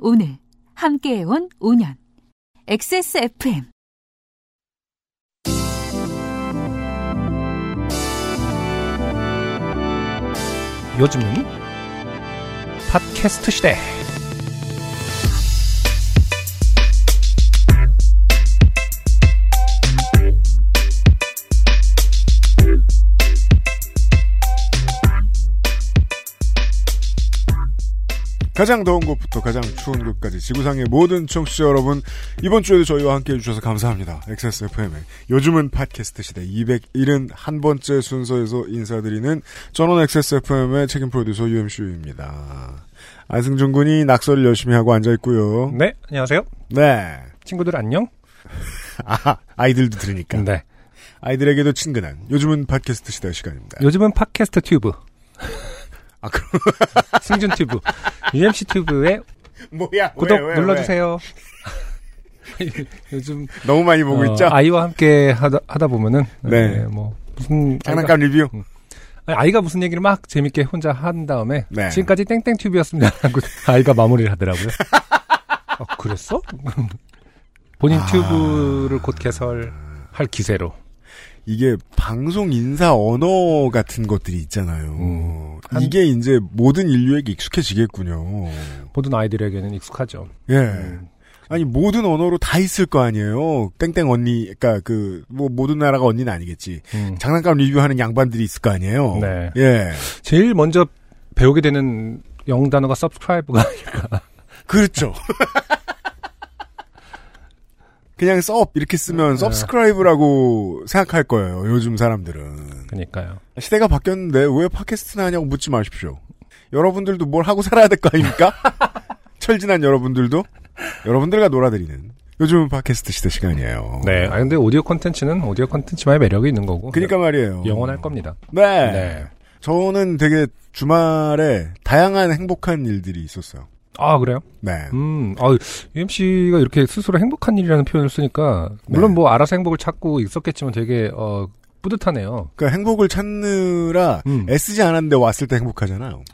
오늘 함께해온 5년 XSFM 요즘은 팟캐스트 시대. 가장 더운 곳부터 가장 추운 곳까지 지구상의 모든 청취자 여러분 이번 주에도 저희와 함께 해 주셔서 감사합니다. XSFM의 요즘은 팟캐스트 시대 271번째 순서에서 인사드리는 전원 XSFM의 책임 프로듀서 UMCU입니다. 안승준 군이 낙서를 열심히 하고 앉아있고요. 네, 안녕하세요. 네. 친구들 안녕? 아, 아이들도 들으니까. 네. 아이들에게도 친근한 요즘은 팟캐스트 시대 시간입니다. 요즘은 팟캐스트 튜브. 아, 그럼. 승준 튜브. UMC 튜브에 뭐야? 구독 왜, 왜, 눌러주세요. 요즘 너무 많이 보고 어, 있죠? 아이와 함께 하다, 하다 보면은 네. 뭐 무슨 장난감 리뷰? 아이가, 아이가 무슨 얘기를 막 재밌게 혼자 한 다음에 네. 지금까지 땡땡 튜브였습니다. 하고 아이가 마무리를 하더라고요. 아, 그랬어? 본인 아. 튜브를 곧 개설할 기세로. 이게 방송 인사 언어 같은 것들이 있잖아요. 음. 한- 이게 이제 모든 인류에게 익숙해지겠군요. 모든 아이들에게는 익숙하죠. 예. 음. 아니 모든 언어로 다 있을 거 아니에요. 땡땡 언니, 그러니까 그 뭐 모든 나라가 언니는 아니겠지. 음. 장난감 리뷰하는 양반들이 있을 거 아니에요. 네. 예. 제일 먼저 배우게 되는 영어 단어가 subscribe가 그렇죠. 그냥 썹 이렇게 쓰면 네. subscribe라고 생각할 거예요. 요즘 사람들은. 그러니까요. 시대가 바뀌었는데 왜 팟캐스트나 하냐고 묻지 마십시오. 여러분들도 뭘 하고 살아야 될 거 아닙니까? 철진한 여러분들도 여러분들과 놀아드리는 요즘은 팟캐스트 시대 시간이에요. 네. 아 근데 오디오 콘텐츠는 오디오 콘텐츠만의 매력이 있는 거고. 그러니까 말이에요. 영원할 겁니다. 네. 네. 저는 되게 주말에 다양한 행복한 일들이 있었어요. 아 그래요? 네. 음, 아, UMC가 이렇게 스스로 행복한 일이라는 표현을 쓰니까 물론 네. 뭐 알아서 행복을 찾고 있었겠지만 되게 어 뿌듯하네요. 그러니까 행복을 찾느라 음. 애쓰지 않았는데 왔을 때 행복하잖아요.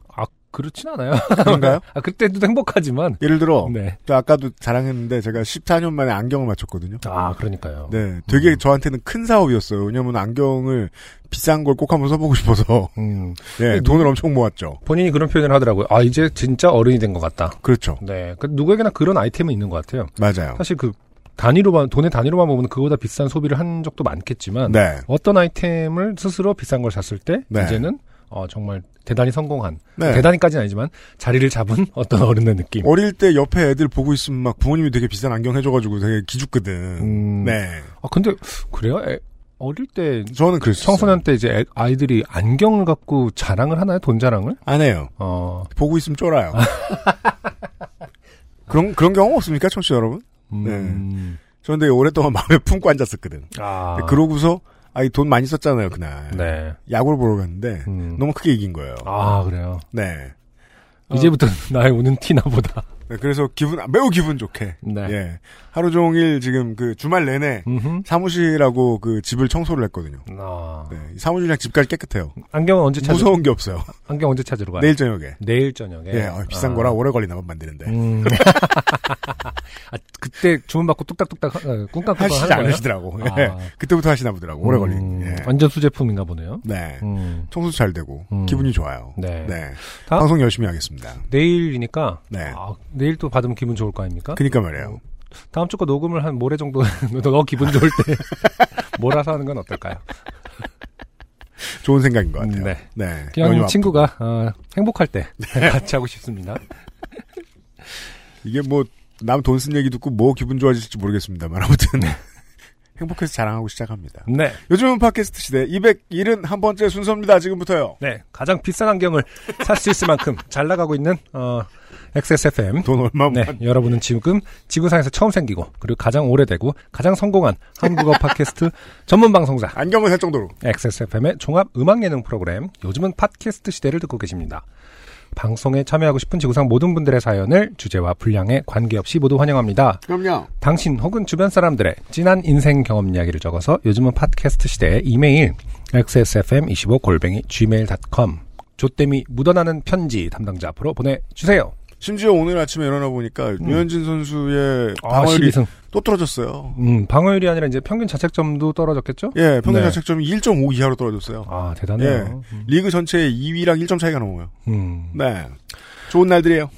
아 그렇진 않아요. 그런가요? 아 그때도 행복하지만. 예를 들어 네. 저 아까도 자랑했는데 제가 14년 만에 안경을 맞췄거든요. 아 그러니까요. 네, 되게 음. 저한테는 큰 사업이었어요. 왜냐면 안경을 비싼 걸 꼭 한번 써보고 싶어서 음, 네, 돈을 엄청 모았죠. 본인이 그런 표현을 하더라고요. 아 이제 진짜 어른이 된 것 같다. 그렇죠. 네. 그 누구에게나 그런 아이템은 있는 것 같아요. 맞아요. 사실 그 단위로만 돈의 단위로만 보면 그거보다 비싼 소비를 한 적도 많겠지만 네, 어떤 아이템을 스스로 비싼 걸 샀을 때 네. 이제는 어, 정말 대단히 성공한 네. 대단히까지는 아니지만 자리를 잡은 어떤 어른의 느낌. 어릴 때 옆에 애들 보고 있으면 막 부모님이 되게 비싼 안경 해줘가지고 되게 기죽거든. 음, 네, 아 근데 그래요? 애- 어릴 때 저는 그랬어요. 청소년 때 이제 애- 아이들이 안경을 갖고 자랑을 하나요? 돈 자랑을? 안 해요. 어. 보고 있으면 쫄아요. 그런 그런 경험 없습니까, 청취자 여러분? 음. 저는 되게 오랫동안 마음에 품고 앉았었거든. 아. 그러고서 아이 돈 많이 썼잖아요 그날. 네. 야구를 보러 갔는데 음. 너무 크게 이긴 거예요. 아 그래요. 네. 이제부터 나의 오는 티나 보다. 네, 그래서 기분 매우 기분 좋게 네. 예 하루 종일 지금 그 주말 내내 음흠. 사무실하고 그 집을 청소를 했거든요. 아. 네, 사무실이랑 집까지 깨끗해요. 안경은 언제 찾으러? 무서운 게 없어요. 안경 언제 찾으러 가요? 내일 저녁에. 내일 저녁에. 예, 어, 비싼 아. 거라 오래 걸리나 봐 만드는데. 음. 아, 그때 주문 받고 뚝딱뚝딱 어, 꿍깍꿍깍 하시지? 않으시더라고. 아. 예, 그때부터 하시나 보더라고. 오래 음, 걸린. 예. 완전 수제품인가 보네요. 네. 음. 청소도 잘 되고 음. 기분이 좋아요. 네. 네. 다- 방송 열심히 하겠습니다. 내일이니까 네. 아, 내일 또 받으면 기분 좋을 거 아닙니까? 그니까 말이에요. 다음 주 거 녹음을 한 모레 정도 너 기분 좋을 때 몰아서 하는 건 어떨까요? 좋은 생각인 것 같아요. 네. 네. 기왕 연휴 친구가 어, 행복할 때 같이 하고 싶습니다. 이게 뭐 남 돈 쓴 얘기 듣고 뭐 기분 좋아질지 모르겠습니다만 아무튼 행복해서 자랑하고 시작합니다. 네. 요즘은 팟캐스트 시대 271번째 순서입니다. 지금부터요. 네. 가장 비싼 안경을 살 수 있을 만큼 잘 나가고 있는 어 XSFM 돈 얼마 못 네, 여러분은 지금 지구상에서 처음 생기고 그리고 가장 오래되고 가장 성공한 한국어 팟캐스트 전문 방송사 안경을 살 정도로 XSFM의 종합 음악 예능 프로그램 요즘은 팟캐스트 시대를 듣고 계십니다. 방송에 참여하고 싶은 지구상 모든 분들의 사연을 주제와 분량에 관계없이 모두 환영합니다. 그럼요. 당신 혹은 주변 사람들의 진한 인생 경험 이야기를 적어서 요즘은 팟캐스트 시대의 이메일 xsfm25골뱅이 gmail.com 조땜이 묻어나는 편지 담당자 앞으로 보내주세요. 심지어 오늘 아침에 일어나 보니까 류현진 선수의 아, 방어율이 12승. 또 떨어졌어요. 음, 방어율이 아니라 이제 평균 자책점도 떨어졌겠죠? 예, 평균 네. 자책점이 1.5 이하로 떨어졌어요. 아, 대단해요. 예. 음. 리그 전체의 2위랑 1점 차이가 넘어요. 음. 네. 좋은 날들이에요.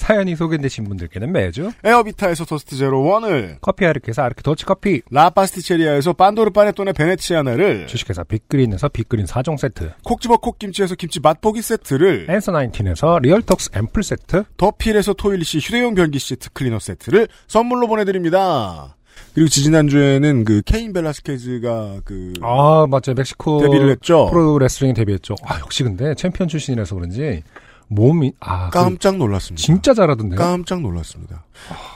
사연이 소개되신 분들께는 매주 에어비타에서 토스트 제로 원을 커피 아르케에서 아르케 더치 커피, 라파스티체리아에서 판도르 파네토네 베네치아나를 주식회사 빅그린에서 빅그린 4종 세트, 콕집어 콕김치에서 김치 맛보기 세트를 앤서 나인틴에서 리얼톡스 앰플 세트, 더필에서 토일리시 휴대용 변기 시트 클리너 세트를 선물로 보내드립니다. 그리고 지지난주에는 그 케인 벨라스케즈가 그 아, 맞죠. 멕시코 데뷔를 했죠. 프로 레슬링 데뷔했죠. 아, 역시 근데 챔피언 출신이라서 그런지 몸이 아, 그 깜짝 놀랐습니다. 진짜 잘하던데요. 깜짝 놀랐습니다.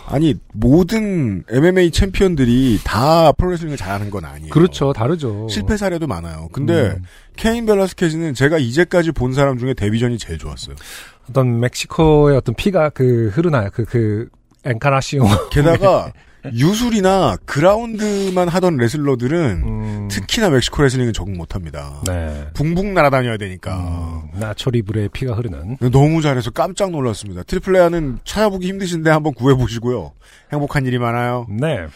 아니 모든 MMA 챔피언들이 다 프로레슬링을 잘하는 건 아니에요. 그렇죠. 다르죠. 실패 사례도 많아요. 근데 음. 케인 벨라스케즈는 제가 이제까지 본 사람 중에 데뷔전이 제일 좋았어요. 어떤 멕시코의 어떤 피가 그 흐르나요. 그 그 엔카라시오. 게다가 유술이나 그라운드만 하던 레슬러들은 음, 특히나 멕시코 레슬링은 적응 못합니다. 네. 붕붕 날아다녀야 되니까. 음, 나초 리브레의 피가 흐르는. 너무 잘해서 깜짝 놀랐습니다. 트리플 A는 찾아보기 힘드신데 한번 구해보시고요. 행복한 일이 많아요. 네.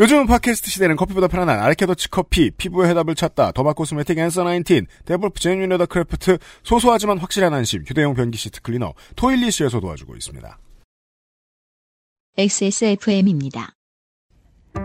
요즘 팟캐스트 시대는 커피보다 편안한 아르케 더치 커피, 피부의 해답을 찾다, derma cosmetic 앤서 19, 데볼프 genuine leather craft, 소소하지만 확실한 안심, 휴대용 변기 시트 클리너, 토일리시에서 도와주고 있습니다. XSFM입니다.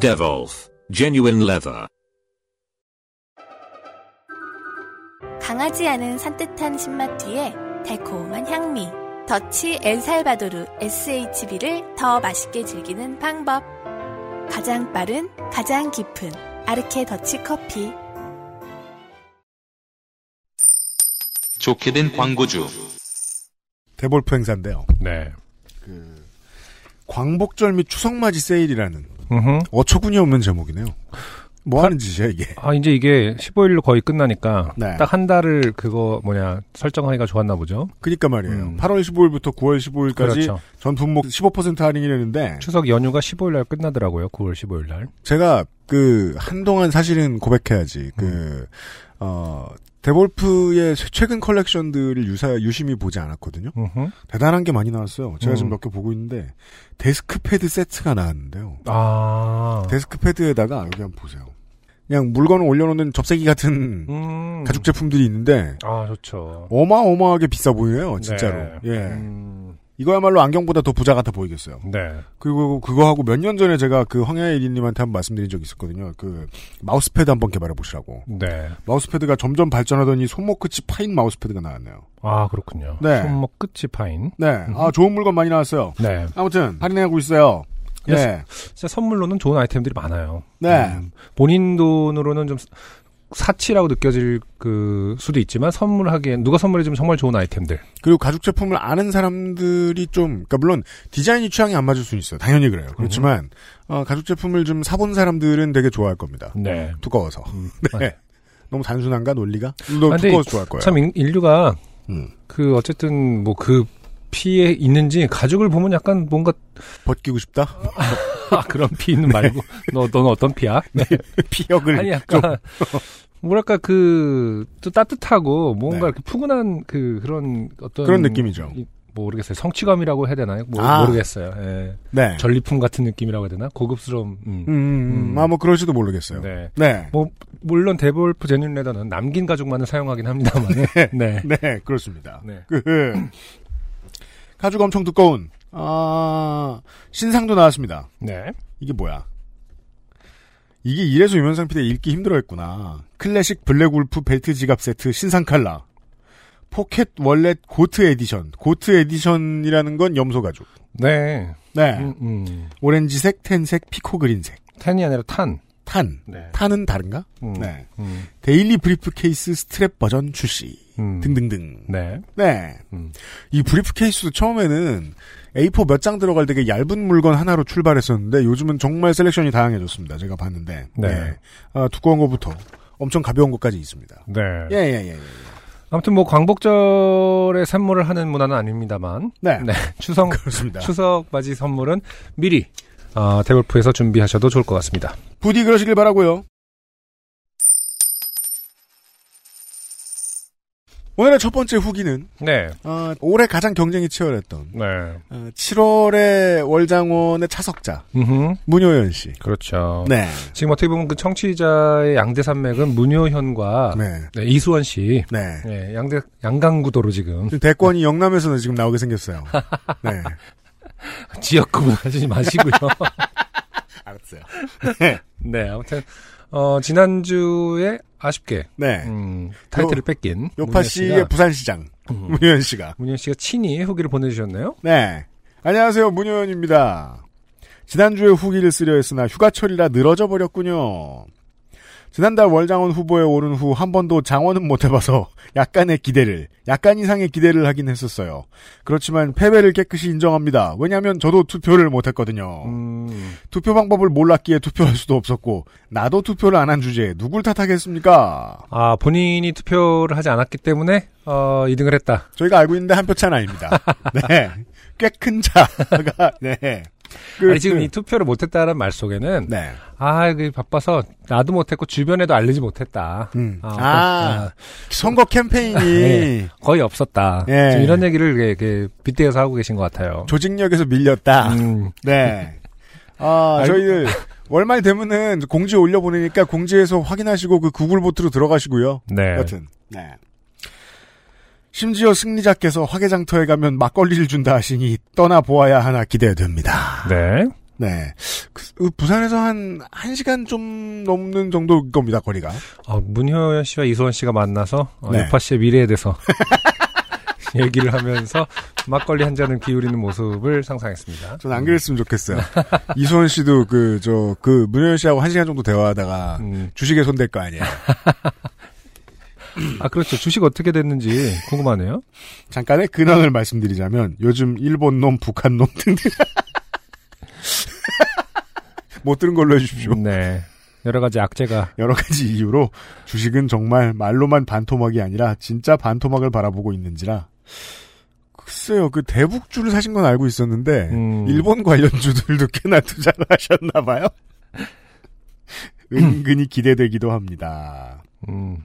Devolf, genuine leather. 강하지 않은 산뜻한 신맛 뒤에 달콤한 향미. 더치 엘살바도르 SHB를 더 맛있게 즐기는 방법. 가장 빠른, 가장 깊은 아르케 더치 커피. 좋게 된 광고주. 데볼프 행사인데요. 네. 광복절 및 추석맞이 세일이라는 음흠. 어처구니 없는 제목이네요. 뭐 하는 짓이야 이게? 아, 이제 이게 15일로 거의 끝나니까 네. 딱한 달을 그거 뭐냐 설정하기가 좋았나 보죠. 그니까 말이에요. 음. 8월 15일부터 9월 15일까지 그렇죠. 전 품목 15% 할인이라는데 추석 연휴가 15일 날 끝나더라고요. 9월 15일 날. 제가 그 한동안 사실은 고백해야지 그 음. 어. 데볼프의 최근 컬렉션들을 유사 유심히 보지 않았거든요. 음흠. 대단한 게 많이 나왔어요. 제가 지금 음. 몇개 보고 있는데 데스크 패드 세트가 나왔는데요. 아. 데스크 패드에다가 여기 한번 보세요. 그냥 물건을 올려놓는 접세기 같은 음. 가죽 제품들이 있는데 아, 좋죠. 어마어마하게 비싸 보여요, 진짜로. 네. 예. 음. 이거야말로 안경보다 더 부자 같아 보이겠어요. 네. 그리고 그거 하고 몇 년 전에 제가 그 황야의 이리님한테 한번 말씀드린 적이 있었거든요. 그 마우스패드 한번 개발해 보시라고. 네. 마우스패드가 점점 발전하더니 손목 끝이 파인 마우스패드가 나왔네요. 아, 그렇군요. 네. 손목 끝이 파인. 네. 아, 좋은 물건 많이 나왔어요. 네. 아무튼 할인하고 있어요. 네. 진짜 선물로는 좋은 아이템들이 많아요. 네. 음, 본인 돈으로는 좀 사치라고 느껴질 그 수도 있지만 선물하기엔 누가 선물해주면 정말 좋은 아이템들. 그리고 가죽 제품을 아는 사람들이 좀, 그러니까 물론 디자인이 취향이 안 맞을 수 있어요. 당연히 그래요. 그렇지만 어, 가죽 제품을 좀 사본 사람들은 되게 좋아할 겁니다. 네. 두꺼워서. 음. 네. 너무 단순한가 논리가? 너무 아, 두꺼워서 좋아할 거예요. 참 인- 인류가 음. 그 어쨌든 뭐 그 피에 있는지 가죽을 보면 약간 뭔가 벗기고 싶다. 아, 그런 피는 말고 너 너는 어떤 피야? 네. 피혁을 아니 좀 약간 뭐랄까 그 또 따뜻하고 뭔가 네. 이렇게 푸근한 그 그런 어떤 그런 느낌이죠. 이- 뭐 모르겠어요 성취감이라고 해야 되나요? 뭐, 아. 모르겠어요. 예. 네. 전리품 같은 느낌이라고 해야 되나? 고급스러움. 음. 음, 음, 음. 아, 뭐, 그럴지도 모르겠어요. 네. 네. 뭐 물론 데볼프 genuine leather는 남긴 가죽만을 사용하긴 합니다만. 네. 네, 그렇습니다. 네. 그, 가죽 엄청 두꺼운, 아, 신상도 나왔습니다. 네. 이게 뭐야? 이게 이래서 유면상 PD 읽기 힘들어했구나. 클래식 블랙 울프 벨트 지갑 세트 신상 칼라. pocket wallet goat edition. goat edition이라는 건 염소 가죽. 네. 네. 음, 음. 오렌지색, tan색, peacock green색. 탄이 아니라 tan. tan. 네. 탄은 다른가? 음. 네. 음. daily briefcase strap 버전 출시. 음. 등등등. 네. 네. 음. 이 briefcase도 처음에는 A4 몇 장 들어갈 되게 얇은 물건 하나로 출발했었는데 요즘은 정말 selection이 다양해졌습니다. 제가 봤는데. 네. 아, 두꺼운 것부터 엄청 가벼운 것까지 있습니다. 네. 예, 예, 예. 예. 아무튼 뭐 광복절에 선물을 하는 문화는 아닙니다만 네. 네. 추석 그렇습니다. 추석 맞이 선물은 미리 어, 데볼프에서 준비하셔도 좋을 것 같습니다. 부디 그러시길 바라고요. 오늘의 첫 번째 후기는 네. 어, 올해 가장 경쟁이 치열했던 네. 어, 7월의 월장원의 차석자 음. 문효연 씨. 그렇죠. 네. 지금 어떻게 보면 그 청취자의 양대 산맥은 문효현과 네. 네, 이수원 씨. 네. 네, 양대 양강구도로 지금 지금 대권이 영남에서는 지금 나오게 생겼어요. 네. 지역 구분하지 마시고요. 알았어요. 네, 아무튼 어, 지난주에 아쉽게 네. 음, 타이틀을 뺏긴 요파 씨의 부산시장 음, 문효연 씨가. 문효 씨가 친히 후기를 보내주셨네요. 네. 안녕하세요. 문효연입니다. 지난주에 후기를 쓰려 했으나 휴가철이라 늘어져 버렸군요. 지난달 월장원 후보에 오른 후 한 번도 장원은 못 해봐서 약간의 기대를, 약간 이상의 기대를 하긴 했었어요. 그렇지만 패배를 깨끗이 인정합니다. 왜냐하면 저도 투표를 못 했거든요. 음, 투표 방법을 몰랐기에 투표할 수도 없었고, 나도 투표를 안 한 주제에 누굴 탓하겠습니까? 아 본인이 투표를 하지 않았기 때문에 어, 2등을 했다. 저희가 알고 있는데 한 표 차는 아닙니다. 네. 꽤 큰 차가, 네. 그, 아니 지금 그, 이 투표를 못했다는 말 속에는 네. 아, 그 바빠서 나도 못했고 주변에도 알리지 못했다. 음. 아, 아, 아, 선거 캠페인이 네. 거의 없었다. 예. 지금 이런 얘기를 이렇게, 이렇게 빗대어서 하고 계신 것 같아요. 조직력에서 밀렸다. 음, 네. 아, 저희들 월말 되면은 공지 올려보내니까 공지에서 확인하시고 그 구글 보트로 들어가시고요. 네. 여튼. 네. 심지어 승리자께서 화개장터에 가면 막걸리를 준다 하시니 떠나 보아야 하나 기대됩니다. 네. 네. 그, 그 부산에서 한, 한 시간 좀 넘는 정도일 겁니다, 거리가. 어, 문효연 씨와 이소원 씨가 만나서 어, 네. 요파 씨의 미래에 대해서 얘기를 하면서 막걸리 한 잔을 기울이는 모습을 상상했습니다. 전 안 그랬으면 좋겠어요. 이수원 씨도 그, 저, 그, 문현 씨하고 한 시간 정도 대화하다가 음. 주식에 손댈 거 아니에요. 아 그렇죠. 주식 어떻게 됐는지 궁금하네요. 잠깐의 근황을 말씀드리자면 요즘 일본 놈, 북한 놈 등등. 못 들은 걸로 해주십시오. 네. 여러 가지 악재가 여러 가지 이유로 주식은 정말 말로만 반토막이 아니라 진짜 반토막을 바라보고 있는지라. 글쎄요, 그 대북주를 사신 건 알고 있었는데, 음. 일본 관련주들도 꽤나 투자를 하셨나 봐요? 은근히 기대되기도 합니다. 음.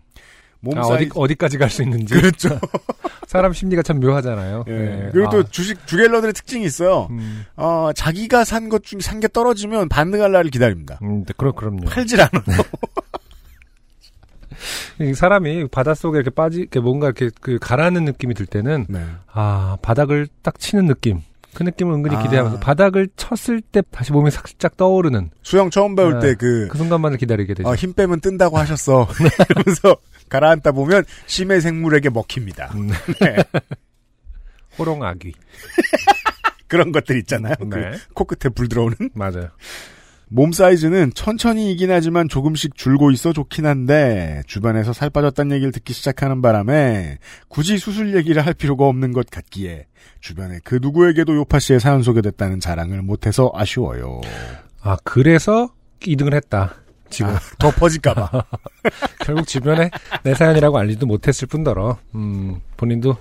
몸 아, 사이 어디 어디 까지 갈 수 있는지 그렇죠. 사람 심리가 참 묘하잖아요. 예. 네. 그리고 또 아, 주식 주갤러들의 특징이 있어요. 음, 어, 자기가 산 것 중에 산게 떨어지면 반등할 날을 기다립니다. 음, 네, 그럼 그럼요. 팔질 않아요. 이 사람이 바닷속에 이렇게 빠지, 이렇게 뭔가 이렇게 그 가라앉는 느낌이 들 때는 네. 아 바닥을 딱 치는 느낌. 그 느낌을 은근히 아. 기대하면서 바닥을 쳤을 때 다시 몸이 살짝 떠오르는 수영 처음 배울 네. 때 그, 그 순간만을 기다리게 되죠. 어, 힘 빼면 뜬다고 하셨어. 이러면서 가라앉다 보면 심해 생물에게 먹힙니다. 음, 네. 호롱 아귀. 그런 것들 있잖아요. 네. 그 코끝에 불 들어오는. 맞아요. 몸 사이즈는 천천히 이긴 하지만 조금씩 줄고 있어 좋긴 한데 주변에서 살 빠졌다는 얘기를 듣기 시작하는 바람에 굳이 수술 얘기를 할 필요가 없는 것 같기에 주변에 그 누구에게도 요파 씨의 사연 소개됐다는 자랑을 못해서 아쉬워요. 아 그래서 2등을 했다. 지금 아, 더 퍼질까봐. 결국 주변에 내 사연이라고 알리도 못했을 뿐더러 음, 본인도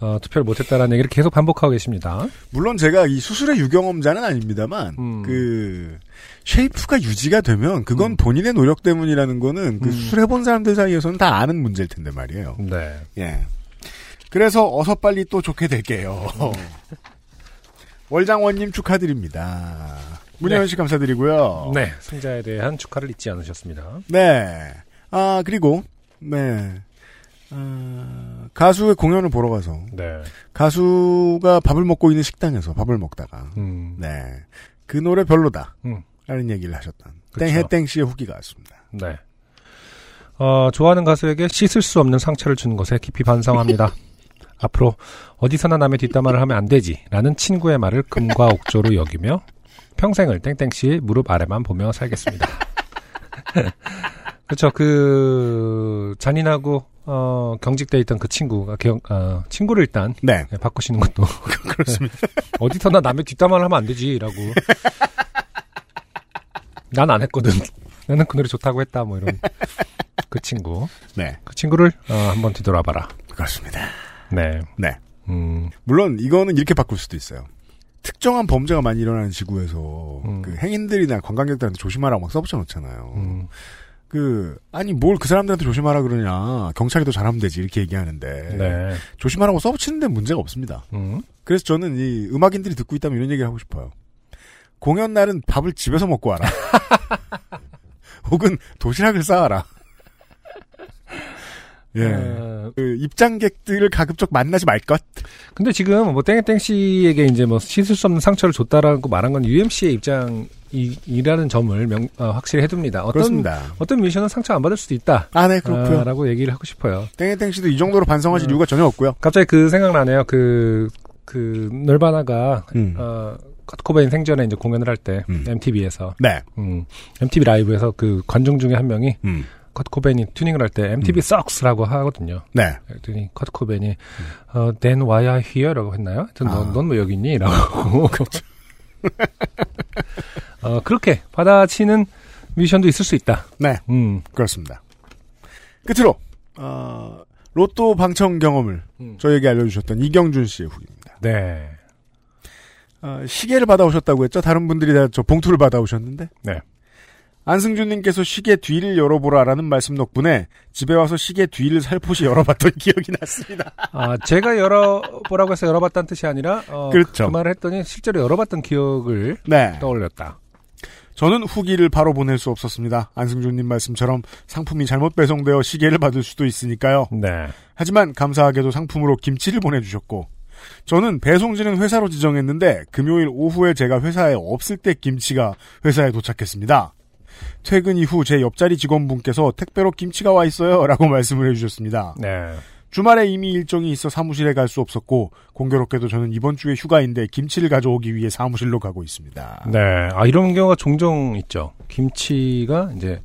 어, 투표를 못했다라는 얘기를 계속 반복하고 계십니다. 물론 제가 이 수술의 유경험자는 아닙니다만 음. 그 쉐이프가 유지가 되면 그건 음. 본인의 노력 때문이라는 거는 그 음. 수술해본 사람들 사이에서는 다 아는 문제일 텐데 말이에요. 네. 예. 그래서 어서 빨리 또 좋게 될게요. 월장원님 축하드립니다. 문현현 씨 감사드리고요. 네. 승자에 대한 축하를 잊지 않으셨습니다. 네. 아, 그리고, 네. 아, 가수의 공연을 보러 가서, 네. 가수가 밥을 먹고 있는 식당에서 밥을 먹다가, 음. 네. 그 노래 별로다. 음. 라는 얘기를 하셨던. 땡해땡 씨의 후기가 왔습니다. 네. 어, 좋아하는 가수에게 씻을 수 없는 상처를 주는 것에 깊이 반성합니다. 앞으로 어디서나 남의 뒷담화를 하면 안 되지. 라는 친구의 말을 금과 옥조로 여기며 평생을 땡땡 씨의 무릎 아래만 보며 살겠습니다. 그렇죠. 그 잔인하고 어, 경직돼 있던 그 친구가 경, 어, 친구를 일단 네. 네, 바꾸시는 것도 그렇습니다. 어디서나 남의 뒷담화를 하면 안 되지라고. 난 안 했거든. 나는 그 노래 좋다고 했다. 뭐 이런 그 친구. 네. 그 친구를 어, 한번 뒤돌아봐라. 그렇습니다. 네. 네. 음, 물론 이거는 이렇게 바꿀 수도 있어요. 특정한 범죄가 많이 일어나는 지구에서 음. 그 행인들이나 관광객들한테 조심하라고 막 써붙여 놓잖아요. 음, 그 아니 뭘 그 사람들한테 조심하라 그러냐 경찰이 더 잘하면 되지 이렇게 얘기하는데 네. 조심하라고 써붙이는 데는 문제가 없습니다. 음, 그래서 저는 이 음악인들이 듣고 있다면 이런 얘기를 하고 싶어요. 공연 날은 밥을 집에서 먹고 와라. 혹은 도시락을 싸와라. 예. 어, 그 입장객들을 가급적 만나지 말 것. 근데 지금 뭐 땡땡 씨에게 이제 뭐 씻을 수 없는 상처를 줬다라고 말한 건 UMC의 입장 이라는 점을 명, 어, 확실히 해둡니다. 어떤 그렇습니다. 어떤 미션은 상처 안 받을 수도 있다. 아, 네, 그렇고요. 아, 라고 얘기를 하고 싶어요. 땡땡 씨도 이 정도로 반성하실 어. 이유가 전혀 없고요. 갑자기 그 생각나네요. 그, 그, 널바나가, 음. 어, 커트코베인 생전에 이제 공연을 할 때, 음. MTV에서, 네. 음, MTV 라이브에서 그 관중 중에 한 명이, 음. 커트코베인이 튜닝을 할 때, MTV sucks라고 하거든요. 네. 그랬더니 커트코베인이, 어, then why are you here? 라고 했나요? 하여튼, 아. 넌, 넌왜 여기 있니? 라고. 어, 그렇게 받아치는 미션도 있을 수 있다. 네. 음, 그렇습니다. 끝으로, 어, 로또 방청 경험을 음. 저에게 알려주셨던 이경준 씨의 후기입니다. 네. 어, 시계를 받아오셨다고 했죠? 다른 분들이 다 저 봉투를 받아오셨는데? 네. 안승준님께서 시계 뒤를 열어보라라는 말씀 덕분에 집에 와서 시계 뒤를 살포시 열어봤던 기억이 났습니다. 아, 제가 열어보라고 해서 열어봤다는 뜻이 아니라, 어, 그렇죠. 그 말을 했더니 실제로 열어봤던 기억을 네. 떠올렸다. 저는 후기를 바로 보낼 수 없었습니다. 안승준님 말씀처럼 상품이 잘못 배송되어 시계를 받을 수도 있으니까요. 네. 하지만 감사하게도 상품으로 김치를 보내주셨고, 저는 배송지는 회사로 지정했는데 금요일 오후에 제가 회사에 없을 때 김치가 회사에 도착했습니다. 퇴근 이후 제 옆자리 직원분께서 택배로 김치가 와 있어요 라고 말씀을 해주셨습니다. 네. 주말에 이미 일정이 있어 사무실에 갈 수 없었고 공교롭게도 저는 이번 주에 휴가인데 김치를 가져오기 위해 사무실로 가고 있습니다. 네. 아, 이런 경우가 종종 있죠. 김치가 이제,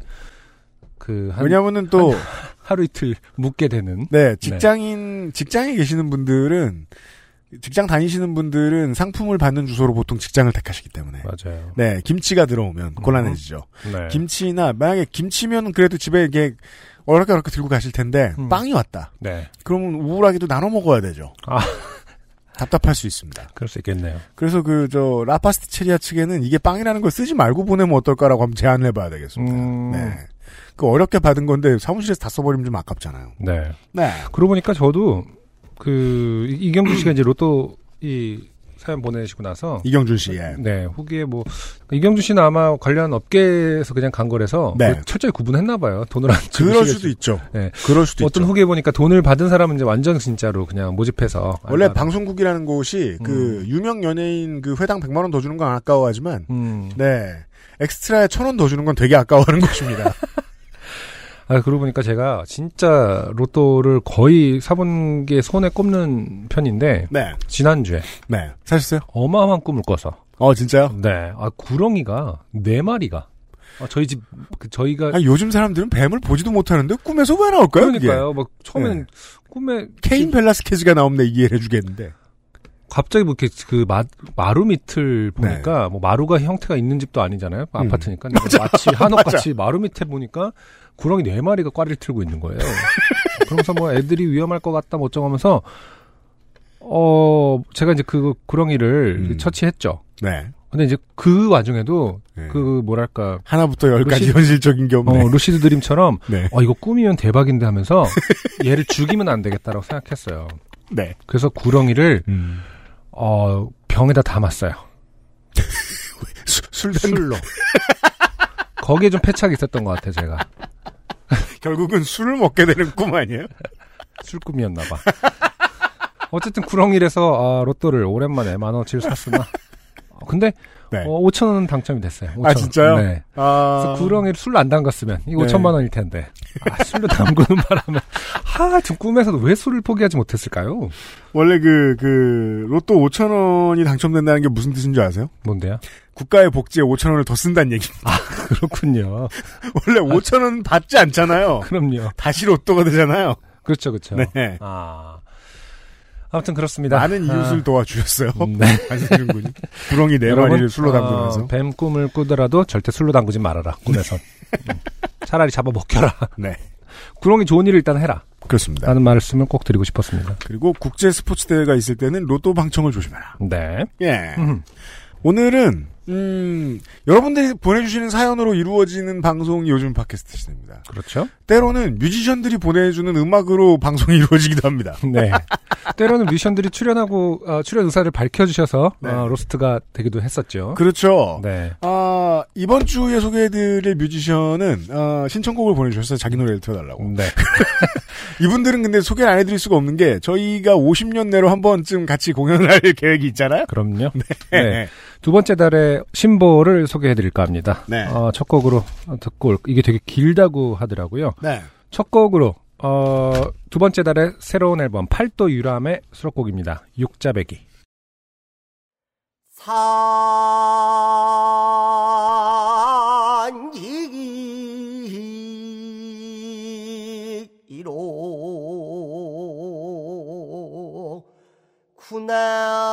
그, 한, 왜냐면은 또 하루 이틀 묵게 되는. 네, 직장인, 직장에 계시는 분들은, 직장 다니시는 분들은 상품을 받는 주소로 보통 직장을 택하시기 때문에. 맞아요. 네, 김치가 들어오면 곤란해지죠. 네. 김치나, 만약에 김치면 그래도 집에 이게 어렵게 어렵게 들고 가실 텐데, 음. 빵이 왔다. 네. 그러면 우울하게도 나눠 먹어야 되죠. 아. 답답할 수 있습니다. 그럴 수 있겠네요. 그래서 그, 저, 라파스티체리아 측에는 이게 빵이라는 걸 쓰지 말고 보내면 어떨까라고 한번 제안을 해봐야 되겠습니다. 음. 네. 그 어렵게 받은 건데 사무실에서 다 써버리면 좀 아깝잖아요. 네. 네. 그러고 보니까 저도, 그, 이- 이경주 씨가 이제 로또, 이, 사연 보내시고 나서, 이경준 씨, 예. 네, 후기에 뭐 이경주 씨는 아마 관련 업계에서 그냥 간 거라서 네. 그 철저히 구분했나 봐요. 돈을 안 그럴. 수도 있죠. 네. 그럴 수도 어떤 있죠. 후기에 보니까 돈을 받은 사람은 이제 완전 진짜로 그냥 모집해서 원래 알바를- 방송국이라는 곳이 그 유명 연예인 그 회당 100만 원 더 주는 건 아까워하지만 음. 네. 엑스트라에 천 원 더 주는 건 되게 아까워하는 곳입니다. 아 그러고 보니까 제가 진짜 로또를 거의 사본 게 손에 꼽는 편인데 네. 지난주에 네. 사셨어요? 어마어마한 꿈을 꿔서 어, 진짜요? 네, 아 구렁이가 네 마리가 아, 저희 집 그 저희가 아니, 요즘 사람들은 뱀을 보지도 못하는데 꿈에서 왜 나올까요? 그러니까요. 막 처음에는 네. 꿈에 케인 벨라스케즈가 나오면 이해를 해주겠는데. 갑자기 뭐 이렇게 그 마, 마루 밑을 보니까 네. 뭐 마루가 형태가 있는 집도 아니잖아요. 음. 아파트니까. 근데 마치 한옥같이 마루 밑에 보니까 구렁이 네 마리가 꽈리를 틀고 있는 거예요. 그러면서 뭐 애들이 위험할 것 같다 뭐 어쩌면서 어 제가 이제 그 구렁이를 음. 처치했죠. 네. 근데 이제 그 와중에도 네. 그 뭐랄까 하나부터 열까지 루시- 현실적인 게 어, 없네. 루시드 드림처럼 네. 어 이거 꿈이면 대박인데 하면서 얘를 죽이면 안 되겠다라고 생각했어요. 네. 그래서 구렁이를 음. 어 병에다 담았어요. 수- 술, 술, 술로. 거기에 좀 패착이 있었던 것 같아, 제가. 결국은 술을 먹게 되는 꿈 아니에요? 술꿈이었나 봐. 어쨌든 구렁이라서 아, 로또를 오랜만에 만 원어치를 샀으나. 어, 근데 네. 어, 5천 원은 당첨이 됐어요. 5천 아, 진짜요? 네. 아. 구렁이를 술로 안 담갔으면 네. 5천만 원일 텐데. 아, 술로 담그는 바람에 하여튼 꿈에서도 왜 술을 포기하지 못했을까요? 원래 그, 그, 로또 5천 원이 당첨된다는 게 무슨 뜻인 줄 아세요? 뭔데요? 국가의 복지에 5천 원을 더 쓴다는 얘기입니다. 그렇군요. 원래 5천 원 받지 않잖아요. 그럼요. 다시 로또가 되잖아요. 그렇죠, 그렇죠. 네. 아. 아무튼 그렇습니다. 많은 이웃을 아, 도와주셨어요. 네. 안승준 군이. 구렁이 네 마리를 술로 어, 담그면서. 뱀 꿈을 꾸더라도 절대 술로 담그지 말아라. 꿈에선. 음. 차라리 잡아 먹혀라. 네. 구렁이 좋은 일을 일단 해라. 그렇습니다. 라는 말씀을 꼭 드리고 싶었습니다. 그리고 국제 스포츠 대회가 있을 때는 로또 방청을 조심해라. 네. 예. 음. 오늘은 음, 여러분들이 보내주시는 사연으로 이루어지는 방송이 요즘 팟캐스트 시대입니다. 그렇죠. 때로는 뮤지션들이 보내주는 음악으로 방송이 이루어지기도 합니다. 네. 때로는 뮤지션들이 출연하고 어, 출연 의사를 밝혀주셔서 네. 어, 로스트가 되기도 했었죠. 그렇죠. 네. 아, 이번 주에 소개해드릴 뮤지션은 아, 신청곡을 보내주셨어요. 자기 노래를 틀어달라고. 네. 이분들은 근데 소개를 안 해드릴 수가 없는 게 저희가 50년 내로 한 번쯤 같이 공연을 할 계획이 있잖아요. 그럼요. 네. 두 번째 달에 신보를 소개해드릴까 합니다. 네. 어, 첫 곡으로 듣고 올, 이게 되게 길다고 하더라고요. 네. 첫 곡으로 어, 두 번째 달에 새로운 앨범 팔도 유람의 수록곡입니다. 육자배기. 산지기로 구나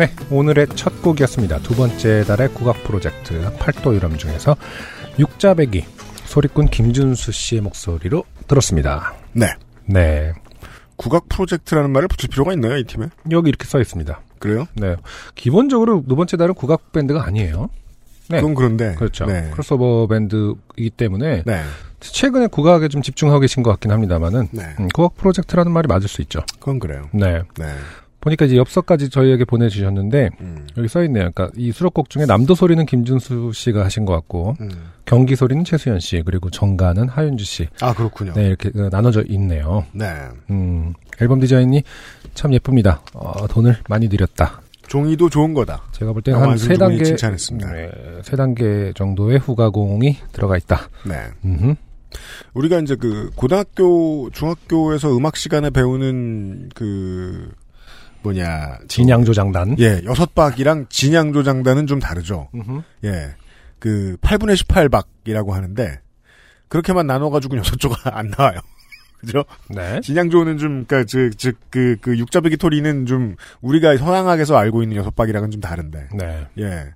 네, 오늘의 첫 곡이었습니다. 두 번째 달의 국악 프로젝트 팔도 유람 중에서 육자배기 소리꾼 김준수 씨의 목소리로 들었습니다. 네. 네, 국악 프로젝트라는 말을 붙일 필요가 있나요, 이 팀에? 여기 이렇게 써 있습니다. 그래요? 네, 기본적으로 두 번째 달은 국악 밴드가 아니에요. 네. 그건 그런데. 그렇죠. 네. 크로스오버 밴드이기 때문에 네. 최근에 국악에 좀 집중하고 계신 것 같긴 합니다만은 네. 음, 국악 프로젝트라는 말이 맞을 수 있죠. 그건 그래요. 네. 네. 보니까 이제 엽서까지 저희에게 보내주셨는데 음. 여기 써 있네요. 그러니까 이 수록곡 중에 남도 소리는 김준수 씨가 하신 것 같고 음. 경기 소리는 최수연 씨 그리고 정가는 하윤주 씨. 아, 그렇군요. 네 이렇게 그 나눠져 있네요. 네. 음, 앨범 디자인이 참 예쁩니다. 어, 돈을 많이 들였다. 종이도 좋은 거다. 제가 볼 때는 한 세 단계 칭찬했습니다. 네, 세 단계 정도의 후가공이 들어가 있다. 네. 음흠. 우리가 이제 그 고등학교, 중학교에서 음악 시간에 배우는 그 뭐냐 진양조 장단. 예 여섯 박이랑 진양조 장단은 좀 다르죠. 음흠. 예. 그 8분의 18박이라고 하는데 그렇게만 나눠 가지고 여섯 조가 안 나와요. 그죠? 네. 진양조는 좀 그러니까 즉 즉 그 그 육자배기 토리는 좀 우리가 서양학에서 알고 있는 여섯 박이랑은 좀 다른데. 네. 예.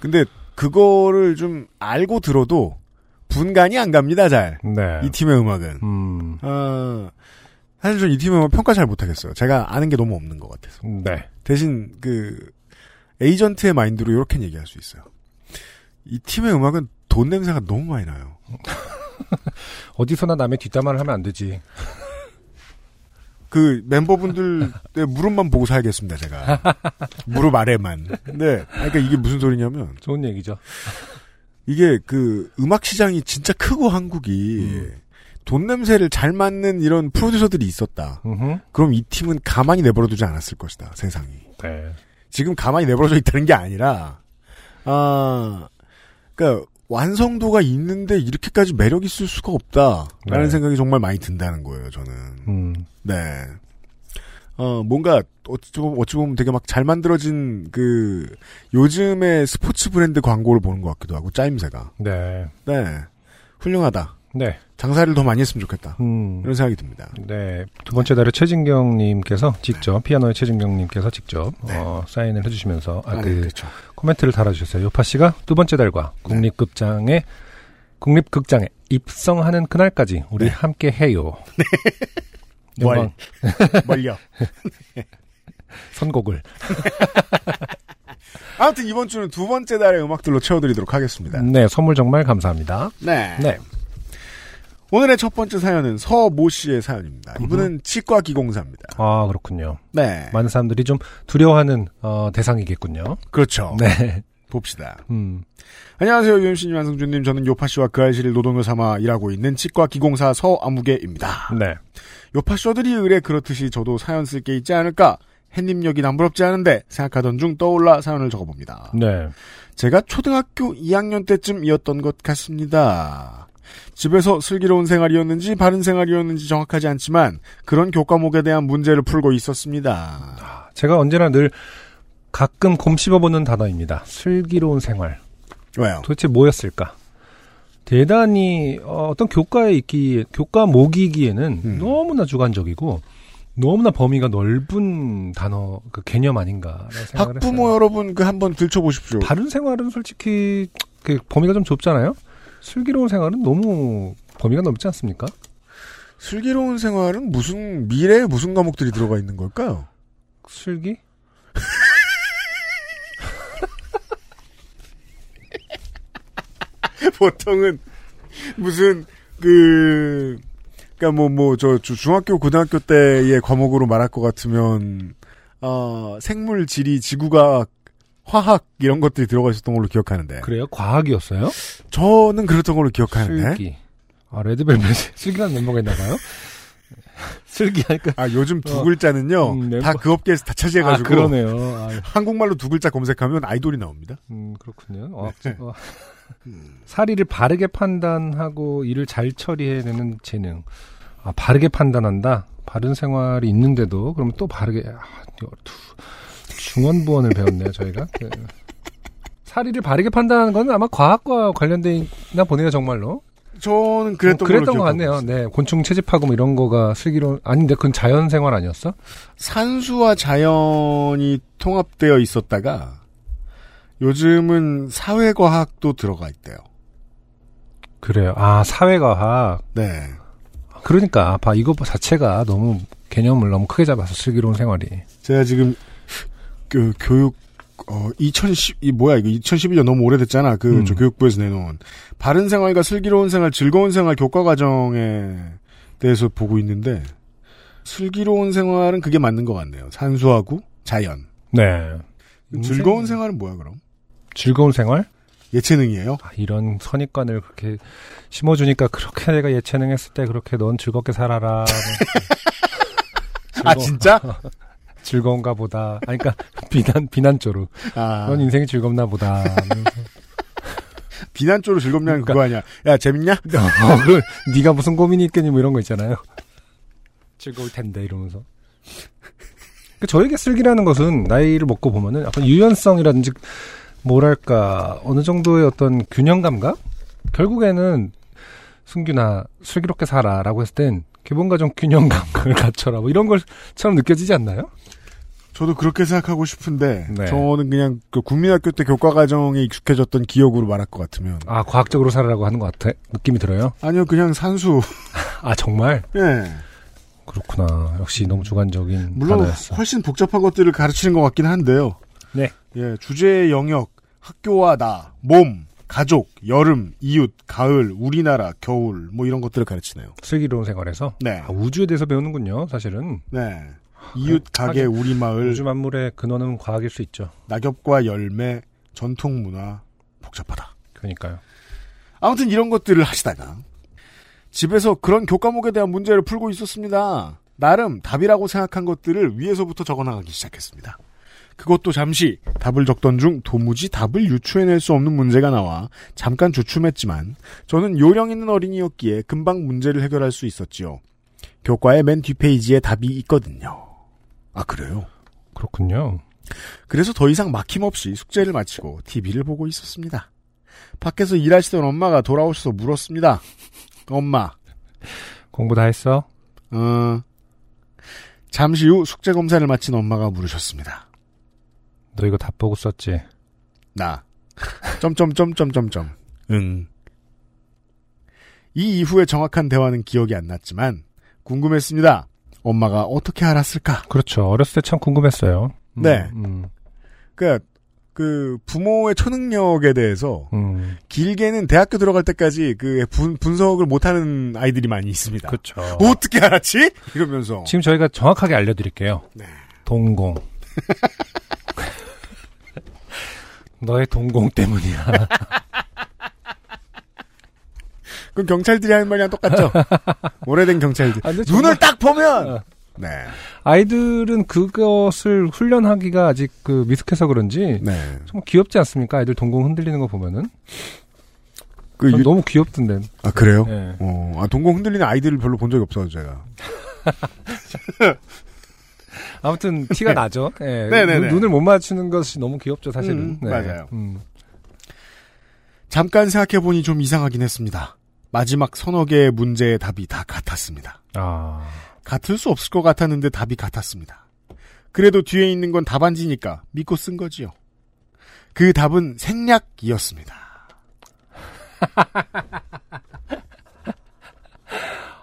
근데 그거를 좀 알고 들어도 분간이 안 갑니다, 잘. 네. 이 팀의 음악은. 음. 어, 사실 전이 팀의 음악 평가 잘 못하겠어요. 제가 아는 게 너무 없는 것 같아서. 네. 대신 그 에이전트의 마인드로 이렇게 얘기할 수 있어요. 이 팀의 음악은 돈 냄새가 너무 많이 나요. 어디서나 남의 뒷담화를 하면 안 되지. 그 멤버분들의 무릎만 보고 살겠습니다, 제가. 무릎 아래만. 네. 그러니까 이게 무슨 소리냐면 좋은 얘기죠. 이게 그 음악 시장이 진짜 크고 한국이 음. 돈 냄새를 잘 맡는 이런 프로듀서들이 있었다. 음흠. 그럼 이 팀은 가만히 내버려두지 않았을 것이다. 세상이. 네. 지금 가만히 내버려져 있다는 게 아니라 아 그러니까 완성도가 있는데 이렇게까지 매력 있을 수가 없다라는 네. 생각이 정말 많이 든다는 거예요. 저는. 음. 네. 어, 뭔가, 어찌, 보면- 어찌 보면 되게 막 잘 만들어진, 그, 요즘의 스포츠 브랜드 광고를 보는 것 같기도 하고, 짜임새가. 네. 네. 훌륭하다. 네. 장사를 더 많이 했으면 좋겠다. 음. 이런 생각이 듭니다. 네. 두 번째 달에 최진경님께서 직접, 피아노의 최진경님께서 직접, 어, 사인을 해주시면서, 아, 네. 아, 그, 네, 그렇죠. 코멘트를 달아주셨어요. 요파 씨가 두 번째 달과 국립극장에, 국립극장에 입성하는 그날까지 우리 네. 함께 해요. 뭘. 영광, 멀 려. 선곡을. 아무튼 이번 주는 두 번째 달의 음악들로 채워드리도록 하겠습니다. 네, 선물 정말 감사합니다. 네. 네. 오늘의 첫 번째 사연은 서모 씨의 사연입니다. 이분은 치과 기공사입니다. 아, 그렇군요. 네. 많은 사람들이 좀 두려워하는, 어, 대상이겠군요. 그렇죠. 네. 봅시다. 음. 안녕하세요, 유엠씨님, 안승준님. 저는 요파씨와 그 알씨를 노동요 삼아 일하고 있는 치과 기공사 서아무개입니다. 네. 요파쇼들이 의뢰 그렇듯이 저도 사연 쓸 게 있지 않을까? 햇님력이 남부럽지 않은데 생각하던 중 떠올라 사연을 적어봅니다. 네. 제가 초등학교 2학년 때쯤이었던 것 같습니다. 집에서 슬기로운 생활이었는지 바른 생활이었는지 정확하지 않지만 그런 교과목에 대한 문제를 풀고 있었습니다. 제가 언제나 늘 가끔 곰 씹어보는 단어입니다. 슬기로운 생활. 왜요? 도대체 뭐였을까? 대단히 어, 떤 교과에 있기 교과 모기기에는 음. 너무나 주관적이고 너무나 범위가 넓은 단어 그 개념 아닌가 학부모 했어요. 여러분 그 한번 들춰보십시오. 바른 생활은 솔직히 그 범위가 좀 좁잖아요. 슬기로운 생활은 너무 범위가 넓지 않습니까? 슬기로운 생활은 무슨 미래에 무슨 과목들이 들어가 있는 걸까요? 슬기? 보통은 무슨 그 그러니까 뭐 뭐 저 중학교 고등학교 때의 과목으로 말할 것 같으면 어 생물 지리 지구과학 화학 이런 것들이 들어가 있었던 걸로 기억하는데 그래요? 과학이었어요? 저는 그랬던 걸로 기억하는데 슬기. 아 레드벨벳 슬기라는 멤버가 있나봐요. 슬기 하니까 아 요즘 두 어, 글자는요 음, 멤버- 다그 업계에서 다아 차지해가지고 그러네요. 아, 한국말로 두 글자 검색하면 아이돌이 나옵니다. 음, 그렇군요. 어, 어. 사리를 바르게 판단하고 일을 잘 처리해내는 재능. 아, 바르게 판단한다? 바른 생활이 있는데도, 그러면 또 바르게, 아, 두- 중원부원을 배웠네요, 저희가. 그, 사리를 바르게 판단하는 건 아마 과학과 관련돼 있나 보네요, 정말로. 저는 그랬던, 어, 그랬던 것 같네요. 있어요. 네, 곤충 채집하고 뭐 이런 거가 슬기로, 아닌데, 그건 자연 생활 아니었어? 산수와 자연이 통합되어 있었다가 요즘은 사회과학도 들어가 있대요. 그래요. 아, 사회과학. 네. 그러니까, 봐, 이거 자체가 너무 개념을 너무 크게 잡아서 슬기로운 생활이. 제가 지금 그 교육 어 2010, 이 뭐야 이거 2012년 너무 오래됐잖아. 그 음. 저 교육부에서 내놓은 바른 생활과 슬기로운 생활, 즐거운 생활 교과 과정에 대해서 보고 있는데 슬기로운 생활은 그게 맞는 것 같네요. 산수하고 자연. 네. 즐거운 생활은 뭐야 그럼? 즐거운 생활? 예체능이에요? 아, 이런 선입관을 그렇게 심어주니까 그렇게 내가 예체능 했을 때 그렇게 넌 즐겁게 살아라. 아 진짜? 즐거운가 보다. 아니, 그러니까 비난 비난조로. 아 넌 인생이 즐겁나 보다. 비난조로 즐겁냐는 그러니까- 그거 아니야. 야 재밌냐? 어, 그, 네가 무슨 고민이 있겠니 뭐 이런 거 있잖아요. 즐거울 텐데 이러면서. 그 저에게 슬기라는 것은 나이를 먹고 보면은 약간 유연성이라든지 뭐랄까 어느 정도의 어떤 균형 감각 결국에는 승규나 슬기롭게 살아라고 했을 땐 기본과 좀 균형 감각을 갖춰라 뭐 이런 걸처럼 느껴지지 않나요? 저도 그렇게 생각하고 싶은데 네. 저는 그냥 그 국민학교 때 교과 과정에 익숙해졌던 기억으로 말할 것 같으면 아 과학적으로 살아라고 하는 것 같아 느낌이 들어요. 아니요 그냥 산수 아 정말 예 그렇구나 역시 너무 주관적인 물론 단어였어. 훨씬 복잡한 것들을 가르치는 것 같긴 한데요 네. 예 주제의 영역 학교와 나 몸 가족 여름 이웃 가을 우리나라 겨울 뭐 이런 것들을 가르치네요 슬기로운 생활에서 네 아, 우주에 대해서 배우는군요 사실은. 네. 이웃 가게 우리 마을 우주 만물의 근원은 과학일 수 있죠. 낙엽과 열매 전통 문화 복잡하다 그러니까요. 아무튼 이런 것들을 하시다가 집에서 그런 교과목에 대한 문제를 풀고 있었습니다. 나름 답이라고 생각한 것들을 위에서부터 적어나가기 시작했습니다. 그것도 잠시 답을 적던 중 도무지 답을 유추해낼 수 없는 문제가 나와 잠깐 주춤했지만 저는 요령 있는 어린이였기에 금방 문제를 해결할 수 있었지요. 교과의 맨 뒷페이지에 답이 있거든요. 아 그래요? 그렇군요. 그래서 더 이상 막힘없이 숙제를 마치고 TV를 보고 있었습니다. 밖에서 일하시던 엄마가 돌아오셔서 물었습니다. 엄마, 공부 다 했어? 어, 잠시 후 숙제 검사를 마친 엄마가 물으셨습니다. 너 이거 다 보고 썼지? 나, 점점점점점점, 응. 이 이후의 정확한 대화는 기억이 안 났지만 궁금했습니다. 엄마가 어떻게 알았을까? 그렇죠. 어렸을 때 참 궁금했어요. 음, 네. 음, 그러니까 그 부모의 초능력에 대해서 음, 길게는 대학교 들어갈 때까지 그 분, 분석을 못하는 아이들이 많이 있습니다. 그렇죠. 어떻게 알았지? 이러면서 지금 저희가 정확하게 알려드릴게요. 네. 동공. 너의 동공 때문이야. 그럼 경찰들이 하는 말이랑 똑같죠? 오래된 경찰들. 아, 근데 눈을 정말- 딱 보면! 어. 네. 아이들은 그것을 훈련하기가 아직 그 미숙해서 그런지 네. 정말 귀엽지 않습니까? 아이들 동공 흔들리는 거 보면은 그전 유- 너무 귀엽던데. 아, 그래요? 예. 어, 아, 동공 흔들리는 아이들을 별로 본 적이 없어서 제가. 아무튼 티가 나죠. 예. 네네네. 눈, 을못 맞추는 것이 너무 귀엽죠, 사실은. 음, 맞아요. 음. 잠깐 생각해 보니 좀 이상하긴 했습니다. 마지막 서너 개의 문제의 답이 다 같았습니다. 아. 같을 수 없을 것 같았는데 답이 같았습니다. 그래도 뒤에 있는 건 답안지니까 믿고 쓴 거지요. 그 답은 생략이었습니다.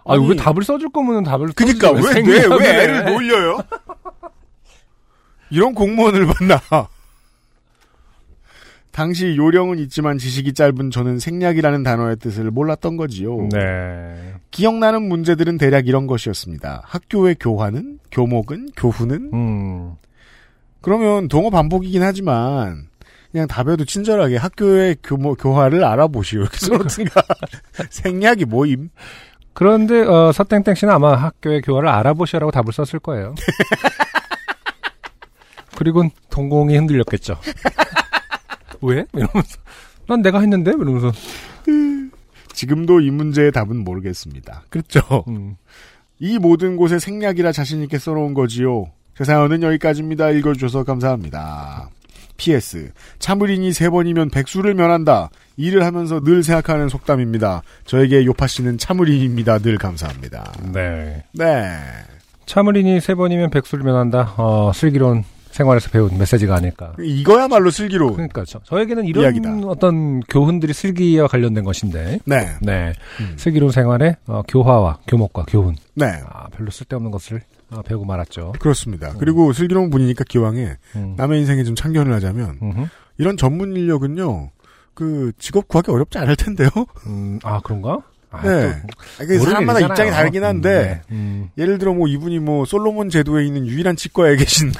아, 왜 답을 써줄 거면 답을 그니까 왜, 왜, 왜 해? 애를 놀려요? 이런 공무원을 만나. 당시 요령은 있지만 지식이 짧은 저는 생략이라는 단어의 뜻을 몰랐던 거지요. 네. 기억나는 문제들은 대략 이런 것이었습니다. 학교의 교화는, 교목은, 교훈은. 음. 그러면 동어 반복이긴 하지만 그냥 답에도 친절하게 학교의 교모, 교화를 알아보시오. 이렇게 써놓든가. 생략이 뭐임? 그런데 어, 서땡땡 씨는 아마 학교의 교화를 알아보시라고 답을 썼을 거예요. 그리고 동공이 흔들렸겠죠. 왜? 이러면서 난 내가 했는데 이러면서 지금도 이 문제의 답은 모르겠습니다. 그렇죠. 음. 이 모든 곳에 생략이라 자신 있게 써놓은 거지요. 제 사연은 여기까지입니다. 읽어주셔서 감사합니다. PS. 참을인이 세 번이면 백수를 면한다. 일을 하면서 늘 생각하는 속담입니다. 저에게 요파 씨는 참을인입니다. 늘 감사합니다. 네. 네. 참을인이 세 번이면 백수를 면한다. 어, 슬기로운 생활에서 배운 메시지가 아닐까. 이거야말로 슬기로. 그러니까 저, 저에게는 이런 이야기다. 어떤 교훈들이 슬기와 관련된 것인데. 네. 네. 음. 슬기로운 생활의 어, 교화와 교목과 교훈. 네. 아, 별로 쓸데없는 것을 어, 배우고 말았죠. 그렇습니다. 그리고 슬기로운 분이니까 기왕에 음. 남의 인생에 좀 참견을 하자면 음흠. 이런 전문 인력은요. 그 직업 구하기 어렵지 않을 텐데요. 음, 아 그런가? 아, 네. 또 아, 모르는 사람마다 일이잖아요. 입장이 다르긴 한데 음, 네. 음. 예를 들어 뭐 이분이 뭐 솔로몬 제도에 있는 유일한 치과에 계신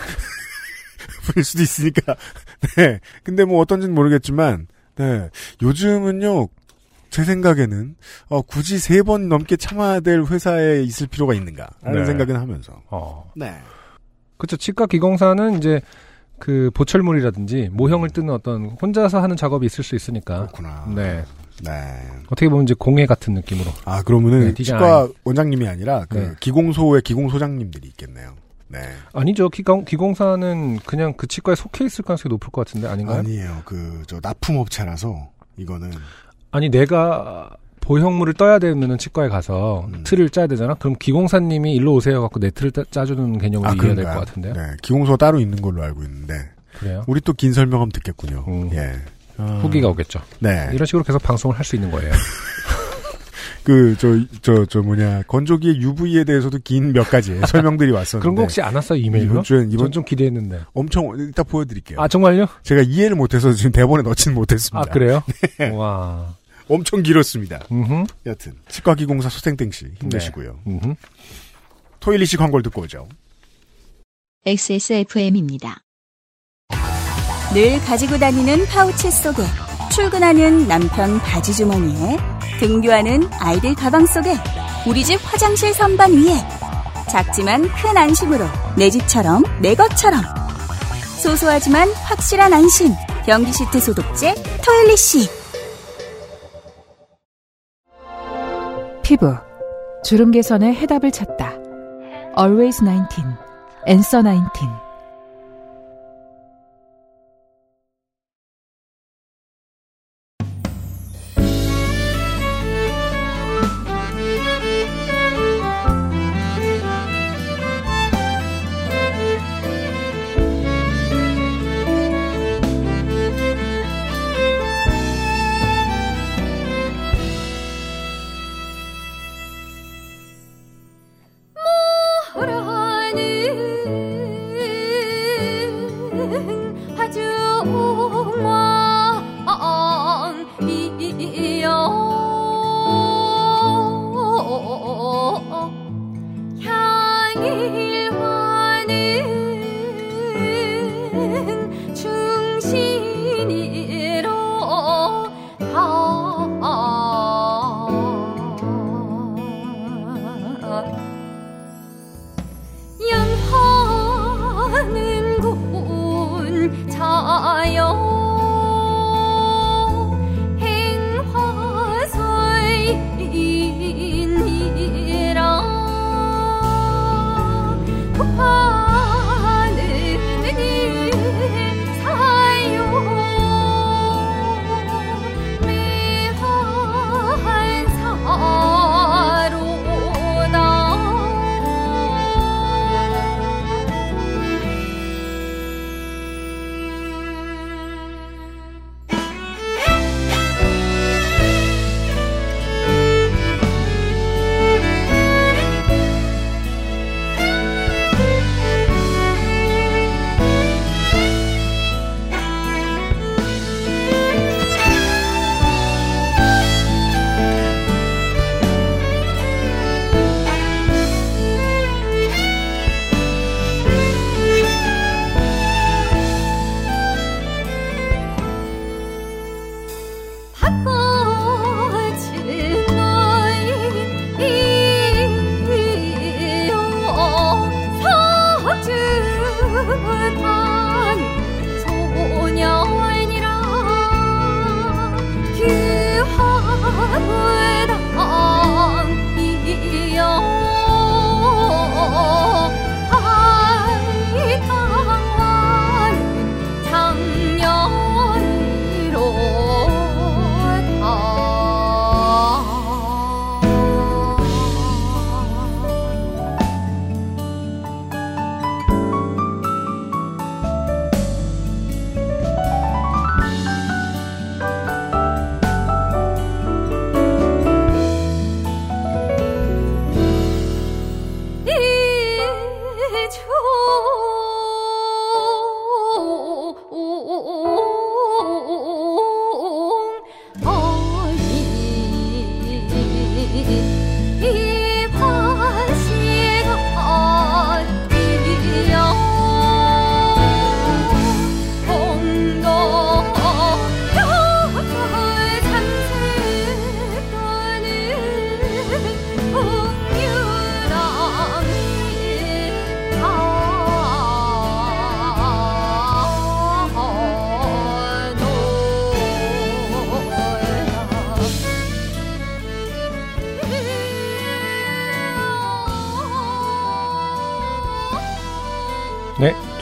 분일 수도 있으니까. 네. 근데 뭐 어떤지는 모르겠지만, 네. 요즘은요, 제 생각에는, 어, 굳이 세 번 넘게 참아야 될 회사에 있을 필요가 있는가 라는 네. 생각은 하면서. 어. 네. 그렇죠. 치과 기공사는 이제 그 보철물이라든지 모형을 뜨는 어떤 혼자서 하는 작업이 있을 수 있으니까. 그렇구나. 네. 네. 어떻게 보면 이제 공예 같은 느낌으로. 아, 그러면은 네. 치과 원장님이 아니라 그 네. 기공소의 기공소장님들이 있겠네요. 네. 아니죠. 기공, 기공사는 그냥 그 치과에 속해 있을 가능성이 높을 것 같은데 아닌가요? 아니, 아니에요. 그, 저, 납품업체라서, 이거는. 내가 보형물을 떠야 되면은 치과에 가서 음. 틀을 짜야 되잖아. 그럼 기공사님이 일로 오세요 갖고 내 틀을 따- 짜주는 개념으로 아, 이해해야 될? 것 같은데요. 네. 기공소가 따로 있는 걸로 알고 있는데. 그래요? 우리 또 긴 설명하면 듣겠군요. 음. 예. 어, 후기가 오겠죠. 네. 이런 식으로 계속 방송을 할 수 있는 거예요. 그, 저, 저, 저 뭐냐. 건조기의 UV에 대해서도 긴 몇 가지 설명들이 왔었는데. 그런 거 혹시 안 왔어요? 이메일로? 이번 주엔, 이번 전좀 기대했는데. 엄청, 이따 보여드릴게요. 아 정말요? 제가 이해를 못해서 지금 대본에 넣지는 못했습니다. 아 그래요? 네. 와. 엄청 길었습니다. 음. 여튼. 치과기공사 소생땡 씨, 힘내시고요. 음. 토일리 씨 광고를 듣고 오죠. XSFM입니다. 늘 가지고 다니는 파우치 속에 출근하는 남편 바지 주머니에 등교하는 아이들 가방 속에 우리 집 화장실 선반 위에 작지만 큰 안심으로 내 집처럼 내 것처럼. 소소하지만 확실한 안심. 변기 시트 소독제 토일리시 피부. 주름 개선의 해답을 찾다. Always 19, Answer 19.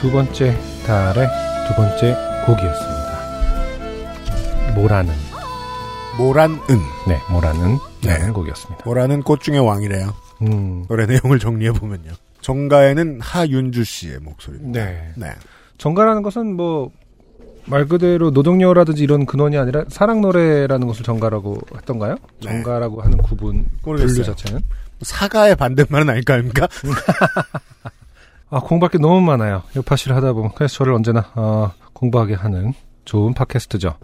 두 번째 달의 두 번째 곡이었습니다. 모라는. 모란은. 네, 모라는. 네. 곡이었습니다. 모라는 꽃 중의 왕이래요. 음, 노래 내용을 정리해 보면요. 정가에는 하윤주 씨의 목소리입니다. 네. 네. 정가라는 것은 뭐, 말 그대로 노동요라든지 이런 근원이 아니라 사랑 노래라는 것을 정가라고 했던가요? 네. 정가라고 하는 구분, 모르겠어요. 분류 자체는? 사가의 반대말은 아닐까 아닙니까? 아, 공부할 게 너무 많아요. 요파시를 하다 보면. 그래서 저를 언제나, 어, 공부하게 하는 좋은 팟캐스트죠.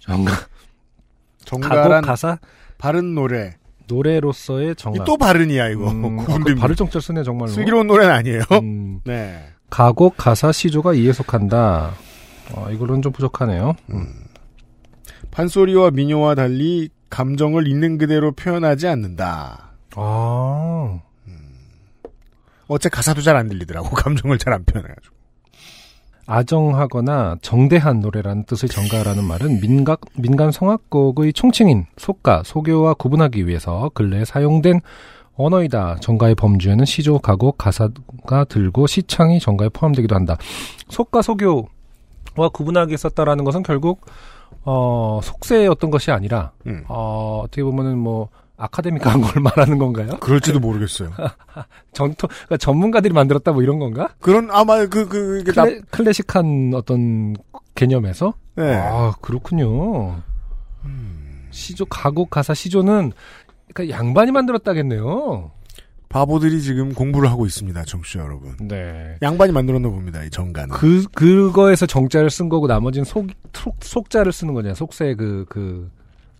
정가. 정가란 가사, 바른 노래. 노래로서의 정가. 이또 바른이야 이거. 음, 아, 구분됩니다. 그 정자 쓰네, 정말로. 슬기로운 노래는 아니에요. 음, 네. 가곡, 가사, 시조가 이에 속한다. 어, 이걸로는 좀 부족하네요. 판소리와 민요와 달리 감정을 있는 그대로 표현하지 않는다. 아, 어째 가사도 잘 안 들리더라고. 감정을 잘 안 표현해가지고. 아정하거나 정대한 노래라는 뜻의 정가라는 말은 민각, 민간 성악곡의 총칭인 속가, 소교와 구분하기 위해서 근래에 사용된 언어이다. 정가의 범주에는 시조, 가곡, 가사가 들고 시창이 정가에 포함되기도 한다. 속가, 소교와 구분하기 썼다라는 것은 결국 어, 속세의 어떤 것이 아니라 음. 어, 어떻게 보면은 뭐 아카데믹한 걸 말하는 건가요? 그럴지도 모르겠어요. 전토 그러니까 전문가들이 만들었다 뭐 이런 건가? 그런 아마 그그 그, 클래, 클래식한 어떤 개념에서 네. 아 그렇군요. 시조 가곡 가사 시조는 그러니까 양반이 만들었다겠네요. 바보들이 지금 공부를 하고 있습니다, 청취자 여러분. 네. 양반이 만들었나 봅니다, 이 정가는. 그 그거에서 정자를 쓴 거고 나머지는 속, 속 속자를 쓰는 거냐 속세 그 그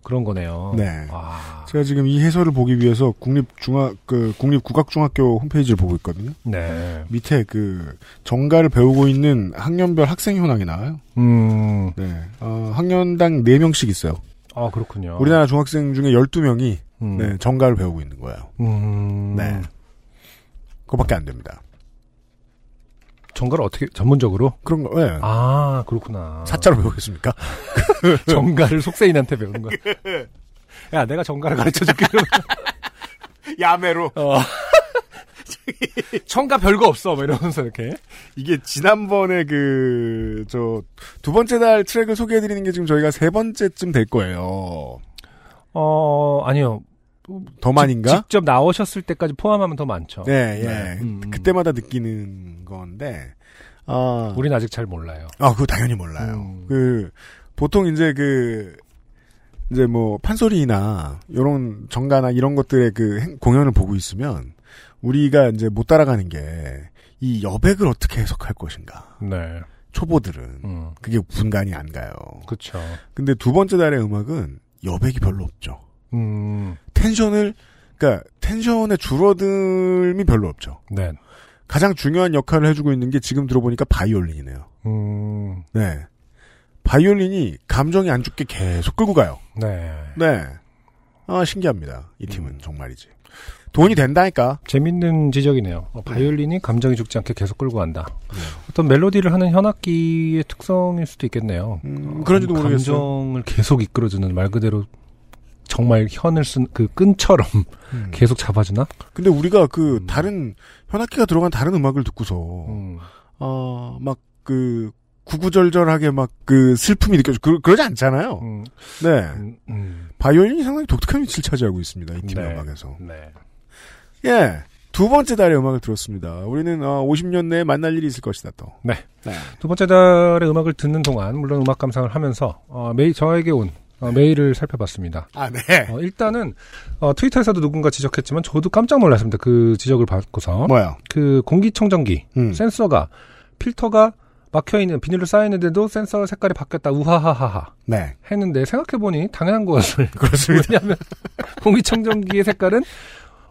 그런 거네요. 네. 아, 제가 지금 이 해설을 보기 위해서 국립중학 그 국립국악중학교 홈페이지를 보고 있거든요. 네. 밑에 그 정가를 배우고 있는 학년별 학생 현황이 나와요. 음. 네. 어, 학년당 4명씩 있어요. 아 그렇군요. 우리나라 중학생 중에 12명이 음. 네, 정가를 배우고 있는 거예요. 음. 네. 그거밖에 안 됩니다. 정가를 어떻게 전문적으로? 그런 거, 네. 아 그렇구나. 사자로 배우겠습니까? 정가를 속세인한테 배우는 거야. 야, 내가 정가를 가르쳐 줄게. 그러면. 야매로. 어. 정가 별거 없어. 뭐 이러면서 이렇게. 이게 지난번에 그, 저, 두 번째 달 트랙을 소개해드리는 게 지금 저희가 세 번째쯤 될 거예요. 어, 아니요. 더 많인가? 직접 나오셨을 때까지 포함하면 더 많죠. 네, 예. 네. 음, 음. 그때마다 느끼는 건데, 아. 우린 아직 잘 몰라요. 아, 그거 당연히 몰라요. 음. 그, 보통 이제 그, 이제 뭐, 판소리나, 요런 정가나 이런 것들의 그 행- 공연을 보고 있으면, 우리가 이제 못 따라가는 게, 이 여백을 어떻게 해석할 것인가. 네. 초보들은. 음. 그게 분간이 안 가요. 그쵸. 근데 두 번째 달의 음악은 여백이 별로 없죠. 음. 텐션을, 그니까, 텐션의 줄어듦이 별로 없죠. 네. 가장 중요한 역할을 해주고 있는 게 지금 들어보니까 바이올린이네요. 음. 네. 바이올린이 감정이 안 죽게 계속 끌고 가요. 네. 네. 아, 신기합니다. 이 팀은 정말이지. 돈이 된다니까. 재밌는 지적이네요. 어, 바이올린이 감정이 죽지 않게 계속 끌고 간다. 어떤 멜로디를 하는 현악기의 특성일 수도 있겠네요. 음, 그런지도 모르겠어요. 감정을 계속 이끌어주는 말 그대로 정말 현을 쓴 그 끈처럼 음. 계속 잡아주나? 근데 우리가 그 음. 다른 현악기가 들어간 다른 음악을 듣고서 음. 어막 그 구구절절하게 막 그 슬픔이 느껴져 그, 그러지 않잖아요. 음, 네. 음, 음. 바이올린이 상당히 독특한 위치를 차지하고 있습니다. 이 팀의 네. 음악에서. 네. 예. 두 번째 달의 음악을 들었습니다. 우리는 어, 50년 내에 만날 일이 있을 것이다 또. 네. 네. 두 번째 달의 음악을 듣는 동안 물론 음악 감상을 하면서 어, 메일 저에게 온 어, 메일을 살펴봤습니다. 아, 네. 어, 일단은 어, 트위터에서도 누군가 지적했지만 저도 깜짝 놀랐습니다. 그 지적을 받고서 뭐야? 그 공기청정기 음. 센서가 필터가 막혀 있는 비닐로 쌓여 있는데도 센서 색깔이 바뀌었다. 우하하하하 네. 했는데 생각해 보니 당연한 것을 그렇습니다. 왜냐하면 공기청정기의 색깔은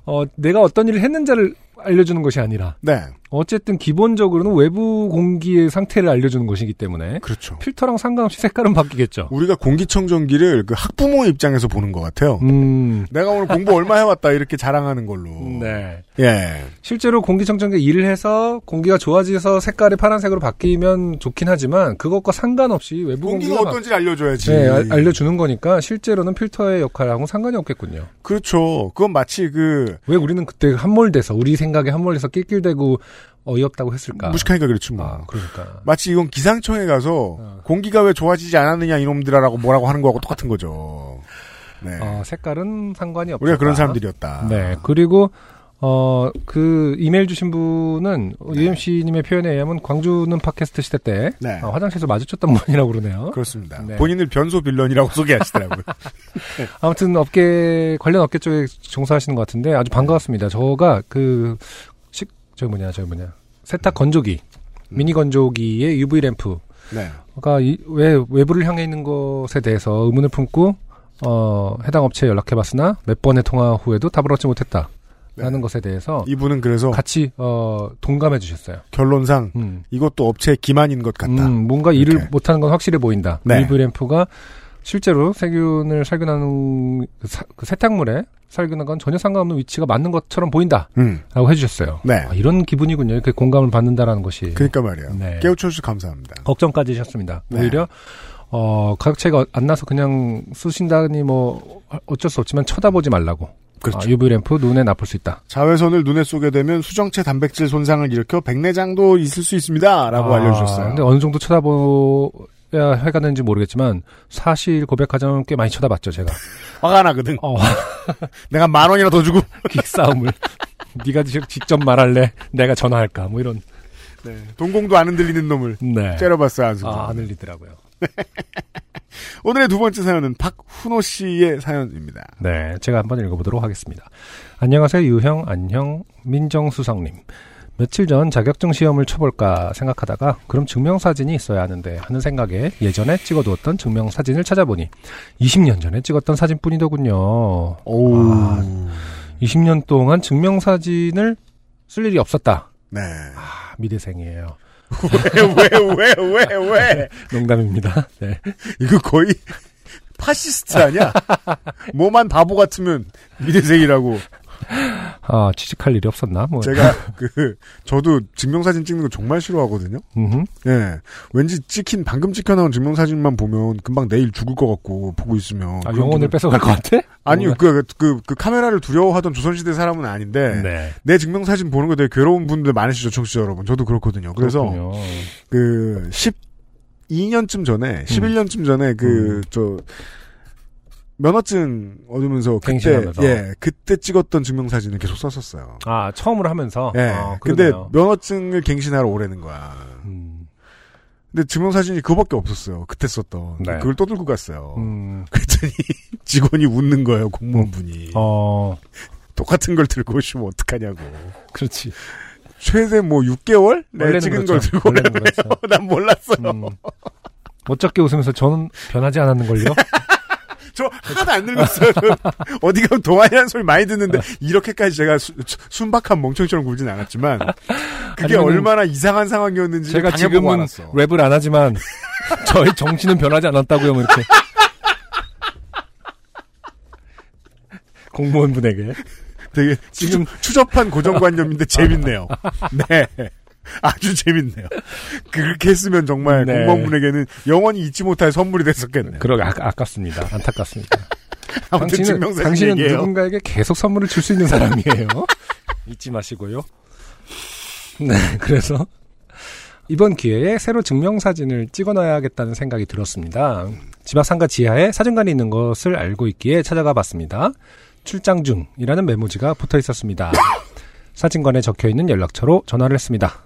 어, 내가 어떤 일을 했는지를 알려주는 것이 아니라 네. 어쨌든 기본적으로는 외부 공기의 상태를 알려주는 것이기 때문에 그렇죠. 필터랑 상관없이 색깔은 바뀌겠죠. 우리가 공기청정기를 그 학부모 입장에서 보는 것 같아요. 음, 내가 오늘 공부 얼마 해왔다 이렇게 자랑하는 걸로. 네. 예. 실제로 공기청정기 일을 해서 공기가 좋아져서 색깔이 파란색으로 바뀌면 좋긴 하지만 그것과 상관없이 외부 공기가 공기가 막- 어떤지 알려줘야지. 네, 알- 알려주는 거니까 실제로는 필터의 역할하고는 상관이 없겠군요. 그렇죠. 그건 마치 그 왜 우리는 그때 함몰돼서 우리 생각에 함몰돼서 낄낄대고 어이없다고 했을까? 무식하니까 그렇지 뭐. 아, 그러니까. 마치 이건 기상청에 가서 어. 공기가 왜 좋아지지 않았느냐 이놈들아라고 뭐라고 하는 거하고 똑같은 거죠. 네. 어, 색깔은 상관이 없다. 우리가 그런 사람들이었다. 네. 그리고 어, 그 이메일 주신 분은 UMC님의 표현에 의하면 광주는 팟캐스트 시대 때 네. 어, 화장실에서 마주쳤던 분이라고 그러네요. 그렇습니다. 네. 본인을 변소 빌런이라고 소개하시더라고요. 아무튼 업계 관련 업계 쪽에 종사하시는 것 같은데 아주 반가웠습니다. 저가 그 식, 저 뭐냐, 저 뭐냐 세탁 건조기, 미니 건조기의 UV 램프가 네. 이- 왜 외부를 향해 있는 것에 대해서 의문을 품고 어, 해당 업체에 연락해봤으나 몇 번의 통화 후에도 답을 얻지 못했다. 라는 것에 대해서 이분은 그래서 같이 어, 동감해 주셨어요. 결론상 음. 이것도 업체의 기만인 것 같다. 음, 뭔가 일을 이렇게. 못하는 건 확실해 보인다. 네. UV 램프가 실제로 세균을 살균하는 그 사- 그 세탁물에 살균한 건 전혀 상관없는 위치가 맞는 것처럼 보인다라고 음. 해주셨어요. 네. 아, 이런 기분이군요. 이렇게 공감을 받는다라는 것이 그러니까 말이에요. 네. 깨우쳐주셔서 감사합니다. 걱정까지 하셨습니다. 네. 오히려 어, 가격차가 안 나서 그냥 쓰신다니 뭐 어쩔 수 없지만 쳐다보지 말라고. 그렇죠. 아, UV 램프 눈에 나쁠 수 있다. 자외선을 눈에 쏘게 되면 수정체 단백질 손상을 일으켜 백내장도 있을 수 있습니다라고 아, 알려주셨어요. 근데 어느 정도 쳐다보 야 해가 되는지 모르겠지만 사실 고백하자면 꽤 많이 쳐다봤죠 제가. 화가 나거든. 어, 내가 만 원이나 더 주고. 기싸움을. 네가 직- 직접 말할래? 내가 전화할까? 뭐 이런. 동공도 안 흔들리는 놈을 네. 째려봤어요. 안승 아, 안 흘리더라고요. 오늘의 두 번째 사연은 박훈호 씨의 사연입니다. 네, 제가 한번 읽어보도록 하겠습니다. 안녕하세요, 유형, 안형, 민정수석님. 며칠 전 자격증 시험을 쳐볼까 생각하다가 그럼 증명사진이 있어야 하는데 하는 생각에 예전에 찍어두었던 증명사진을 찾아보니 20년 전에 찍었던 사진뿐이더군요. 오. 아, 20년 동안 증명사진을 쓸 일이 없었다. 네. 아, 미대생이에요. 왜, 왜, 왜, 왜? 농담입니다. 네. 이거 거의 파시스트 아니야? 뭐만 바보 같으면 미대생이라고. 아, 취직할 일이 없었나? 뭐. 제가 그 저도 증명사진 찍는 거 정말 싫어하거든요. 음흠. 예, 왠지 찍힌 방금 찍혀 나온 증명사진만 보면 금방 내일 죽을 것 같고 보고 있으면 아, 영혼을 기분- 뺏어갈 것 같아? 아니요, 그, 그, 그, 카메라를 두려워하던 조선시대 사람은 아닌데, 네. 내 증명사진 보는 거 되게 괴로운 분들 많으시죠, 청취자 여러분. 저도 그렇거든요. 그래서, 그렇군요. 그, 12년쯤 전에, 11년쯤 전에, 그, 음. 저, 면허증 얻으면서 그때, 갱신하면서. 예, 그때 찍었던 증명사진을 계속 썼었어요. 아, 처음으로 하면서? 예. 아, 근데. 면허증을 갱신하러 오라는 거야. 음, 근데 증명사진이 그거밖에 없었어요. 그때 썼던. 네. 그걸 또 들고 갔어요. 음, 그랬더니 직원이 웃는 거예요, 공무원분이. 어, 똑같은 걸 들고 오시면 어떡하냐고. 그렇지. 최대 뭐 6개월? 내 원래는 찍은 그렇죠. 걸 들고 오래요. 그렇죠. 난 몰랐어요. 음. 어떻게 웃으면서 저는 변하지 않았는걸요? 저 하나도 안 늙었어요. 어디 가면 동안이라는 소리 많이 듣는데 이렇게까지 제가 수- 수- 순박한 멍청이처럼 굴진 않았지만 그게 얼마나 이상한 상황이었는지 제가 지금은 알았어. 랩을 안 하지만 저희 정신은 변하지 않았다고요, 뭐 이렇게. 공무원분에게. 되게 지금 추접한 고정관념인데 재밌네요. 네. 아주 재밌네요. 그렇게 했으면 정말 네. 공무원분에게는 영원히 잊지 못할 선물이 됐었겠네요. 그러게 아, 아깝습니다. 안타깝습니다. 아무튼 당신은, 당신은 얘기예요. 누군가에게 계속 선물을 줄 수 있는 사람이에요. 잊지 마시고요. 네, 그래서 이번 기회에 새로 증명사진을 찍어놔야겠다는 생각이 들었습니다. 집 앞 상가 지하에 사진관이 있는 것을 알고 있기에 찾아가 봤습니다. 출장 중이라는 메모지가 붙어 있었습니다. 사진관에 적혀 있는 연락처로 전화를 했습니다.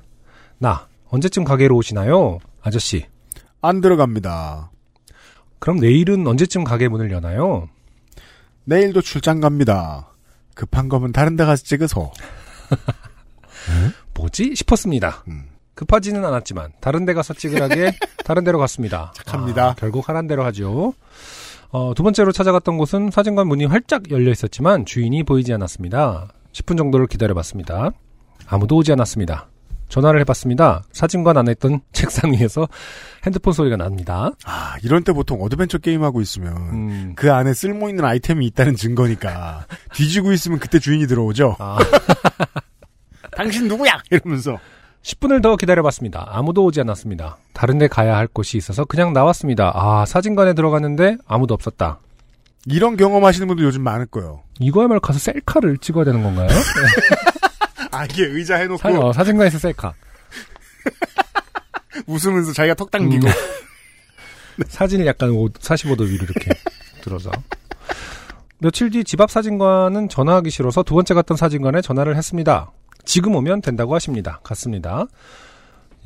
나 언제쯤 가게로 오시나요? 아저씨. 안 들어갑니다. 그럼 내일은 언제쯤 가게 문을 여나요? 내일도 출장 갑니다. 급한 거면 다른 데 가서 찍으소. 뭐지? 싶었습니다. 음. 급하지는 않았지만 다른 데 가서 찍으라기에 다른 데로 갔습니다. 착합니다. 아, 결국 하란 대로 하죠. 어, 두 번째로 찾아갔던 곳은 사진관 문이 활짝 열려 있었지만 주인이 보이지 않았습니다. 10분 정도를 기다려봤습니다. 아무도 오지 않았습니다. 전화를 해봤습니다. 사진관 안에 있던 책상 위에서 핸드폰 소리가 납니다. 아, 이런 때 보통 어드벤처 게임하고 있으면 음, 그 안에 쓸모있는 아이템이 있다는 증거니까 뒤지고 있으면 그때 주인이 들어오죠. 아, 당신 누구야? 이러면서 10분을 더 기다려봤습니다. 아무도 오지 않았습니다. 다른 데 가야 할 곳이 있어서 그냥 나왔습니다. 아, 사진관에 들어갔는데 아무도 없었다. 이런 경험하시는 분들 요즘 많을 거예요. 이거야말로 가서 셀카를 찍어야 되는 건가요? 아 이게 의자 해놓고 사, 어, 사진관에서 셀카. 웃으면서 자기가 턱 당기고 음. 사진을 약간 45도 위로 이렇게 들어서. 며칠 뒤 집 앞 사진관은 전화하기 싫어서 두 번째 갔던 사진관에 전화를 했습니다. 지금 오면 된다고 하십니다. 갔습니다.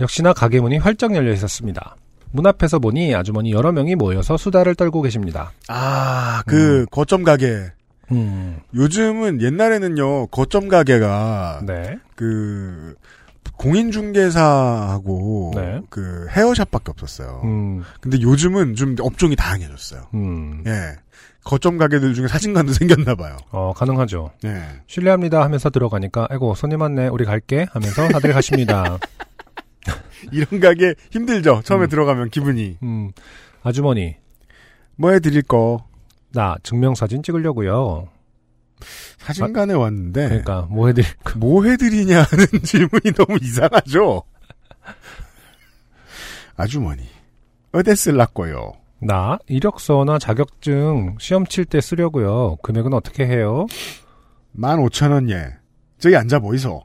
역시나 가게 문이 활짝 열려 있었습니다. 문 앞에서 보니 아주머니 여러 명이 모여서 수다를 떨고 계십니다. 아그 거점 가게 음, 요즘은 옛날에는요 거점 가게가 네. 그 공인중개사하고 네. 그 헤어샵밖에 없었어요. 음, 근데 요즘은 좀 업종이 다양해졌어요. 음, 예. 거점 가게들 중에 사진관도 생겼나 봐요. 어, 가능하죠. 예. 실례합니다 하면서 들어가니까, 아이고, 손님 왔네, 우리 갈게 하면서 다들 가십니다. 이런 가게 힘들죠. 처음에 음. 들어가면 기분이 음, 아주머니, 뭐 해드릴 거 나 증명사진 찍으려고요. 사진관에 왔는데 그러니까 뭐 해드릴 거. 뭐 해드리냐는 질문이 너무 이상하죠. 아주머니 어디 쓸라고요? 나 이력서나 자격증 시험 칠 때 쓰려고요. 금액은 어떻게 해요? 15,000원 예. 저기 앉아 보이소.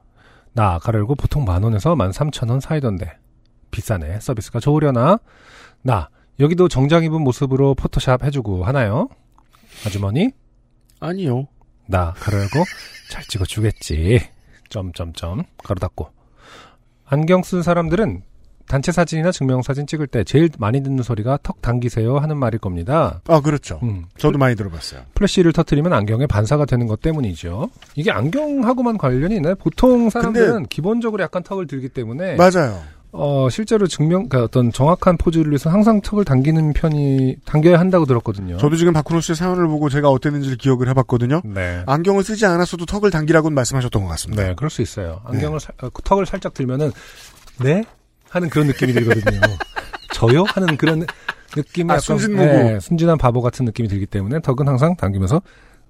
나 가르고 보통 만 원에서 만 삼천 원 사이던데 비싸네. 서비스가 좋으려나? 나 여기도 정장 입은 모습으로 포토샵 해주고 하나요? 아주머니 아니요. 나 가르고 잘 찍어주겠지. 점점점 가로 닫고 안경 쓴 사람들은 단체 사진이나 증명 사진 찍을 때 제일 많이 듣는 소리가 턱 당기세요 하는 말일 겁니다. 아 그렇죠. 음, 저도 많이 들어봤어요. 플래시를 터트리면 안경에 반사가 되는 것 때문이죠. 이게 안경하고만 관련이 있나요? 보통 사람들은 기본적으로 약간 턱을 들기 때문에 맞아요. 어, 실제로 증명 그러니까 어떤 정확한 포즈를 위해서 항상 턱을 당기는 편이 당겨야 한다고 들었거든요. 저도 지금 박훈호 씨의 사연을 보고 제가 어땠는지를 기억을 해봤거든요. 네. 안경을 쓰지 않았어도 턱을 당기라고는 말씀하셨던 것 같습니다. 네, 그럴 수 있어요. 안경을 살- 어, 턱을 살짝 들면은 네 하는 그런 느낌이 들거든요. 저요 하는 그런 느낌이 아, 약간 순진무구. 네, 순진한 바보 같은 느낌이 들기 때문에 턱은 항상 당기면서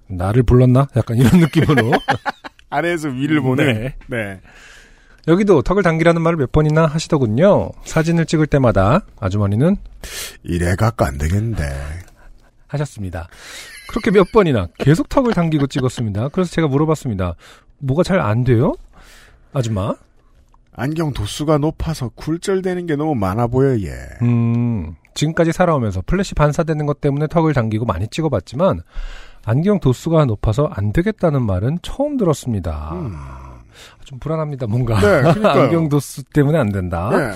나를 불렀나? 약간 이런 느낌으로 아래에서 위를 보는. 네. 네. 여기도 턱을 당기라는 말을 몇 번이나 하시더군요. 사진을 찍을 때마다 아주머니는 이래 갖고 안 되겠는데. 하셨습니다. 그렇게 몇 번이나 계속 턱을 당기고 찍었습니다. 그래서 제가 물어봤습니다. 뭐가 잘 안 돼요? 아줌마? 안경 도수가 높아서 굴절되는 게 너무 많아 보여 얘. 음, 지금까지 살아오면서 플래시 반사되는 것 때문에 턱을 당기고 많이 찍어봤지만 안경 도수가 높아서 안 되겠다는 말은 처음 들었습니다. 음. 좀 불안합니다. 뭔가 네, 그러니까요. 안경 도수 때문에 안 된다. 네.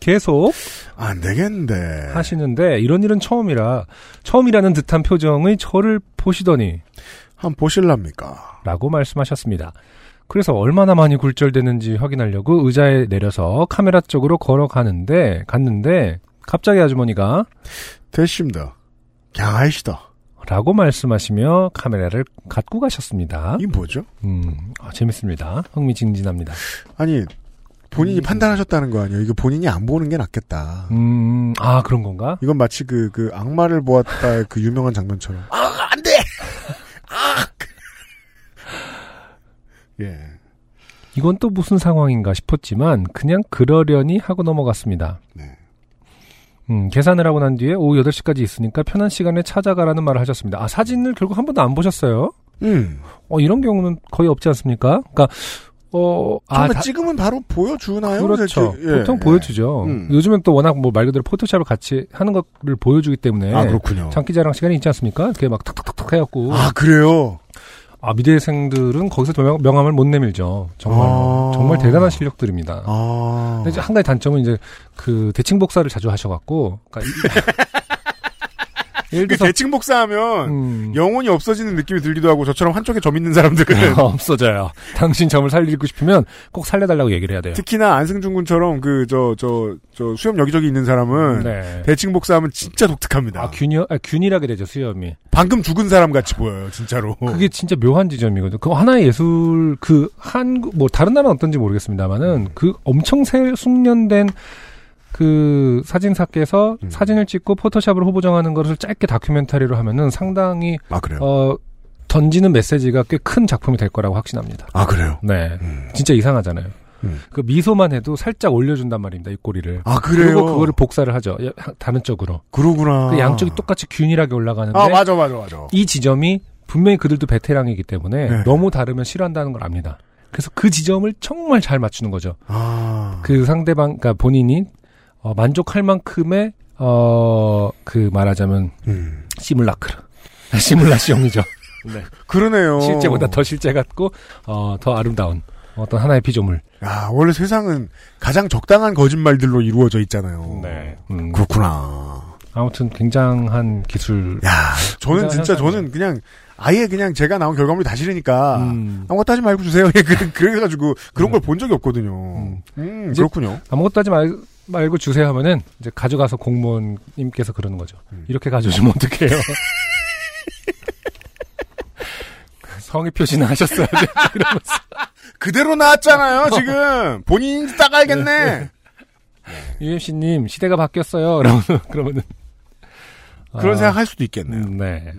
계속 안 되겠는데. 하시는데 이런 일은 처음이라 처음이라는 듯한 표정의 저를 보시더니 한번 보실랍니까? 라고 말씀하셨습니다. 그래서 얼마나 많이 굴절되는지 확인하려고 의자에 내려서 카메라 쪽으로 걸어가는데 갔는데 갑자기 아주머니가 됐습니다. 양아이시다. 라고 말씀하시며 카메라를 갖고 가셨습니다. 이게 뭐죠? 음, 아, 재밌습니다. 흥미진진합니다. 아니 본인이 판단하셨다는 거 아니에요? 이거 본인이 안 보는 게 낫겠다. 음, 아, 그런 건가? 이건 마치 그, 그, 악마를 보았다의 그 유명한 장면처럼. 아, 안 돼! 아! 예. 이건 또 무슨 상황인가 싶었지만 그냥 그러려니 하고 넘어갔습니다. 네. 음, 계산을 하고 난 뒤에 오후 8시까지 있으니까 편한 시간에 찾아가라는 말을 하셨습니다. 아, 사진을 결국 한 번도 안 보셨어요? 음. 어, 이런 경우는 거의 없지 않습니까? 그러니까 어, 처음에 다- 찍으면 바로 보여주나요? 그렇죠. 예, 보통 예. 보여주죠. 음. 요즘은 또 워낙 뭐 말 그대로 포토샵을 같이 하는 거를 보여주기 때문에 아, 그렇군요. 장기자랑 시간이 있지 않습니까? 그게 막 탁탁탁탁 해갖고 아, 그래요? 아, 미대생들은 거기서 명, 명함을 못 내밀죠. 정말 아. 정말 대단한 실력들입니다. 아. 근데 이제 한 가지 단점은 이제 그 대칭 복사를 자주 하셔갖고 그러니까 이- 예를 그 들어서 대칭 복사하면 음, 영혼이 없어지는 느낌이 들기도 하고 저처럼 한쪽에 점 있는 사람들은 없어져요. 당신 점을 살리고 싶으면 꼭 살려달라고 얘기를 해야 돼요. 특히나 안승준 군처럼 그 저 저 저 수염 여기저기 있는 사람은 네. 대칭 복사하면 진짜 독특합니다. 아 균이 아, 균일하게 되죠 수염이. 방금 죽은 사람 같이 보여요, 진짜로. 그게 진짜 묘한 지점이거든요. 그거 하나의 예술, 그, 한국, 뭐, 다른 나라 는 어떤지 모르겠습니다만은, 그 엄청 새, 숙련된 그 사진사께서 음. 사진을 찍고 포토샵으로 후보정하는 것을 짧게 다큐멘터리로 하면은 상당히, 아 그래요? 어, 던지는 메시지가 꽤 큰 작품이 될 거라고 확신합니다. 아 그래요? 네. 음. 진짜 이상하잖아요. 음. 그 미소만 해도 살짝 올려준단 말입니다, 입꼬리를. 아 그래요? 그리고 그거를 복사를 하죠. 야, 다른 쪽으로. 그러구나. 그 양쪽이 똑같이 균일하게 올라가는데. 아 맞아 맞아 맞아. 이 지점이 분명히 그들도 베테랑이기 때문에 네. 너무 다르면 싫어한다는 걸 압니다. 그래서 그 지점을 정말 잘 맞추는 거죠. 아 그 상대방, 그러니까 본인이 어, 만족할 만큼의 어, 그 말하자면 음. 시뮬라크르, 시뮬라시용이죠. 네. 그러네요. 실제보다 더 실제 같고 어, 더 아름다운 어떤 하나의 피조물. 아 원래 세상은 가장 적당한 거짓말들로 이루어져 있잖아요. 음, 그렇구나. 아무튼 굉장한 기술. 야 저는 진짜 현상이죠. 저는 그냥 아예 그냥 제가 나온 결과물이 다 싫으니까 음. 아무것도 하지 말고 주세요. 예, 그래, 그래가지고 그런 걸본 적이 없거든요. 음. 음, 그렇군요. 아무것도 하지 말, 말고 주세요 하면은 이제 가져가서 공무원님께서 그러는 거죠. 음. 이렇게 가져오시면 어떡해요. 성의 표시는 하셨어야죠. 이러면서. 그대로 나왔잖아요. 지금 본인인지 딱 알겠네. UMC님 시대가 바뀌었어요. 그러면 그러면은 그런 아, 생각 할 수도 있겠네요. 음, 네.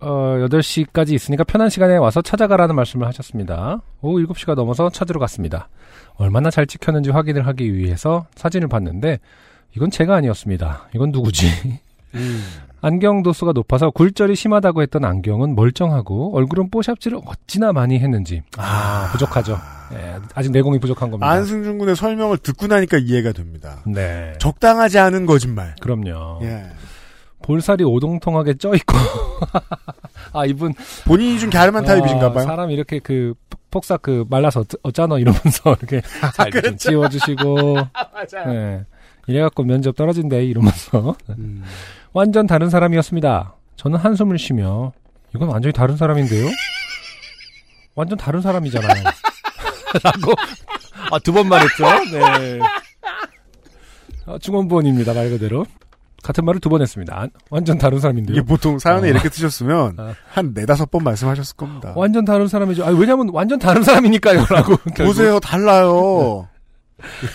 어, 8시까지 있으니까 편한 시간에 와서 찾아가라는 말씀을 하셨습니다. 오후 7시가 넘어서 찾으러 갔습니다. 얼마나 잘 찍혔는지 확인을 하기 위해서 사진을 봤는데 이건 제가 아니었습니다. 이건 누구지? 음. 안경 도수가 높아서 굴절이 심하다고 했던 안경은 멀쩡하고 얼굴은 뽀샵질을 어찌나 많이 했는지 아, 부족하죠. 예, 아직 내공이 부족한 겁니다. 안승준 군의 설명을 듣고 나니까 이해가 됩니다. 네. 적당하지 않은 거짓말. 그럼요. 예. 볼살이 오동통하게 쪄 있고 아 이분 본인이 좀 갸름한 타입이신가 어, 봐요. 사람 이렇게 그 폭삭 그 말라서 어쩌- 어쩌노 이러면서 이렇게 잘좀 그렇죠. 치워주시고 맞아요. 네. 이래갖고 면접 떨어진대 이러면서 음. 완전 다른 사람이었습니다. 저는 한숨을 쉬며 이건 완전히 다른 사람인데요. 완전 다른 사람이잖아요. 라고 아, 두 번 말했죠. 네. 아, 중원본입니다 말 그대로 같은 말을 두 번 했습니다. 아, 완전 다른 사람인데요. 이게 보통 사연에 어. 이렇게 쓰셨으면 어. 한 네다섯 번 말씀하셨을 겁니다. 완전 다른 사람이죠. 아, 왜냐면 완전 다른 사람이니까요 라고. 결국. 보세요, 달라요.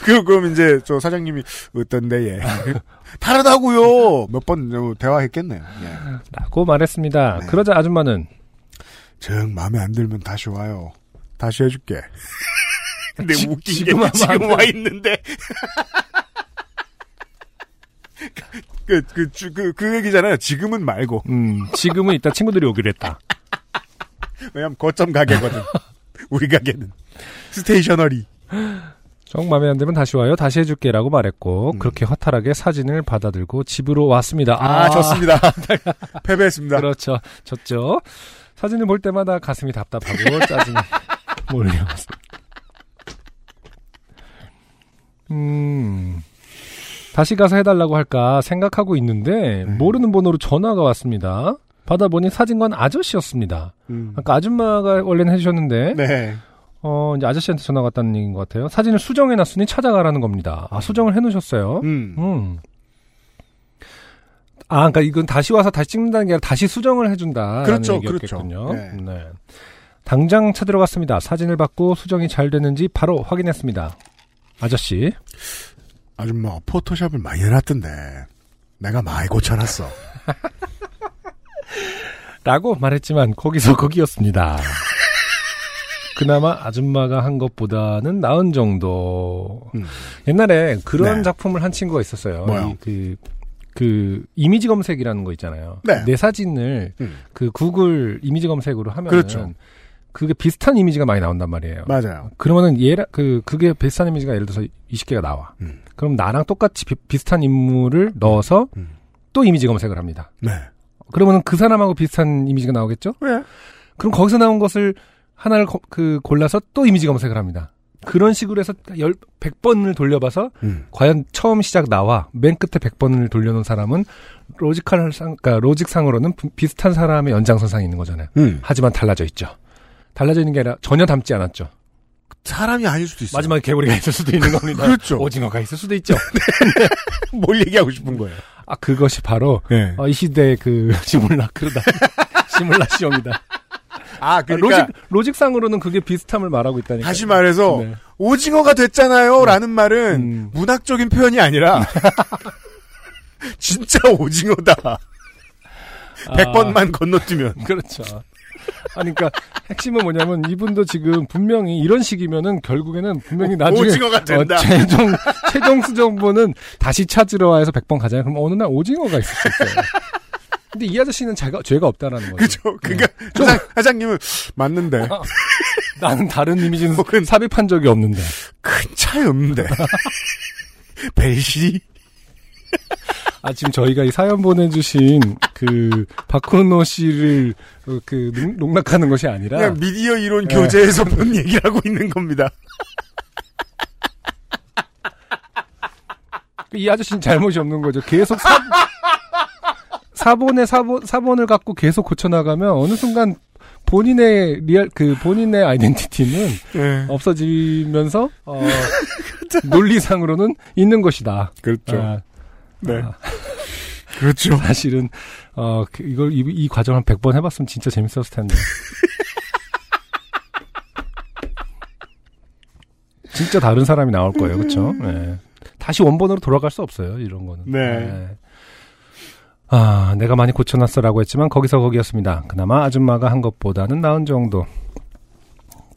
그, 그럼 이제 저 사장님이 어떤데, 예. 다르다고요 몇 번 대화했겠네요. 예. 라고 말했습니다. 네. 그러자 아줌마는 정 마음에 안 들면 다시 와요. 다시 해줄게. 근데 지- 웃긴 지금 게 지금 안와 있는데. 그, 그, 주- 그, 그 얘기잖아요. 지금은 말고. 음, 지금은 이따 친구들이 오기로 했다. 왜냐면 거점 가게거든. 우리 가게는. 스테이셔너리. 정 마음에 안 들면 다시 와요. 다시 해줄게라고 말했고 음. 그렇게 허탈하게 사진을 받아들고 집으로 왔습니다. 아, 좋습니다. 패배했습니다. 그렇죠. 졌죠. 사진을 볼 때마다 가슴이 답답하고 짜증이 몰려왔습니다. 음, 다시 가서 해달라고 할까 생각하고 있는데 네. 모르는 번호로 전화가 왔습니다. 받아보니 사진관 아저씨였습니다. 음. 아까 아줌마가 원래는 해주셨는데 네. 어 이제 아저씨한테 전화가 왔다는 얘기인 것 같아요. 사진을 수정해놨으니 찾아가라는 겁니다. 아 수정을 해놓으셨어요. 음. 음. 아, 그러니까 이건 다시 와서 다시 찍는다는 게 아니라 다시 수정을 해준다. 그렇죠, 얘기였겠군요. 그렇죠. 네. 네. 당장 찾으러 갔습니다. 사진을 받고 수정이 잘 됐는지 바로 확인했습니다. 아저씨, 아줌마, 포토샵을 많이 해놨던데. 내가 많이 고쳐놨어. 라고 말했지만 거기서 거기였습니다. 그나마 아줌마가 한 것보다는 나은 정도. 음. 옛날에 그런 네. 작품을 한 친구가 있었어요. 뭐요? 이 그, 그, 이미지 검색이라는 거 있잖아요. 네. 내 사진을 음. 그 구글 이미지 검색으로 하면 그렇죠. 그게 비슷한 이미지가 많이 나온단 말이에요. 맞아요. 그러면은 얘라 그 그게 비슷한 이미지가 예를 들어서 20개가 나와. 음. 그럼 나랑 똑같이 비, 슷한 인물을 넣어서 음. 또 이미지 검색을 합니다. 네. 그러면은 그 사람하고 비슷한 이미지가 나오겠죠? 왜? 그럼 거기서 나온 것을 하나를 거- 그 골라서 또 이미지 검색을 합니다. 그런 식으로 해서 열 100번을 돌려봐서 음. 과연 처음 시작 나와 맨 끝에 100번을 돌려놓은 사람은 logical 상, 그러니까 logic상으로는 비- 비슷한 사람의 연장선상에 있는 거잖아요. 음. 하지만 달라져 있죠. 달라져 있는 게 아니라 전혀 닮지 않았죠. 사람이 아닐 수도 있어요. 마지막에 개구리가 있을 수도 있는 겁니다. 그렇죠. 오징어가 있을 수도 있죠. 뭘 얘기하고 싶은 거예요? 아 그것이 바로 네. 어, 이 시대의 그 시뮬라크르다. 시뮬라시옹이다. 아, 아, 그러니까 로직 로직상으로는 그게 비슷함을 말하고 있다니까. 다시 말해서 네. 오징어가 됐잖아요. 라는 말은 음. 문학적인 표현이 아니라 진짜 오징어다. 아. 100번만 건너뛰면. 그렇죠. 아니, 그러니까 핵심은 뭐냐면 이분도 지금 분명히 이런 식이면은 결국에는 분명히 나중에 오징어가 된다. 어, 최종 최종 수정본은 다시 찾으러 와서 100번 가잖아요. 그럼 어느 날 오징어가 있을 수 있어요. 근데 이 아저씨는 죄가, 죄가 없다라는 거죠. 그죠? 그러니까 회장, 회장님은 맞는데 나는 다른 이미지는 혹은- 삽입한 적이 없는데. 큰 차이 없는데. 벨시 아, 지금 저희가 이 사연 보내주신 그 박훈호 씨를 어, 그 농- 농락하는 것이 아니라 그냥 미디어 이론 네. 교재에서 본 얘기를 하고 있는 겁니다. 이 아저씨는 잘못이 없는 거죠. 계속 사, 사본에 사본, 사본을 갖고 계속 고쳐나가면 어느 순간 본인의 real, 그 본인의 아이덴티티는 네. 없어지면서, 어, 논리상으로는 있는 것이다. 그렇죠. 아, 네. 아, 그렇죠. 사실은, 어, 그- 이걸, 이, 이 과정 한 100번 해 봤으면 진짜 재밌었을 텐데. 진짜 다른 사람이 나올 거예요. 그쵸? 네. 다시 원본으로 돌아갈 수 없어요. 이런 거는. 네. 아, 내가 많이 고쳐놨어라고 했지만 거기서 거기였습니다. 그나마 아줌마가 한 것보다는 나은 정도.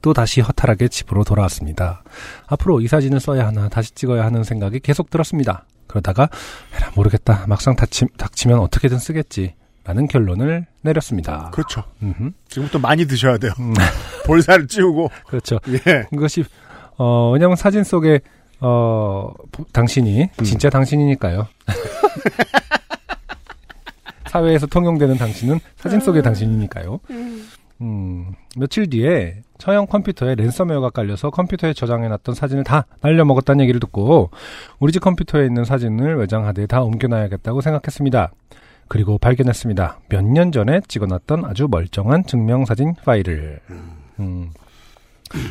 또 다시 허탈하게 집으로 돌아왔습니다. 앞으로 이 사진을 써야 하나 다시 찍어야 하는 생각이 계속 들었습니다. 그러다가 에라 모르겠다. 막상 닥치, 닥치면 어떻게든 쓰겠지. 라는 결론을 내렸습니다. 그렇죠. 음흠. 지금부터 많이 드셔야 돼요. 음, 볼살을 찌우고. 그렇죠. 예. 그것이 어 왜냐면 사진 속에 어 부- 당신이 음. 진짜 당신이니까요. 사회에서 통용되는 당신은 사진 속의 당신이니까요. 음, 며칠 뒤에 처형 컴퓨터에 랜섬웨어가 깔려서 컴퓨터에 저장해놨던 사진을 다 날려먹었다는 얘기를 듣고 우리 집 컴퓨터에 있는 사진을 외장하드에 다 옮겨놔야겠다고 생각했습니다. 그리고 발견했습니다. 몇 년 전에 찍어놨던 아주 멀쩡한 증명사진 파일을. 음.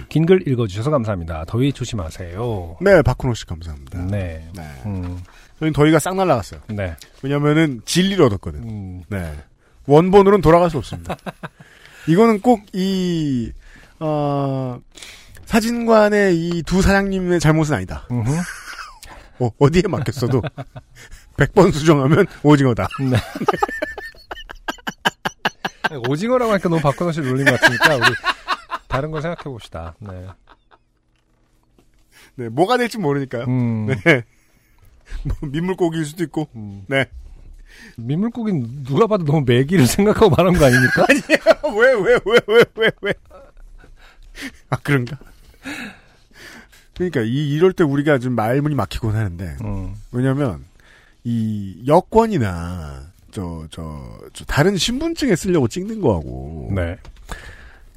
긴 글 읽어주셔서 감사합니다. 더위 조심하세요. 네, 박훈호 씨 감사합니다. 네. 네. 음, 저희는 더위가 싹 날라갔어요. 네. 왜냐면은 진리를 얻었거든. 음, 네. 원본으로는 돌아갈 수 없습니다. 이거는 꼭 이, 어, 사진관의 이 두 사장님의 잘못은 아니다. 어, 어디에 맡겼어도 100번 수정하면 오징어다. 네. 오징어라고 하니까 너무 박근호 씨 놀린 것 같으니까 우리 다른 걸 생각해 봅시다. 네. 네, 뭐가 될지 모르니까요. 음, 네. 뭐 민물고기일 수도 있고. 음. 네. 민물고기는 누가 봐도 너무 매기를 생각하고 말한 거 아닙니까? 왜, 왜, 왜, 왜, 왜, 왜. 아, 그런가? 그러니까 이, 이럴 때 우리가 좀 말문이 막히곤 하는데. 음, 왜냐면, 이 여권이나, 저, 저, 저, 다른 신분증에 쓰려고 찍는 거하고. 네.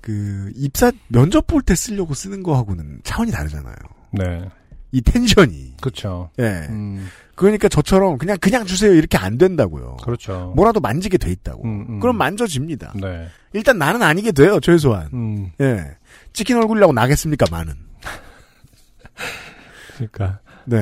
그, 입사, 면접 볼 때 쓰려고 쓰는 거하고는 차원이 다르잖아요. 네. 이 텐션이. 그렇죠. 예. 음, 그러니까 저처럼 그냥, 그냥 주세요. 이렇게 안 된다고요. 그렇죠. 뭐라도 만지게 돼 있다고. 음, 음. 그럼 만져집니다. 네. 일단 나는 아니게 돼요, 최소한. 음, 예. 찍힌 얼굴이라고 나겠습니까, 많은. 그러니까. 네.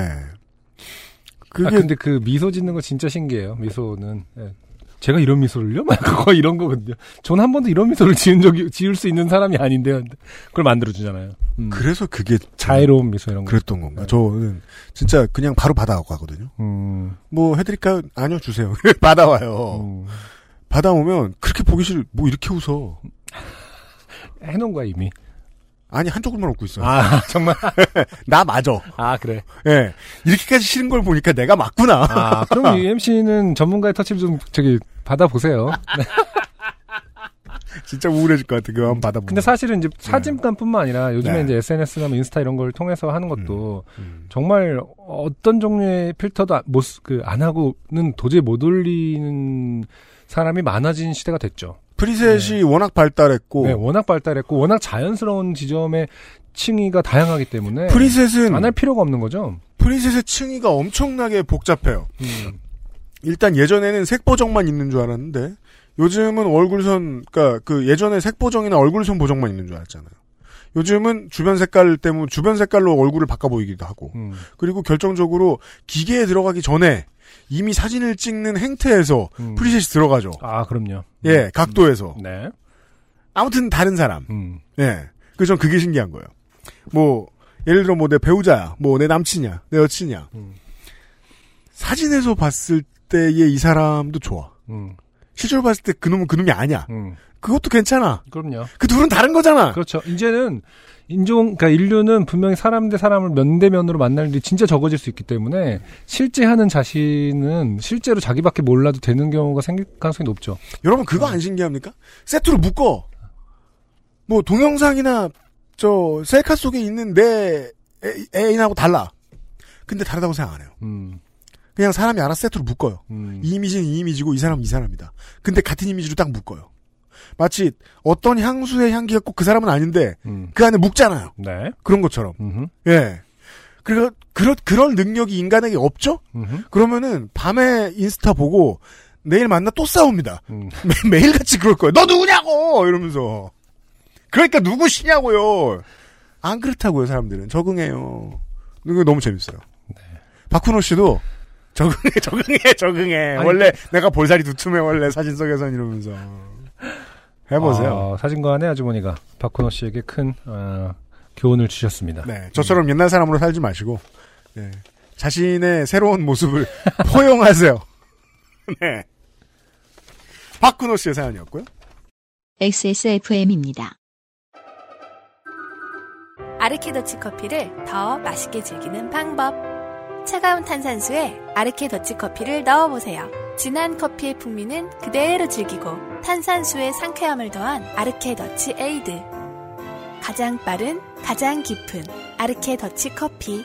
그게, 아, 근데 그 미소 짓는 거 진짜 신기해요. 미소는. 예. 제가 이런 미소를요? 막 그거 이런 거거든요. 전 한 번도 이런 미소를 지은 적이, 지을 수 있는 사람이 아닌데요. 그걸 만들어 주잖아요. 음. 그래서 그게 자애로운 미소 이런 거. 그랬던 건가. 네. 저는 진짜 그냥 바로 받아가고 가거든요. 음, 뭐 해드릴까요? 아니요, 주세요. 받아와요. 음. 받아오면 그렇게 보기 싫, 뭐 이렇게 웃어. 해놓은 거야, 이미. 아니 한쪽으로만 웃고 있어요. 아, 정말? 나 맞아. 아, 그래. 예. 이렇게까지 싫은 걸 보니까 내가 맞구나. 아, 그럼 UMC는 전문가의 터치를 좀, 저기, 받아 보세요. 네. 진짜 우울해질 것 같아. 그거 한번 받아보면. 근데 사실은 이제 사진관뿐만 아니라 요즘에 네. 이제 SNS나 뭐 인스타 이런 걸 통해서 하는 것도 음. 정말 어떤 종류의 필터도 안- 못, 쓰- 그, 안 하고는 도저히 못 올리는 사람이 많아진 시대가 됐죠. preset이 워낙 발달했고 네, 워낙 발달했고, 워낙 자연스러운 지점의 층위가 다양하기 때문에. preset은 안 할 필요가 없는 거죠. preset의 층위가 엄청나게 복잡해요. 음. 일단 예전에는 색보정만 있는 줄 알았는데 요즘은 얼굴선 그러니까 그 예전에 색보정이나 얼굴선 보정만 있는 줄 알았잖아요. 요즘은 주변 색깔 때문에 주변 색깔로 얼굴을 바꿔 보이기도 하고 음. 그리고 결정적으로 기계에 들어가기 전에 이미 사진을 찍는 행태에서 음. 프리셋이 들어가죠. 아, 그럼요. 예, 각도에서. 네. 아무튼 다른 사람. 음. 예. 그래서 전 그게 신기한 거예요. 뭐 예를 들어 뭐 내 배우자야, 뭐 내 남친이야, 내 여친이야. 음. 사진에서 봤을 때의 이 사람도 좋아. 음. 실제로 봤을 때 그놈은 그놈이 아니야. 음. 그것도 괜찮아. 그럼요. 그 둘은 다른 거잖아. 그렇죠. 이제는 인종, 그러니까 인류는 분명히 사람 대 사람을 면 대면으로 만날 일이 진짜 적어질 수 있기 때문에 실제 하는 자신은 실제로 자기밖에 몰라도 되는 경우가 생길 가능성이 높죠. 여러분 그거 안 신기합니까? 세트로 묶어. 뭐 동영상이나 저 셀카 속에 있는 내 애- 애인하고 달라. 근데 다르다고 생각 안 해요. 음, 그냥 사람이 알아서 세트로 묶어요. 음, 이 이미지는 이 이미지고 이 사람은 이 사람이다. 근데 같은 이미지로 딱 묶어요. 마치 어떤 향수의 향기가 꼭 그 사람은 아닌데 음. 그 안에 묶잖아요. 네. 그런 것처럼. 음흠, 예. 그러, 그런, 그런 능력이 인간에게 없죠? 음흠, 그러면은 밤에 인스타 보고 내일 만나 또 싸웁니다. 음. 매, 일같이 그럴 거예요. 너 누구냐고! 이러면서. 그러니까 누구시냐고요! 안 그렇다고요, 사람들은. 적응해요. 이거 너무 재밌어요. 박훈호 씨도 적응해, 적응해, 적응해. 아니, 원래 내가 볼살이 두툼해, 원래 사진 속에선 이러면서. 해보세요. 아, 사진관의 아주머니가 박훈호 씨에게 큰 어, 교훈을 주셨습니다. 네, 저처럼 옛날 사람으로 살지 마시고, 네, 자신의 새로운 모습을 포용하세요. 네. 박근호 씨의 사연이었고요. XSFM입니다. 아르케더치 커피를 더 맛있게 즐기는 방법. 차가운 탄산수에 아르케더치 커피를 넣어보세요. 진한 커피의 풍미는 그대로 즐기고 탄산수의 상쾌함을 더한 아르케 더치 에이드. 가장 빠른, 가장 깊은 아르케 더치 커피.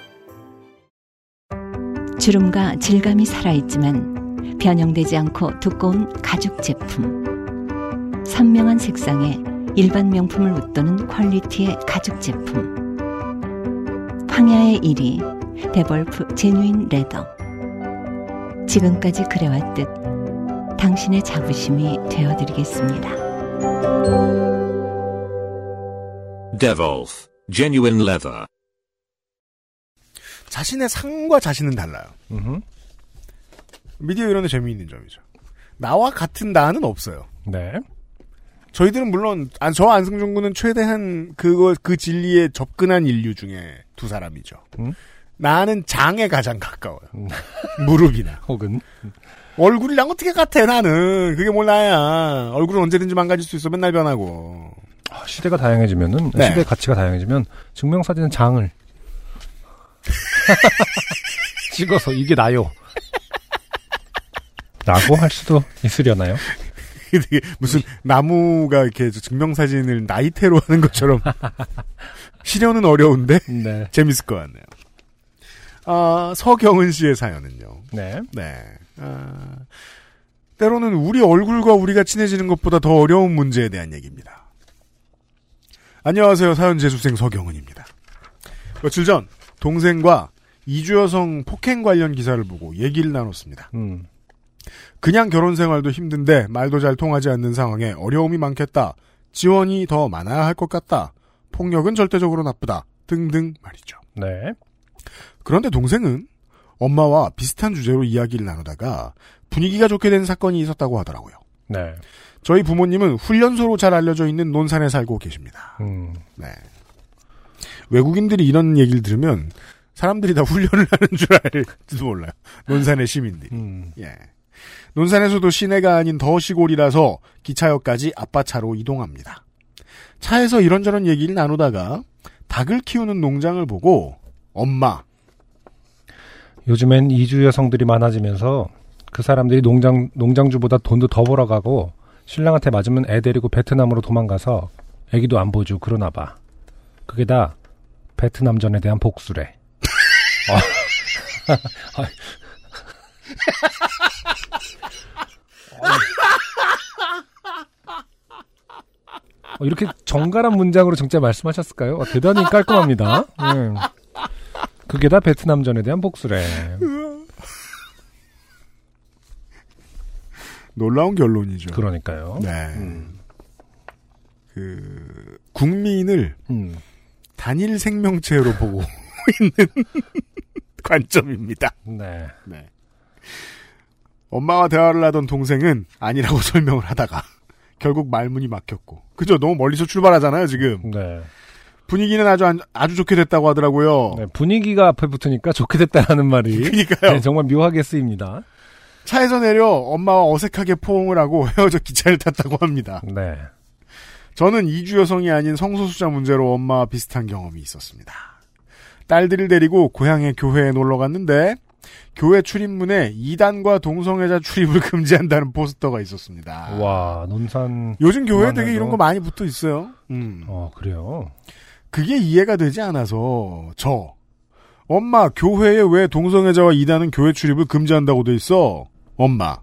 주름과 질감이 살아있지만 변형되지 않고 두꺼운 가죽 제품. 선명한 색상에 일반 명품을 웃도는 quality의 가죽 제품. 황야의 이리 데볼프 genuine leather. 지금까지 그래왔듯 당신의 자부심이 되어드리겠습니다. Devolf, genuine leather. 자신의 상과 자신은 달라요. 미디어 이론의 재미있는 점이죠. 나와 같은 나는 없어요. 네. 저희들은 물론 안- 저 안승준 군은 최대한 그거 그 진리에 접근한 인류 중에 두 사람이죠. 음? 나는 장에 가장 가까워요. 음. 무릎이나 혹은 얼굴이랑 어떻게 같아 나는 그게 뭘 나야. 얼굴은 언제든지 망가질 수 있어 맨날 변하고. 아, 시대가 다양해지면은 네. 시대 가치가 다양해지면 증명사진은 장을 찍어서 이게 나요. 라고 할 수도 있으려나요? 되게 무슨 나무가 이렇게 저 증명사진을 나이테로 하는 것처럼 실현은 어려운데 네. 재밌을 것 같네요. 아, 서경은 씨의 사연은요. 네. 네. 아, 때로는 우리 얼굴과 우리가 친해지는 것보다 더 어려운 문제에 대한 얘기입니다. 안녕하세요. 사연 재수생 서경은입니다. 며칠 전 동생과 이주 여성 폭행 관련 기사를 보고 얘기를 나눴습니다. 음. 그냥 결혼 생활도 힘든데 말도 잘 통하지 않는 상황에 어려움이 많겠다. 지원이 더 많아야 할 것 같다. 폭력은 절대적으로 나쁘다. 등등 말이죠. 네. 그런데 동생은 엄마와 비슷한 주제로 이야기를 나누다가 분위기가 좋게 된 사건이 있었다고 하더라고요. 네. 저희 부모님은 훈련소로 잘 알려져 있는 논산에 살고 계십니다. 음. 네. 외국인들이 이런 얘기를 들으면 사람들이 다 훈련을 하는 줄 알지도 몰라요. 논산의 시민들이. 음. 예. 논산에서도 시내가 아닌 더 시골이라서 기차역까지 아빠 차로 이동합니다. 차에서 이런저런 얘기를 나누다가 닭을 키우는 농장을 보고 엄마 요즘엔 이주 여성들이 많아지면서 그 사람들이 농장 농장주보다 돈도 더 벌어가고 신랑한테 맞으면 애 데리고 베트남으로 도망가서 애기도 안 보여주고 그러나 봐. 그게 다 베트남전에 대한 복수래. 어. 어, 이렇게 정갈한 문장으로 진짜 말씀하셨을까요? 어, 대단히 깔끔합니다. 음. 그게 다 베트남전에 대한 복수래. 놀라운 결론이죠. 그러니까요. 네. 음. 그 국민을 음. 단일 생명체로 보고 있는 관점입니다. 네. 네. 엄마와 대화를 하던 동생은 아니라고 설명을 하다가 결국 말문이 막혔고 그죠? 너무 멀리서 출발하잖아요 지금. 네. 분위기는 아주 안- 아주 좋게 됐다고 하더라고요. 네, 분위기가 앞에 붙으니까 좋게 됐다라는 말이 그러니까요. 네, 정말 묘하게 쓰입니다. 차에서 내려 엄마와 어색하게 포옹을 하고 헤어져 기차를 탔다고 합니다. 네. 저는 이주 여성이 아닌 성소수자 문제로 엄마와 비슷한 경험이 있었습니다. 딸들을 데리고 고향의 교회에 놀러 갔는데 교회 출입문에 이단과 동성애자 출입을 금지한다는 포스터가 있었습니다. 와, 논산. 요즘 교회에 되게 이런 거 많이 붙어 있어요. 음. 어, 그래요. 그게 이해가 되지 않아서 저 엄마 교회에 왜 동성애자와 이단은 교회 출입을 금지한다고 돼 있어? 엄마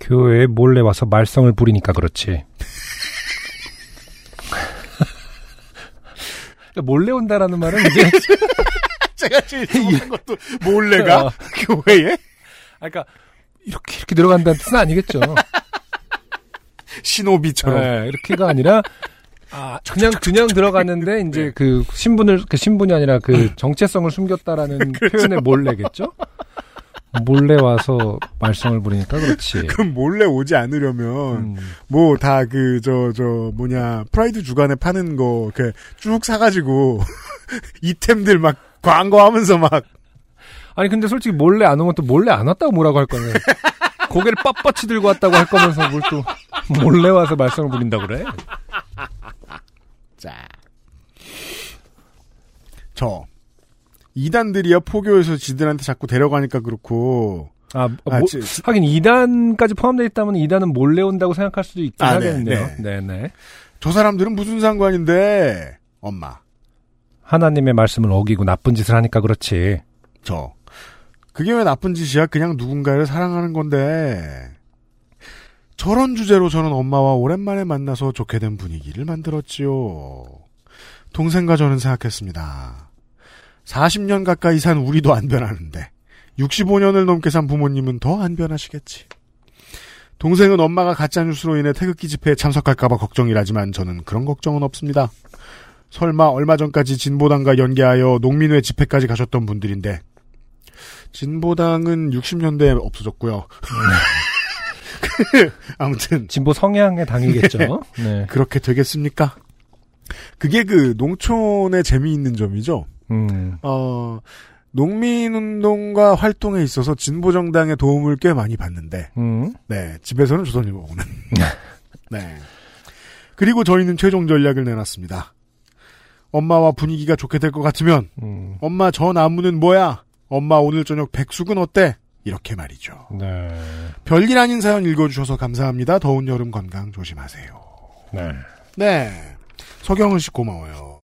교회에 몰래 와서 말썽을 부리니까 그렇지. 그러니까 몰래 온다라는 말은 이제 제가 제일 좋아하는 것도 몰래가 어. 교회에 아, 그러니까 이렇게 이렇게 들어간다는 뜻은 아니겠죠. 신호비처럼 네, 이렇게가 아니라 아, 그냥 그냥 들어갔는데 이제 그 신분을 그 신분이 아니라 그 정체성을 숨겼다라는 표현의 몰래겠죠. 몰래 와서 말썽을 부리니까 그렇지. 그럼 몰래 오지 않으려면 음, 뭐다 그 저저 뭐냐 프라이드 주간에 파는 거그쭉 사가지고 이템들 막 광고하면서 막 아니 근데 솔직히 몰래 안 오면 또 몰래 안 왔다고 뭐라고 할 거는 고개를 빳빳이 들고 왔다고 할 거면서 뭘 또 몰래 와서 말썽을 부린다 그래? 자. 저 이단들이야 포교에서 지들한테 자꾸 데려가니까 그렇고 아, 아, 뭐- 지- 지- 하긴 2단까지 포함되어 있다면 2단은 몰래 온다고 생각할 수도 있긴 아, 네, 하겠네요. 네. 네, 네. 저 사람들은 무슨 상관인데 엄마 하나님의 말씀을 어기고 나쁜 짓을 하니까 그렇지. 저 그게 왜 나쁜 짓이야? 그냥 누군가를 사랑하는 건데 저런 주제로 저는 엄마와 오랜만에 만나서 좋게 된 분위기를 만들었지요. 동생과 저는 생각했습니다. 40년 가까이 산 우리도 안 변하는데 65년을 넘게 산 부모님은 더 안 변하시겠지. 동생은 엄마가 가짜뉴스로 인해 태극기 집회에 참석할까봐 걱정이라지만 저는 그런 걱정은 없습니다. 설마 얼마 전까지 진보당과 연계하여 농민회 집회까지 가셨던 분들인데 진보당은 60년대에 없어졌고요. 아무튼 진보 성향의 당이겠죠. 네. 그렇게 되겠습니까? 그게 그 농촌의 재미있는 점이죠. 음. 어, 농민운동과 활동에 있어서 진보정당의 도움을 꽤 많이 받는데, 음. 네, 집에서는 조선일보 보는. 네. 그리고 저희는 최종 전략을 내놨습니다. 엄마와 분위기가 좋게 될 것 같으면, 음. 엄마 저 나무는 뭐야? 엄마 오늘 저녁 백숙은 어때? 이렇게 말이죠. 네. 별일 아닌 사연 읽어주셔서 감사합니다. 더운 여름 건강 조심하세요. 네. 네. 서경은 씨 고마워요.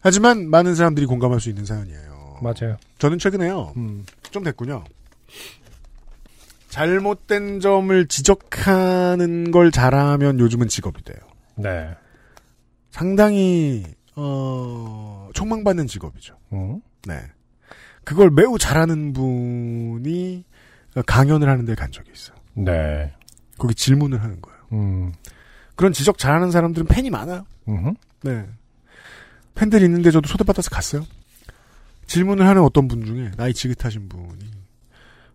하지만 많은 사람들이 공감할 수 있는 사연이에요. 맞아요. 저는 최근에요. 음. 좀 됐군요. 잘못된 점을 지적하는 걸 잘하면 요즘은 직업이 돼요. 네. 상당히 어 촉망받는 직업이죠. 음. 네. 그걸 매우 잘하는 분이 강연을 하는 데 간 적이 있어요. 네. 거기 질문을 하는 거예요. 음. 그런 지적 잘하는 사람들은 팬이 많아요. 음. 네. 팬들이 있는데 저도 초대받아서 갔어요. 질문을 하는 어떤 분 중에 나이 지긋하신 분이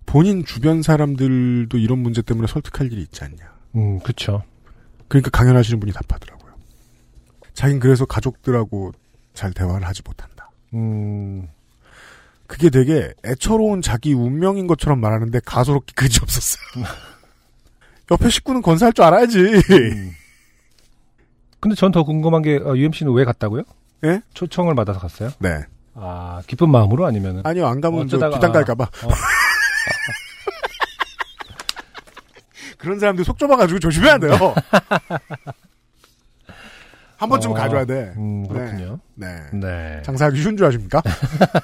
본인 주변 사람들도 이런 문제 때문에 설득할 일이 있지 않냐. 음, 그쵸. 그러니까 강연하시는 분이 답하더라고요. 자긴 그래서 가족들하고 잘 대화를 하지 못한다. 음. 그게 되게 애처로운 자기 운명인 것처럼 말하는데 가소롭게 그지 없었어요. 옆에 식구는 건사할 줄 알아야지. 음. 근데 전 더 궁금한 게 어, UMC는 왜 갔다고요? 예? 초청을 받아서 갔어요? 네. 아 기쁜 마음으로 아니면은 아니요, 안 가면 저 어쩌다가- 뒷담 깔까봐. 어. 그런 사람들 속 좁아가지고 조심해야 돼요. 한 번쯤은 어, 가줘야 돼. 음, 그렇군요. 네. 네. 장사하기 쉬운 줄 아십니까?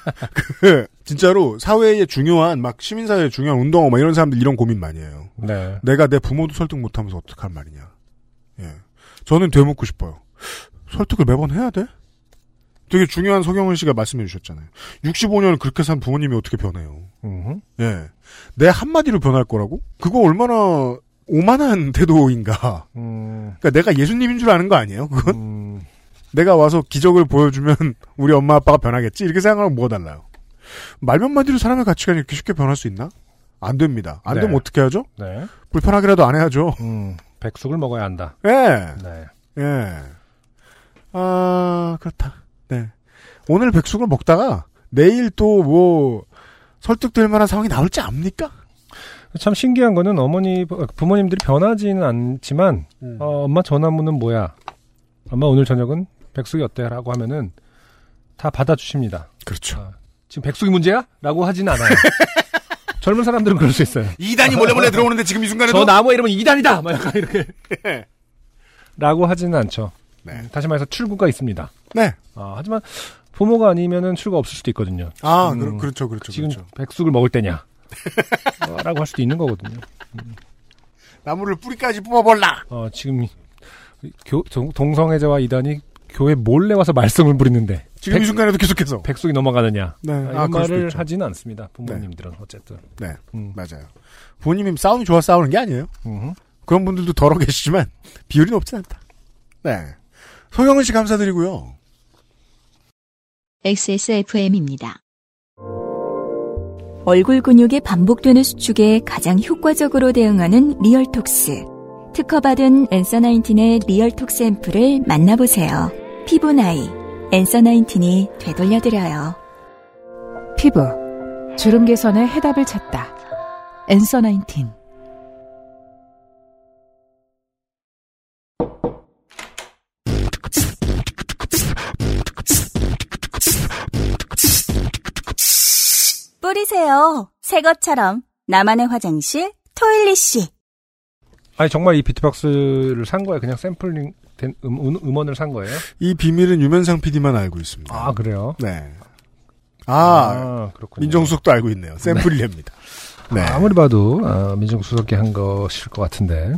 그, 진짜로 사회에 중요한, 막 시민사회에 중요한 운동어 막 이런 사람들 이런 고민 많이 해요. 네. 내가 내 부모도 설득 못하면서 어떡할 말이냐. 예. 저는 되묻고 싶어요. 설득을 매번 해야 돼? 되게 중요한 서경은 씨가 말씀해 주셨잖아요. 65년을 그렇게 산 부모님이 어떻게 변해요? 음흠. 예. 내 한마디로 변할 거라고? 그거 얼마나 오만한 태도인가. 음, 그러니까 내가 예수님인 줄 아는 거 아니에요? 그건? 음, 내가 와서 기적을 보여주면 우리 엄마 아빠가 변하겠지? 이렇게 생각하면 뭐가 달라요? 말몇 마디로 사람의 가치관이 이렇게 쉽게 변할 수 있나? 안 됩니다. 안 네. 되면 어떻게 하죠? 네. 불편하게라도 안 해야죠. 음, 백숙을 먹어야 한다. 예. 네. 예. 아, 그렇다. 네. 오늘 백숙을 먹다가 내일 또 뭐 설득될 만한 상황이 나올지 압니까? 참 신기한 거는 어머니, 부모님들이 변하지는 않지만, 음. 어, 엄마 전화문은 뭐야? 엄마 오늘 저녁은 백숙이 어때? 라고 하면은 다 받아주십니다. 그렇죠. 아, 지금 백숙이 문제야? 라고 하진 않아요. 젊은 사람들은 그럴 수 있어요. 이단이 몰래 몰래 들어오는데 지금 이 순간에도 저 나무에 이러면 이단이다! 막 약간 이렇게. 예. 라고 하지는 않죠. 네. 다시 말해서 출구가 있습니다. 네. 아, 하지만 부모가 아니면은 출구가 없을 수도 있거든요. 아, 음, 그렇죠 그렇죠, 지금 그렇죠. 백숙을 먹을 때냐? 어, 라고 할 수도 있는 거거든요. 나무를 뿌리까지 뽑아볼라. 어, 지금 교, 동- 동성애자와 이단이 교회 몰래 와서 말썽을 부리는데 지금 이 백- 순간에도 계속해서. 백숙이 넘어가느냐? 네. 아, 아, 말을. 하지는 않습니다. 부모님들은 어쨌든. 네. 음. 맞아요. 부모님이 싸움이 좋아 싸우는 게 아니에요. 음흠. 그런 분들도 더러 계시지만 비율이 높진 않다. 네. 소영은 씨 감사드리고요. XSFM입니다. 얼굴 근육이 반복되는 수축에 가장 효과적으로 대응하는 리얼톡스. 특허받은 Answer Nineteen의 리얼톡스 앰플을 만나보세요. 피부 나이, Answer Nineteen이 되돌려드려요. 피부, 주름 개선의 해답을 찾다. 엔서 나인틴. 뿌리세요. 새 것처럼. 나만의 화장실, 토일리 씨. 아니 정말 이 비트박스를 산 거예요? 그냥 샘플링 된 음, 음, 음원을 산 거예요? 이 비밀은 유면상 PD만 알고 있습니다. 아 그래요? 네. 아, 그렇군요. 민정수석도 알고 있네요. 샘플이랍니다. 네. 아무리 봐도 아, 민정수석이 한 것일 것 같은데.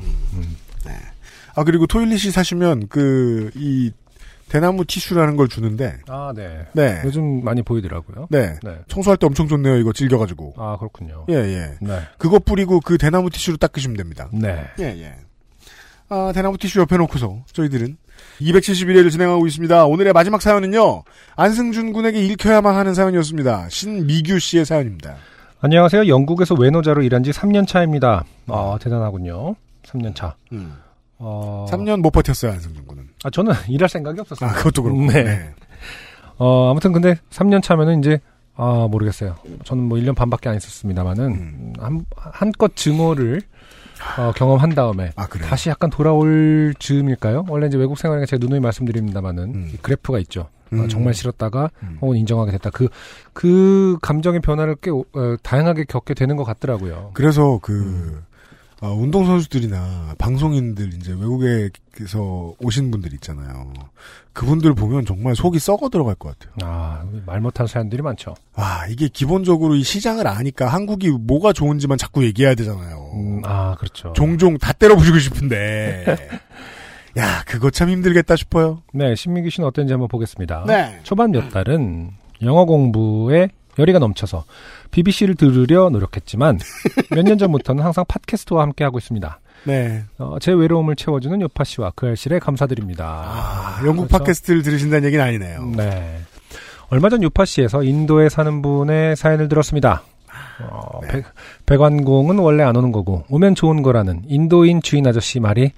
아, 그리고 토일릿이 사시면 그, 이, 대나무 티슈라는 걸 주는데, 아 네. 네. 요즘 많이 보이더라고요. 네. 네. 청소할 때 엄청 좋네요. 이거 질겨가지고. 아 그렇군요. 예, 예. 네. 그거 뿌리고 그 대나무 티슈로 닦으시면 됩니다. 네. 예, 예. 아, 대나무 티슈 옆에 놓고서 저희들은 271회를 진행하고 있습니다. 오늘의 마지막 사연은요. 안승준 군에게 읽혀야만 하는 사연이었습니다. 신미규 씨의 사연입니다. 안녕하세요. 영국에서 외노자로 일한 지 3년 차입니다. 아, 대단하군요. 3년 차. 음. 어, 3년 못 버텼어요, 안승준 군은. 아, 저는 일할 생각이 없었어요. 아, 그것도 그렇고. 네. 네. 어, 아무튼 근데 3년 차면은 이제, 아, 모르겠어요. 저는 뭐 1년 반밖에 안 있었습니다만은, 음. 한, 한껏 증오를, 어, 경험한 다음에, 아, 그래요? 다시 약간 돌아올 즈음일까요? 원래 이제 외국 생활에 제가 누누이 말씀드립니다만은, 음. 이 그래프가 있죠. 어, 음. 정말 싫었다가, 음. 혹은 인정하게 됐다. 그, 그 감정의 변화를 꽤, 어, 다양하게 겪게 되는 것 같더라고요. 그래서 그, 음. 어, 운동선수들이나 방송인들, 이제 외국에서 오신 분들 있잖아요. 그분들 보면 정말 속이 썩어 들어갈 것 같아요. 아, 말 못한 사연들이 많죠. 와, 이게 기본적으로 이 시장을 아니까 한국이 뭐가 좋은지만 자꾸 얘기해야 되잖아요. 음, 아, 그렇죠. 종종 다 때려 부수고 싶은데. 야, 그거 참 힘들겠다 싶어요. 네, 신민기 씨는 어땠는지 한번 보겠습니다. 네. 초반 몇 달은 영어 공부에 열의가 넘쳐서 BBC를 들으려 노력했지만 몇 년 전부터는 항상 팟캐스트와 함께 하고 있습니다. 네. 어, 제 외로움을 채워주는 요파 씨와 그 알실에 감사드립니다. 아, 영국 그래서- 팟캐스트를 들으신다는 얘기는 아니네요. 네. 얼마 전 요파 씨에서 인도에 사는 분의 사연을 들었습니다. 어, 네. 백, 백완공은 원래 안 오는 거고 오면 좋은 거라는 인도인 주인 아저씨 말이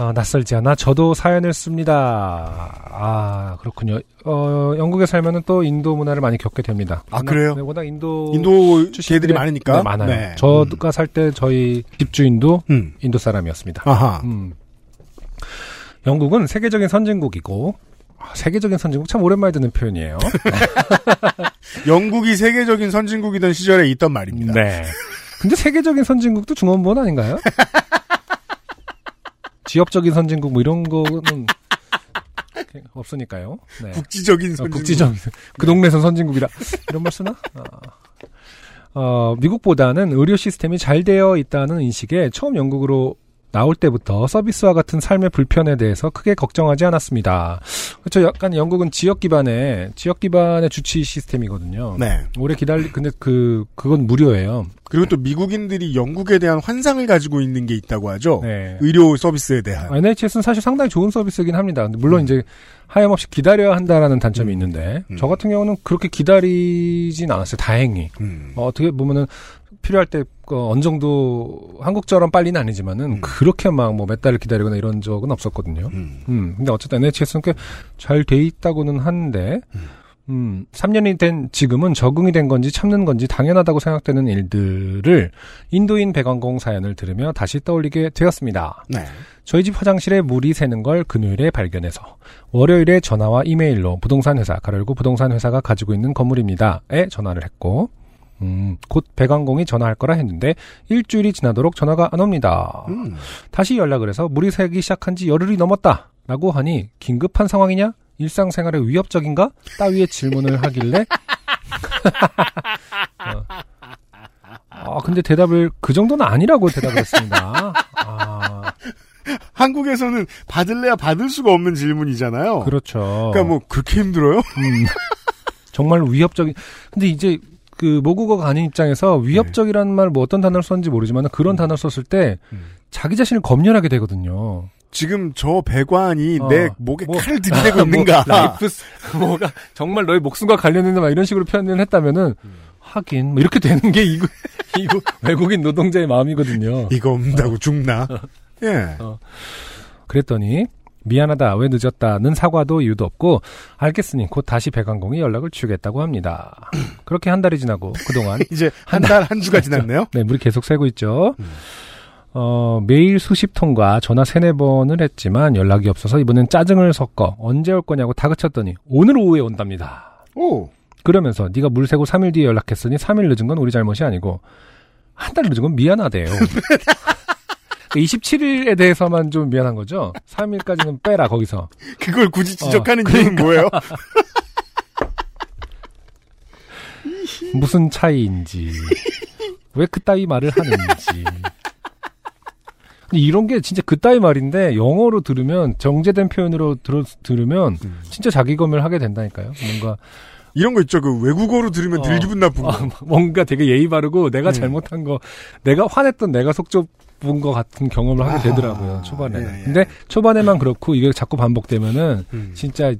어, 낯설지 않아 저도 사연을 씁니다. 아 그렇군요. 어, 영국에 살면은 또 인도 문화를 많이 겪게 됩니다. 아, 워낙- 그래요? 네, 워낙 인도 인도 개들이 많으니까. 네, 많아요. 네. 저가 살때 저희 집주인도 음. 인도 사람이었습니다. 아하. 음. 영국은 세계적인 선진국이고 아, 세계적인 선진국 참 오랜만에 듣는 표현이에요. 영국이 세계적인 선진국이던 시절에 있던 말입니다. 네. 근데 세계적인 선진국도 중원본 아닌가요? 지역적인 선진국 뭐 이런 거는 없으니까요. 네. 국지적인 어, 선진국. 국지적인 그 동네에서 선진국이다. 이런 말 쓰나? 어. 어, 미국보다는 의료 시스템이 잘 되어 있다는 인식에 처음 영국으로 나올 때부터 서비스와 같은 삶의 불편에 대해서 크게 걱정하지 않았습니다. 그렇죠. 약간 영국은 지역 기반의 지역 기반의 주치 시스템이거든요. 네. 오래 기다리 근데 그 그건 무료예요. 그리고 또 미국인들이 영국에 대한 환상을 가지고 있는 게 있다고 하죠. 네. 의료 서비스에 대한. NHS는 사실 상당히 좋은 서비스이긴 합니다. 물론 이제 하염없이 기다려야 한다라는 단점이 있는데 저 같은 경우는 그렇게 기다리진 않았어요. 다행히. 음. 어, 어떻게 보면은 필요할 때 어, 어느 정도 한국처럼 빨리는 아니지만은 그렇게 막 뭐 몇 달을 기다리거나 이런 적은 없었거든요. 음. 근데 어쨌든 NHS는 꽤 잘 돼 있다고는 하는데 음, 3년이 된 지금은 적응이 된 건지 참는 건지 당연하다고 생각되는 일들을 인도인 배관공 사연을 들으며 다시 떠올리게 되었습니다. 네. 저희 집 화장실에 물이 새는 걸 금요일에 발견해서 월요일에 전화와 이메일로 부동산 회사 가로열고 부동산 회사가 가지고 있는 건물입니다 에 전화를 했고 음, 곧 배관공이 전화할 거라 했는데 일주일이 지나도록 전화가 안 옵니다. 음. 다시 연락을 해서 물이 새기 시작한 지 열흘이 넘었다 라고 하니 긴급한 상황이냐? 일상생활에 위협적인가? 따위의 질문을 하길래 어. 아, 근데 대답을 그 정도는 아니라고 대답을 했습니다. 아, 한국에서는 받을래야 받을 수가 없는 질문이잖아요. 그렇죠. 그러니까 뭐 그렇게 힘들어요? 음, 정말 위협적인. 근데 이제 그 모국어가 아닌 입장에서 위협적이라는 말 뭐 어떤 단어를 썼는지 모르지만 그런 단어를 썼을 때 자기 자신을 검열하게 되거든요. 지금 저 배관이 어, 내 목에 뭐, 칼을 들이대고 있는가? 뭐 life 스- 뭐가 정말 너의 목숨과 관련있는 막 이런 식으로 표현을 했다면은 하긴 뭐 이렇게 되는 게 이거 이거 외국인 노동자의 마음이거든요. 이거 없다고 죽나? 예. 어. 그랬더니 미안하다 왜 늦었다는 사과도 이유도 없고 알겠으니 곧 다시 배관공이 연락을 주겠다고 합니다. 그렇게 한 달이 지나고 그동안 이제 한 달 한 주가 지났네요. 네 물이 계속 새고 있죠. 어, 매일 수십 통과 전화 세네 번을 했지만 연락이 없어서 이번엔 짜증을 섞어 언제 올 거냐고 다그쳤더니 오늘 오후에 온답니다. 오. 그러면서 네가 물 새고 3일 뒤에 연락했으니 3일 늦은 건 우리 잘못이 아니고 한 달 늦은 건 미안하대요. 27일에 대해서만 좀 미안한 거죠. 3일까지는 빼라 거기서. 그걸 굳이 지적하는 어, 이유는 뭐예요? 무슨 차이인지 왜 그따위 말을 하는지. 근데 이런 게 진짜 그따위 말인데 영어로 들으면 정제된 표현으로 들어, 들으면 진짜 자기 검열 하게 된다니까요. 뭔가 이런 거 있죠. 그 외국어로 들으면 들 어. 기분 나쁜 거. 어, 뭔가 되게 예의 바르고 내가 음. 잘못한 거, 내가 화냈던 내가 속 좁 은것 같은 경험을 하게 되더라고요, 초반에는. 예, 예. 근데 초반에만 그렇고 이게 자꾸 반복되면은 음. 진짜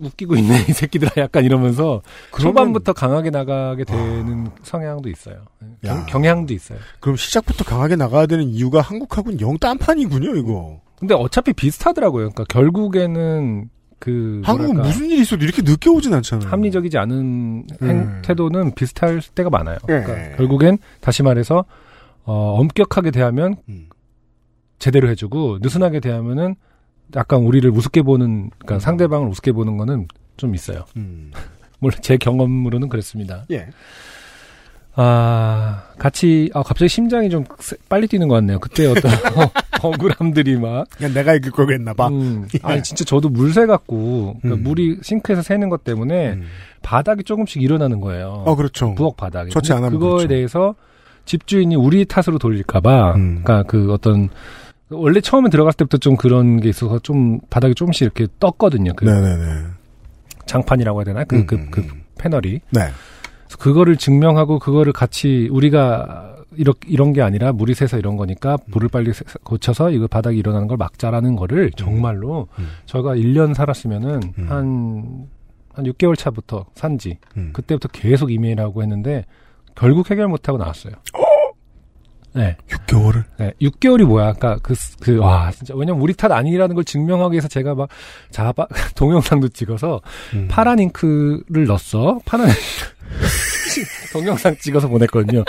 웃기고 있네, 이 새끼들아 약간 이러면서 그러면- 초반부터 강하게 나가게 되는 성향도 있어요. 야. 경, 경향도 있어요. 그럼 시작부터 강하게 나가야 되는 이유가 한국하고는 영 딴판이군요, 이거. 근데 어차피 비슷하더라고요. 그러니까 결국에는 그 한국은 뭐랄까, 무슨 일이 있어도 이렇게 늦게 오진 않잖아요. 합리적이지 않은 행, 음. 태도는 비슷할 때가 많아요. 예. 그러니까 결국엔 다시 말해서 어, 엄격하게 대하면 음. 제대로 해주고 느슨하게 대하면은 약간 우리를 우습게 보는 그러니까 상대방을 우습게 보는 거는 좀 있어요. 음. 물론 제 경험으로는 그랬습니다. 예. 아 같이 아 갑자기 심장이 좀 세- 빨리 뛰는 것 같네요. 그때 어떤 억울함들이 막 그냥 내가 이길 걸 그랬나 봐. 음, 아니 진짜 저도 물새 갖고 그러니까 음. 물이 싱크에서 새는 것 때문에 음. 바닥이 조금씩 일어나는 거예요. 어, 그렇죠. 부엌 근데 안 하면 그거에 그렇죠. 대해서 집주인이 우리 탓으로 돌릴까봐, 음. 그러니까 그 어떤 원래 처음에 들어갔을 때부터 좀 그런 게 있어서 좀 바닥이 조금씩 이렇게 떴거든요. 그 네네네. 장판이라고 해야 되나? 그, 음, 그, 음, 그 음. 패널이. 네. 그거를 증명하고 그거를 같이 우리가 이렇, 이런 게 아니라 물이 새서 이런 거니까 물을 빨리 새- 고쳐서 이거 바닥이 일어나는 걸 막자라는 거를 정말로 음. 저가 1년 살았으면은 음. 한, 한 6개월 차부터 산지 음. 그때부터 계속 이메일하고 했는데 결국 해결 못하고 나왔어요. 네. 6개월을. 네, 6개월이 뭐야? 그니까 그, 그, 와, 진짜. 왜냐면 우리 탓 아니라는 걸 증명하기 위해서 제가 막 자 바, 동영상도 찍어서 음. 파란 잉크를 넣었어. 파란 동영상 찍어서 보냈거든요.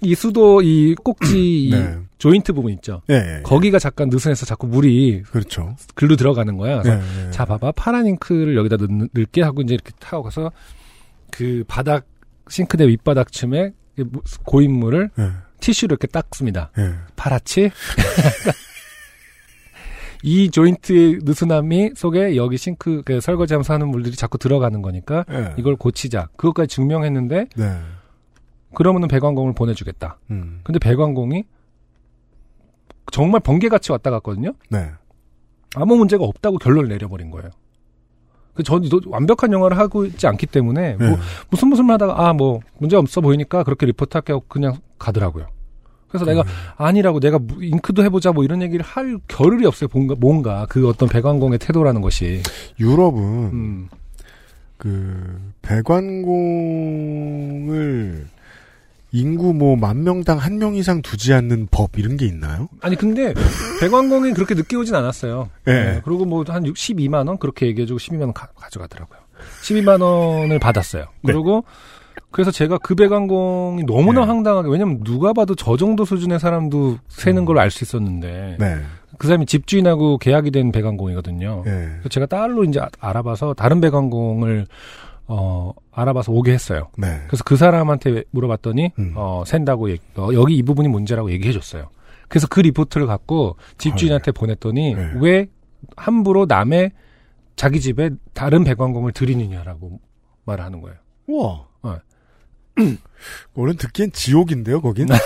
이 수도 이 꼭지 이 네. 조인트 부분 있죠. 예, 예. 거기가 잠깐 느슨해서 자꾸 물이 그렇죠. 글로 들어가는 거야. 그래서 예, 예. 자 봐봐 파란 잉크를 여기다 넣, 넣을게 하고 이제 이렇게 타고 가서 그 바닥 싱크대 윗바닥쯤에 이 무- 고인물을 예, 티슈로 이렇게 닦습니다. 예. 파랗지? 이 조인트의 느슨함이 속에 여기 싱크 그 설거지하면서 하는 물들이 자꾸 들어가는 거니까 예. 이걸 고치자. 그것까지 증명했는데 네. 그러면은 배관공을 보내주겠다. 음. 근데 배관공이 정말 번개같이 왔다 갔거든요. 네. 아무 문제가 없다고 결론을 내려버린 거예요. 그또 완벽한 영화를 하고 있지 않기 때문에 뭐 네. 무슨 무슨 말 하다가 아 뭐 문제 없어 보이니까 그렇게 리포트할게 하고 그냥 가더라고요. 그래서 내가 음. 아니라고 내가 무- 잉크도 해보자 뭐 이런 얘기를 할 겨를이 없어요. 뭔가 뭔가 그 어떤 배관공의 태도라는 것이. 유럽은 음. 그 배관공을 인구 뭐 만 명당 한 명 이상 두지 않는 법 이런 게 있나요? 아니 근데 배관공이 그렇게 늦게 오진 않았어요. 예. 네, 그리고 뭐 한 12만 원 그렇게 얘기해주고 12만 원 가, 져가더라고요 12만 원을 받았어요. 네. 그리고 그래서 제가 그 배관공이 너무나 네. 황당하게 왜냐면 누가 봐도 저 정도 수준의 사람도 세는 걸 알 수 있었는데 음. 네. 그 사람이 집주인하고 계약이 된 배관공이거든요. 예. 그래서 제가 따로 이제 아- 알아봐서 다른 배관공을 어 알아봐서 오게 했어요. 네. 그래서 그 사람한테 물어봤더니 음. 어 샌다고 얘기, 어, 여기 이 부분이 문제라고 얘기해 줬어요. 그래서 그 리포트를 갖고 집주인한테 보냈더니 네. 왜 함부로 남의 자기 집에 다른 배관공을 들이느냐라고 말을 하는 거예요. 우와. 어. 오늘 듣기엔 지옥인데요, 거긴?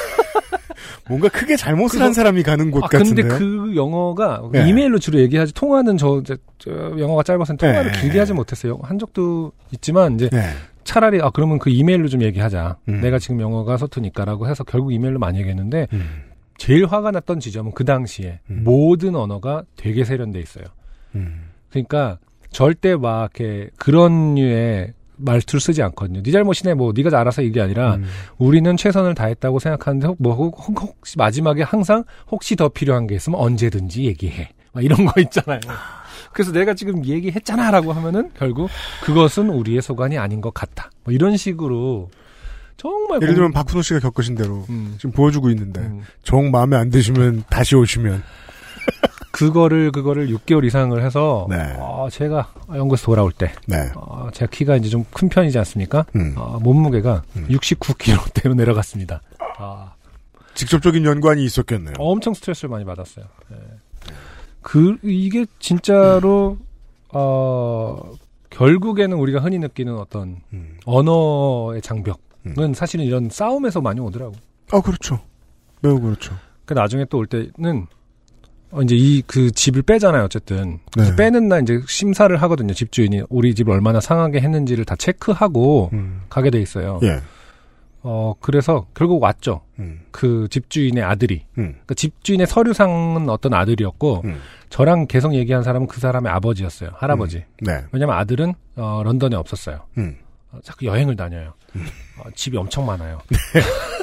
뭔가 크게 잘못을 그거- 한 사람이 가는 곳 아, 근데 같은데요. 그 영어가 네. 이메일로 주로 얘기하지 통화는 저, 저, 저 영어가 짧아서 통화를 네. 길게 하지 못했어요. 한 적도 있지만 이제 네. 차라리 아 그러면 그 이메일로 좀 얘기하자. 음. 내가 지금 영어가 서투니까라고 해서 결국 이메일로 많이 얘기했는데 음. 제일 화가 났던 지점은 그 당시에 음. 모든 언어가 되게 세련돼 있어요. 음. 그러니까 절대 막 이렇게 그런 류의 말투를 쓰지 않거든요. 네 잘못이네, 뭐 네가 알아서 이게 아니라 음. 우리는 최선을 다했다고 생각하는데 혹, 뭐 혹, 혹시 마지막에 항상 혹시 더 필요한 게 있으면 언제든지 얘기해. 막 이런 거 있잖아요. 그래서 내가 지금 얘기했잖아라고 하면은 결국 그것은 우리의 소관이 아닌 것 같다. 뭐 이런 식으로 정말 예를 공- 들면 박훈호 씨가 겪으신 대로 음, 지금 보여주고 있는데 음. 정 마음에 안 드시면 다시 오시면 그거를 그거를 6개월 이상을 해서 네. 어, 제가 영국에서 돌아올 때 네. 어, 제가 키가 이제 좀 큰 편이지 않습니까? 음. 어, 몸무게가 음. 69kg대로 내려갔습니다. 아, 직접적인 연관이 있었겠네요. 엄청 스트레스를 많이 받았어요. 예. 그 이게 진짜로 어 결국에는 우리가 흔히 느끼는 어떤 음. 언어의 장벽은 음. 사실은 이런 싸움에서 많이 오더라고. 아 그렇죠. 매우 그렇죠. 그 나중에 또 올 때는 어, 이제 이 그 집을 빼잖아요. 어쨌든 네. 빼는 날 이제 심사를 하거든요. 집주인이 우리 집을 얼마나 상하게 했는지를 다 체크하고 음. 가게 돼 있어요. 예. 어 그래서 결국 왔죠. 음. 그 집주인의 아들이. 음. 그러니까 집주인의 서류상은 어떤 아들이었고 음. 저랑 계속 얘기한 사람은 그 사람의 아버지였어요. 할아버지. 네. 왜냐면 아들은 어, 런던에 없었어요. 음. 어, 자꾸 여행을 다녀요. 어, 집이 엄청 많아요. 네.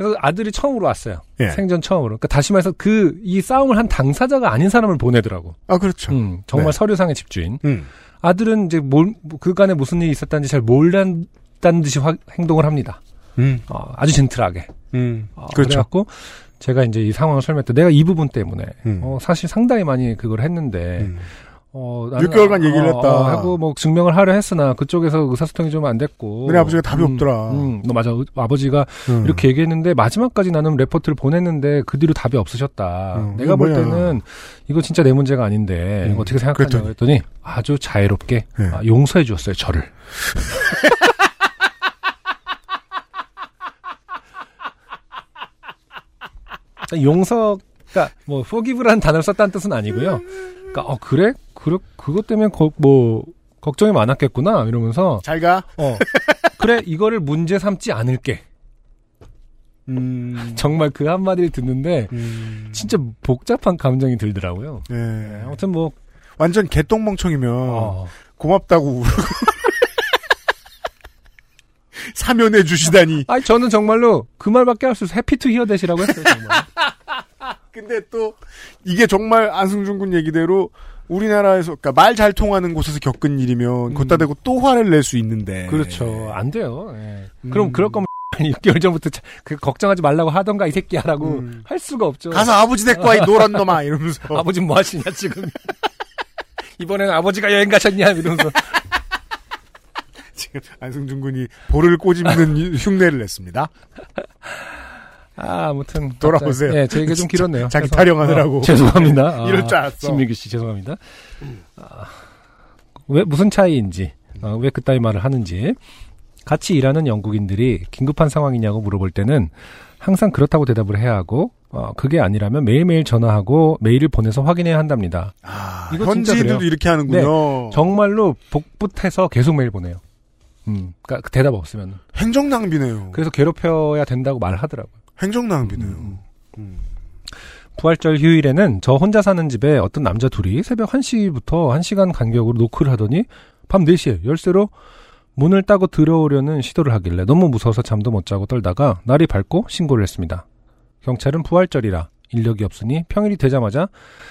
그래서 아들이 처음으로 왔어요. 예. 생전 처음으로. 그러니까 다시 말해서 그 이 싸움을 한 당사자가 아닌 사람을 보내더라고. 아 그렇죠. 음, 정말 네. 서류상의 집주인. 음. 아들은 이제 뭘 그간에 무슨 일이 있었다는지 잘 몰랐다는 듯이 화- 행동을 합니다. 음. 어, 아주 젠틀하게. 음. 어, 그렇죠. 그래갖고 제가 이제 이 상황을 설명했을 때 내가 이 부분 때문에 음. 어, 사실 상당히 많이 그걸 했는데 음. 어, 6개월간 얘기를 했다. 어, 하고 뭐 증명을 하려 했으나 그쪽에서 의사소통이 좀 안 됐고. 너네 아버지가 답이 음, 없더라. 음, 너 맞아. 아버지가 음. 이렇게 얘기했는데 마지막까지 나는 레포트를 보냈는데 그 뒤로 답이 없으셨다. 음, 내가 볼 뭐야. 때는 이거 진짜 내 문제가 아닌데 어떻게 생각하냐고 그랬더니. 했더니 아주 자애롭게 네. 아, 용서해 주었어요 저를. 용서가 뭐 forgive라는 단어를 썼다는 뜻은 아니고요. 그러니까 어 그래? 그래 그것 때문에 거- 뭐 걱정이 많았겠구나 이러면서 잘 가. 어 그래 이거를 문제 삼지 않을게. 음. 정말 그 한마디를 듣는데 음. 진짜 복잡한 감정이 들더라고요. 예. 네, 아무튼 뭐 완전 개똥멍청이면 어, 고맙다고 사면해 주시다니. 아니 저는 정말로 그 말밖에 할 수 없어요. happy to hear that이라고 했어요. 정말. 근데 또 이게 정말 안승준 군 얘기대로 우리나라에서 그러니까 말 잘 통하는 곳에서 겪은 일이면 음. 거따 대고 또 화를 낼 수 있는데. 그렇죠. 안 돼요. 예. 음. 그럼 그럴 거면 아니 6개월 전부터 자- 그 걱정하지 말라고 하던가 이 새끼야라고 음. 할 수가 없죠. 가서 아버지 와, 이 노란 놈아! 이러면서. 아버지 뭐 하시냐 지금. 이번에는 아버지가 여행 가셨냐 이러면서. 지금 안승준 군이 볼을 꼬집는 이- 흉내를 냈습니다. 아, 아무튼 돌아오세요. 예, 제 얘기 좀 길었네요. 자기 죄송- 타령하느라고. 어, 죄송합니다. 아, 이럴 줄 알았어. 신민규 씨 죄송합니다. 아, 왜 무슨 차이인지, 어, 왜 그따위 말을 하는지 같이 일하는 영국인들이 긴급한 상황이냐고 물어볼 때는 항상 그렇다고 대답을 해야 하고 어, 그게 아니라면 매일매일 전화하고 메일을 보내서 확인해야 한답니다. 아, 이거 현지인들도. 이렇게 하는군요. 네, 정말로 복붙해서 계속 메일 보내요. 음, 그러니까 그 대답 없으면. 행정 낭비네요. 그래서 괴롭혀야 된다고 말하더라고요. 행정 낭비네요. 음. 부활절 휴일에는 저 혼자 사는 집에 어떤 남자 둘이 새벽 1시부터 1시간 간격으로 노크를 하더니 밤 4시에 열쇠로 문을 따고 들어오려는 시도를 하길래 너무 무서워서 잠도 못 자고 떨다가 날이 밝고 신고를 했습니다. 경찰은 부활절이라 인력이 없으니 평일이 되자마자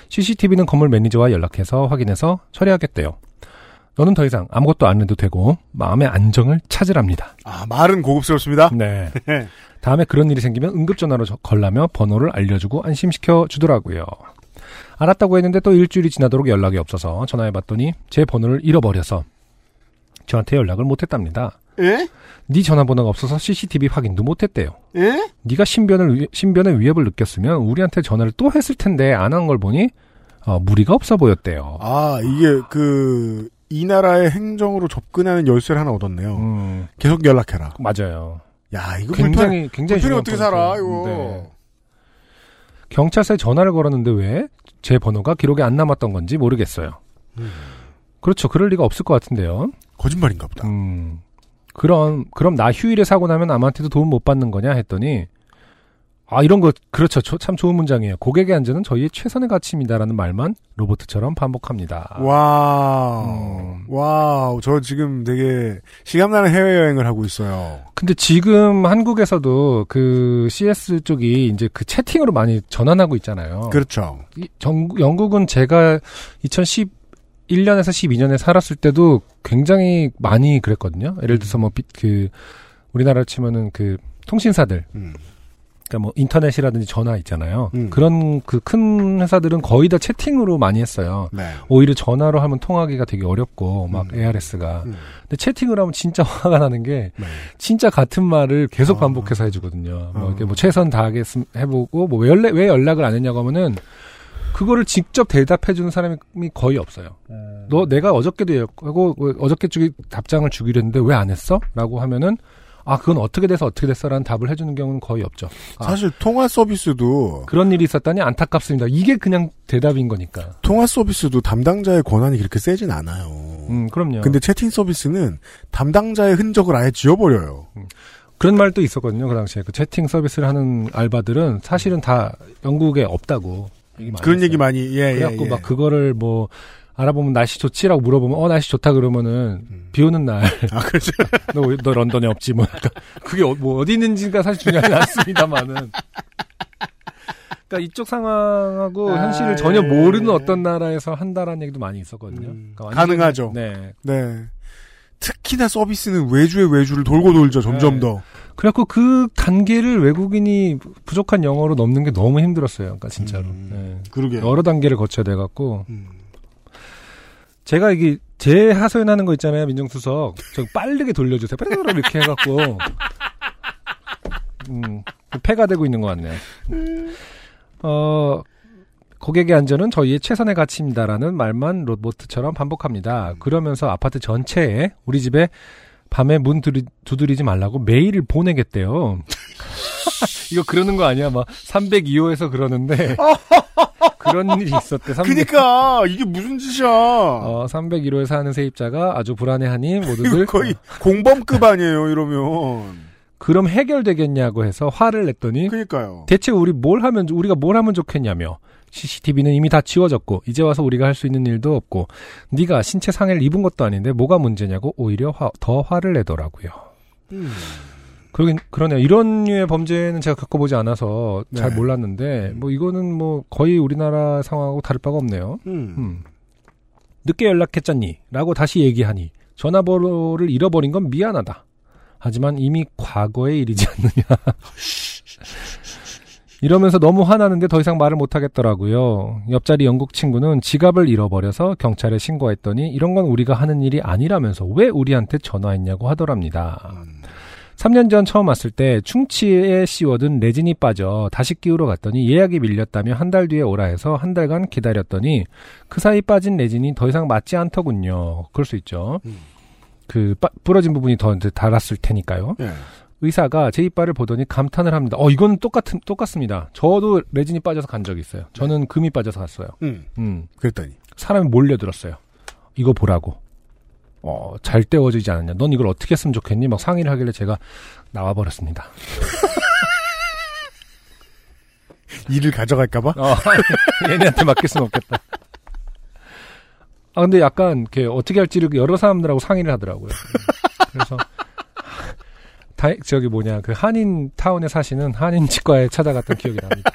CCTV는 건물 매니저와 연락해서 확인해서 처리하겠대요. 너는 더 이상 아무것도 안 해도 되고 마음의 안정을 찾으랍니다. 아, 말은 고급스럽습니다. 네. 다음에 그런 일이 생기면 응급전화로 저- 걸라며 번호를 알려주고 안심시켜 주더라고요. 알았다고 했는데 또 일주일이 지나도록 연락이 없어서 전화해봤더니 제 번호를 잃어버려서 저한테 연락을 못했답니다. 예? 네 전화번호가 없어서 CCTV 확인도 못했대요. 예? 네가 신변을 위- 신변의 위협을 느꼈으면 우리한테 전화를 또 했을 텐데 안 한 걸 보니 어, 무리가 없어 보였대요. 아, 이게 그, 이 나라의 행정으로 접근하는 열쇠를 하나 얻었네요. 음, 계속 연락해라. 맞아요. 야, 이거 굉장히 불편, 굉장히 불편이 어떻게 살아. 이거. 네. 경찰서에 전화를 걸었는데 왜 제 번호가 기록에 안 남았던 건지 모르겠어요. 그렇죠. 그럴 리가 없을 것 같은데요. 거짓말인가 보다. 음. 그럼 그럼 나 휴일에 사고 나면 아무한테도 도움 못 받는 거냐 했더니 아 이런 거 그렇죠. 저- 참 좋은 문장이에요. 고객의 안전은 저희의 최선의 가치입니다라는 말만 로봇처럼 반복합니다. wow. 음. wow. 저 지금 되게 실감나는 해외여행을 하고 있어요. 근데 지금 한국에서도 그 CS 쪽이 이제 그 채팅으로 많이 전환하고 있잖아요. 그렇죠. 이 정, 영국은 제가 2011년에서 12년에 살았을 때도 굉장히 많이 그랬거든요. 예를 들어서 뭐, 비- 그, 우리나라로 치면은 그, 통신사들. 음. 그러니까 뭐, 인터넷이라든지 전화 있잖아요. 음. 그런 그 큰 회사들은 거의 다 채팅으로 많이 했어요. 네. 오히려 전화로 하면 통화하기가 되게 어렵고, 막 ARS가. 음. 근데 채팅으로 하면 진짜 화가 나는 게, 네. 진짜 같은 말을 계속 어. 반복해서 해주거든요. 뭐, 어. 이렇게 뭐 최선 다하게 씀- 해보고, 뭐, 왜, 연락, 왜 연락을 안 했냐고 하면은, 그거를 직접 대답해 주는 사람이 거의 없어요. 너 내가 어저께도 하고 어저께 주기 답장을 주기로 했는데 왜 안 했어? 라고 하면은 아 그건 어떻게 돼서 어떻게 됐어라는 답을 해주는 경우는 거의 없죠. 아, 사실 통화 서비스도 그런 일이 있었다니 안타깝습니다. 이게 그냥 대답인 거니까. 통화 서비스도 담당자의 권한이 그렇게 세진 않아요. 음 그럼요. 근데 채팅 서비스는 담당자의 흔적을 아예 지워버려요. 그런 말도 있었거든요. 그 당시에 그 채팅 서비스를 하는 알바들은 사실은 다 영국에 없다고 얘기 그런 했어요. 얘기 많이 예, 예, 그래갖고 예. 막 그거를 뭐 알아보면 날씨 좋지라고 물어보면 어 날씨 좋다 그러면은 비 오는 날 아, 그렇죠. 너, 너 런던에 없지 뭐 약간 그게 어, 뭐 어디 있는지가 사실 중요하지 않습니다만은 그러니까 이쪽 상황하고 아, 현실을 예, 전혀 예, 모르는 예. 어떤 나라에서 한다라는 얘기도 많이 있었거든요. 음, 그러니까 가능하죠. 네. 네. 특히나 서비스는 외주의 외주를 돌고 돌죠. 점점 네. 더. 그래갖고 그 단계를 외국인이 부족한 영어로 넘는 게 너무 힘들었어요. 그러니까 진짜로. 음, 네. 그러게. 여러 단계를 거쳐야 돼갖고 음. 제가 이게 제 하소연하는 거 있잖아요 민정수석. 저 빠르게 돌려주세요. 빠르르 이렇게 해갖고. 음 폐가 되고 있는 것 같네요. 어 고객의 안전은 저희의 최선의 가치입니다라는 말만 로봇처럼 반복합니다. 그러면서 아파트 전체에 우리 집에 밤에 문 두드리, 두드리지 말라고 메일을 보내겠대요. 이거 그러는 거 아니야? 막 302호에서 그러는데 그런 일이 있었대 302 그니까 이게 무슨 짓이야. 어, 301호에 사는 세입자가 아주 불안해하니 모두들 거의 공범급 아니에요. 이러면. 그럼 해결되겠냐고 해서 화를 냈더니 그니까요. 대체 우리 뭘 하면 우리가 뭘 하면 좋겠냐며 CCTV는 이미 다 지워졌고 이제 와서 우리가 할 수 있는 일도 없고 네가 신체 상해를 입은 것도 아닌데 뭐가 문제냐고 오히려 화- 더 화를 내더라고요. 음. 그러긴 그러네요. 이런 류의 범죄는 제가 겪어보지 않아서 잘 네. 몰랐는데 뭐 이거는 뭐 거의 우리나라 상황하고 다를 바가 없네요. 음. 음. 늦게 연락했잖니? 라고 다시 얘기하니 전화번호를 잃어버린 건 미안하다. 하지만 이미 과거의 일이지 않느냐. 이러면서 너무 화나는데 더 이상 말을 못 하겠더라고요. 옆자리 영국 친구는 지갑을 잃어버려서 경찰에 신고했더니 이런 건 우리가 하는 일이 아니라면서 왜 우리한테 전화했냐고 하더랍니다. 3년 전 처음 왔을 때 충치에 씌워둔 레진이 빠져 다시 끼우러 갔더니 예약이 밀렸다며 한 달 뒤에 오라 해서 한 달간 기다렸더니 그 사이 빠진 레진이 더 이상 맞지 않더군요. 그럴 수 있죠. 그 빠- 부러진 부분이 더 달았을 테니까요. 예. 의사가 제 이빨을 보더니 감탄을 합니다. 어, 이건 똑같은, 똑같습니다. 저도 레진이 빠져서 간 적이 있어요. 저는 금이 빠져서 갔어요. 음. 음. 그랬더니. 사람이 몰려들었어요. 이거 보라고. 어, 잘 떼어지지 않았냐. 넌 이걸 어떻게 했으면 좋겠니? 막 상의를 하길래 제가 나와버렸습니다. 일을 가져갈까봐? 어, 얘네한테 맡길 수는 없겠다. 아, 근데 약간, 이렇게 어떻게 할지를 여러 사람들하고 상의를 하더라고요. 그래서, 다, 저기 뭐냐, 그 한인 타운에 사시는 한인 치과에 찾아갔던 기억이 납니다.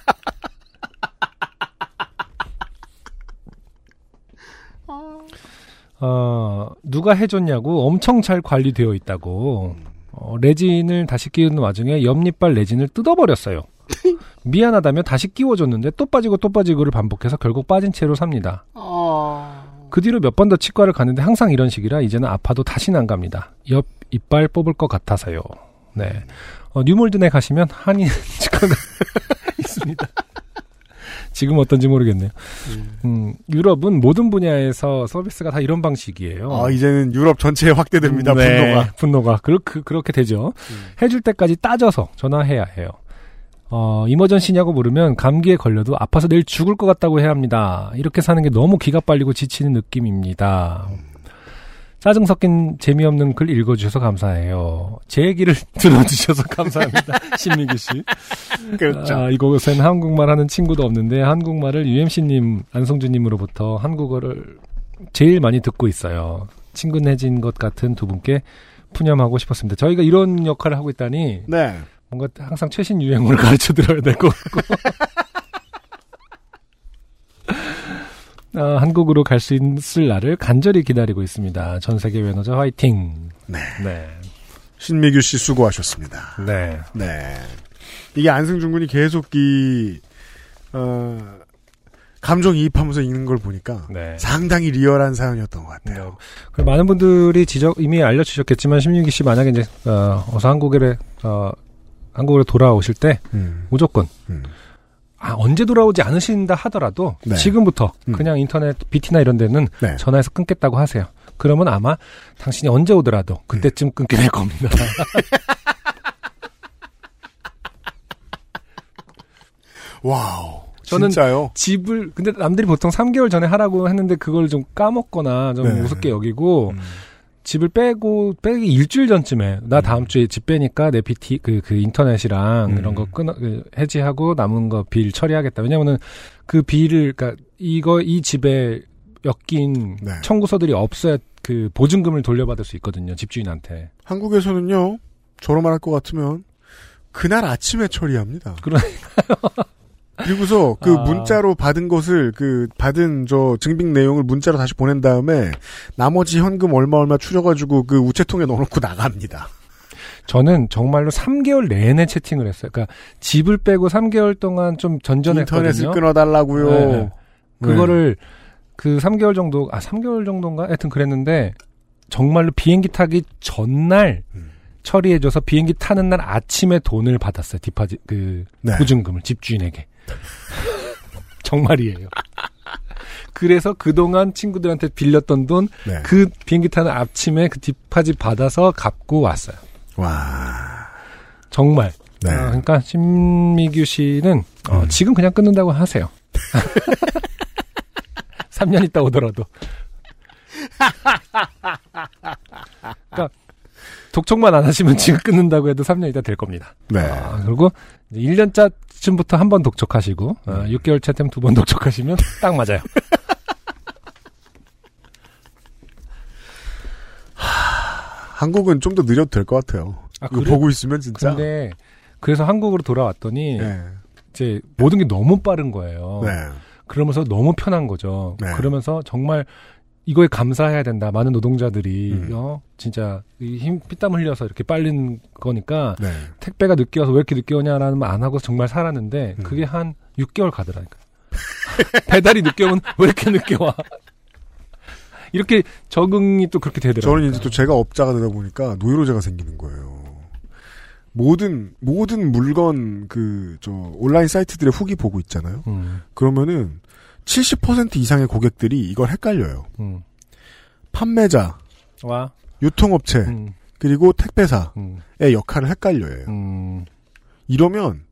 어, 누가 해줬냐고 엄청 잘 관리되어 있다고. 어, 레진을 다시 끼우는 와중에 옆니빨 레진을 뜯어버렸어요. 미안하다며 다시 끼워줬는데 또 빠지고 또 빠지고를 반복해서 결국 빠진 채로 삽니다. 그 뒤로 몇 번 더 치과를 갔는데 항상 이런 식이라 이제는 아파도 다시는 안 갑니다. 옆 이빨 뽑을 것 같아서요. 네. 어, 뉴몰든에 가시면 한인 치과가 있습니다. 지금 어떤지 모르겠네요. 음, 유럽은 모든 분야에서 서비스가 다 이런 방식이에요. 아, 이제는 유럽 전체에 확대됩니다, 네, 분노가. 분노가. 그, 그, 그렇게 되죠. 해줄 때까지 따져서 전화해야 해요. 어, 이머전시냐고 물으면 감기에 걸려도 아파서 내일 죽을 것 같다고 해야 합니다. 이렇게 사는 게 너무 기가 빨리고 지치는 느낌입니다. 짜증 섞인 재미없는 글 읽어주셔서 감사해요. 제 얘기를 들어주셔서 감사합니다. 신민규 씨. 그렇죠. 아, 이곳엔 한국말 하는 친구도 없는데 한국말을 UMC님, 안성주님으로부터 한국어를 제일 많이 듣고 있어요. 친근해진 것 같은 두 분께 푸념하고 싶었습니다. 저희가 이런 역할을 하고 있다니 네. 뭔가 항상 최신 유행어를 가르쳐 드려야 될 것 같고. 아, 한국으로 갈 수 있을 날을 간절히 기다리고 있습니다. 전 세계 외노자 화이팅. 네. 네. 신미규 씨 수고하셨습니다. 네. 네. 이게 안승준 군이 계속 이, 어, 감정이입하면서 읽는 걸 보니까 네. 상당히 리얼한 사연이었던 것 같아요. 그 많은 분들이 지적 이미 알려주셨겠지만 심윤기 씨 만약에 이제 어, 어서 한국에 어, 한국으로 돌아오실 때 음. 무조건 음. 아 언제 돌아오지 않으신다 하더라도 네. 지금부터 음. 그냥 인터넷 BT나 이런 데는 네. 전화해서 끊겠다고 하세요. 그러면 아마 당신이 언제 오더라도 그때쯤 끊게 될 겁니다. wow. 저는 진짜요? 집을 근데 남들이 보통 3개월 전에 하라고 했는데 그걸 좀 까먹거나 좀 네. 우습게 여기고 음. 집을 빼고 빼기 일주일 전쯤에 나 다음 주에 집 빼니까 내 BT 그 그 인터넷이랑 음. 이런 거 끊어 그 해지하고 남은 거 bill 처리하겠다. 왜냐면은 그 빌을 그러니까 이거 이 집에 엮인 네. 청구서들이 없어야 그 보증금을 돌려받을 수 있거든요. 집주인한테. 한국에서는요, 저로 말할 것 같으면, 그날 아침에 처리합니다. 그러니까요. 그리고서 그 아. 문자로 받은 것을, 그, 받은 저 증빙 내용을 문자로 다시 보낸 다음에, 나머지 현금 얼마 얼마 추려가지고 그 우체통에 넣어놓고 나갑니다. 저는 정말로 3개월 내내 채팅을 했어요. 그러니까 집을 빼고 3개월 동안 좀 전전했거든요. 인터넷을 끊어달라고요. 네. 그거를 그 3개월 정도, 아, 3개월 정도인가? 하여튼 그랬는데, 정말로 비행기 타기 전날 음. 처리해줘서 비행기 타는 날 아침에 돈을 받았어요. 디파지, 그, 네. 보증금을 집주인에게. 정말이에요. 그래서 그동안 친구들한테 빌렸던 돈, 네. 그 비행기 타는 아침에 그 디파짓 받아서 갚고 왔어요. 와. 정말. 네. 어, 그러니까 신미규 씨는 어, 음. 지금 그냥 끊는다고 하세요. 3년 있다 오더라도. 그러니까 독촉만 안 하시면 지금 끊는다고 해도 3년 있다 될 겁니다. 네. 아, 그리고 1년짜 쯤부터 한 번 독촉하시고 어, 음. 6개월 차쯤 두번 독촉하시면 딱 맞아요. 한국은 좀 더 느려도 될 것 같아요. 아, 그래? 보고 있으면 진짜. 근데 그래서 한국으로 돌아왔더니 네. 이제 모든 게 너무 빠른 거예요. 네. 그러면서 너무 편한 거죠. 네. 그러면서 정말 이거에 감사해야 된다. 많은 노동자들이 음. 어 진짜 이힘 피땀 흘려서 이렇게 빨린 거니까 네. 택배가 늦게 와서 왜 이렇게 늦게 오냐라는 말 안 하고 정말 살았는데 음. 그게 한 6개월 가더라니까. 배달이 늦게 오면 왜 이렇게 늦게 와? 이렇게 적응이 또 그렇게 되더라고요. 저는 이제 또 제가 업자가 되다 보니까 노이로제가 생기는 거예요. 모든 모든 물건 그 저 온라인 사이트들의 후기 보고 있잖아요. 음, 그러면은 70% 이상의 고객들이 이걸 헷갈려요. 음. 판매자, 와. 유통업체, 음, 그리고 택배사의 음, 역할을 헷갈려요. 음. 이러면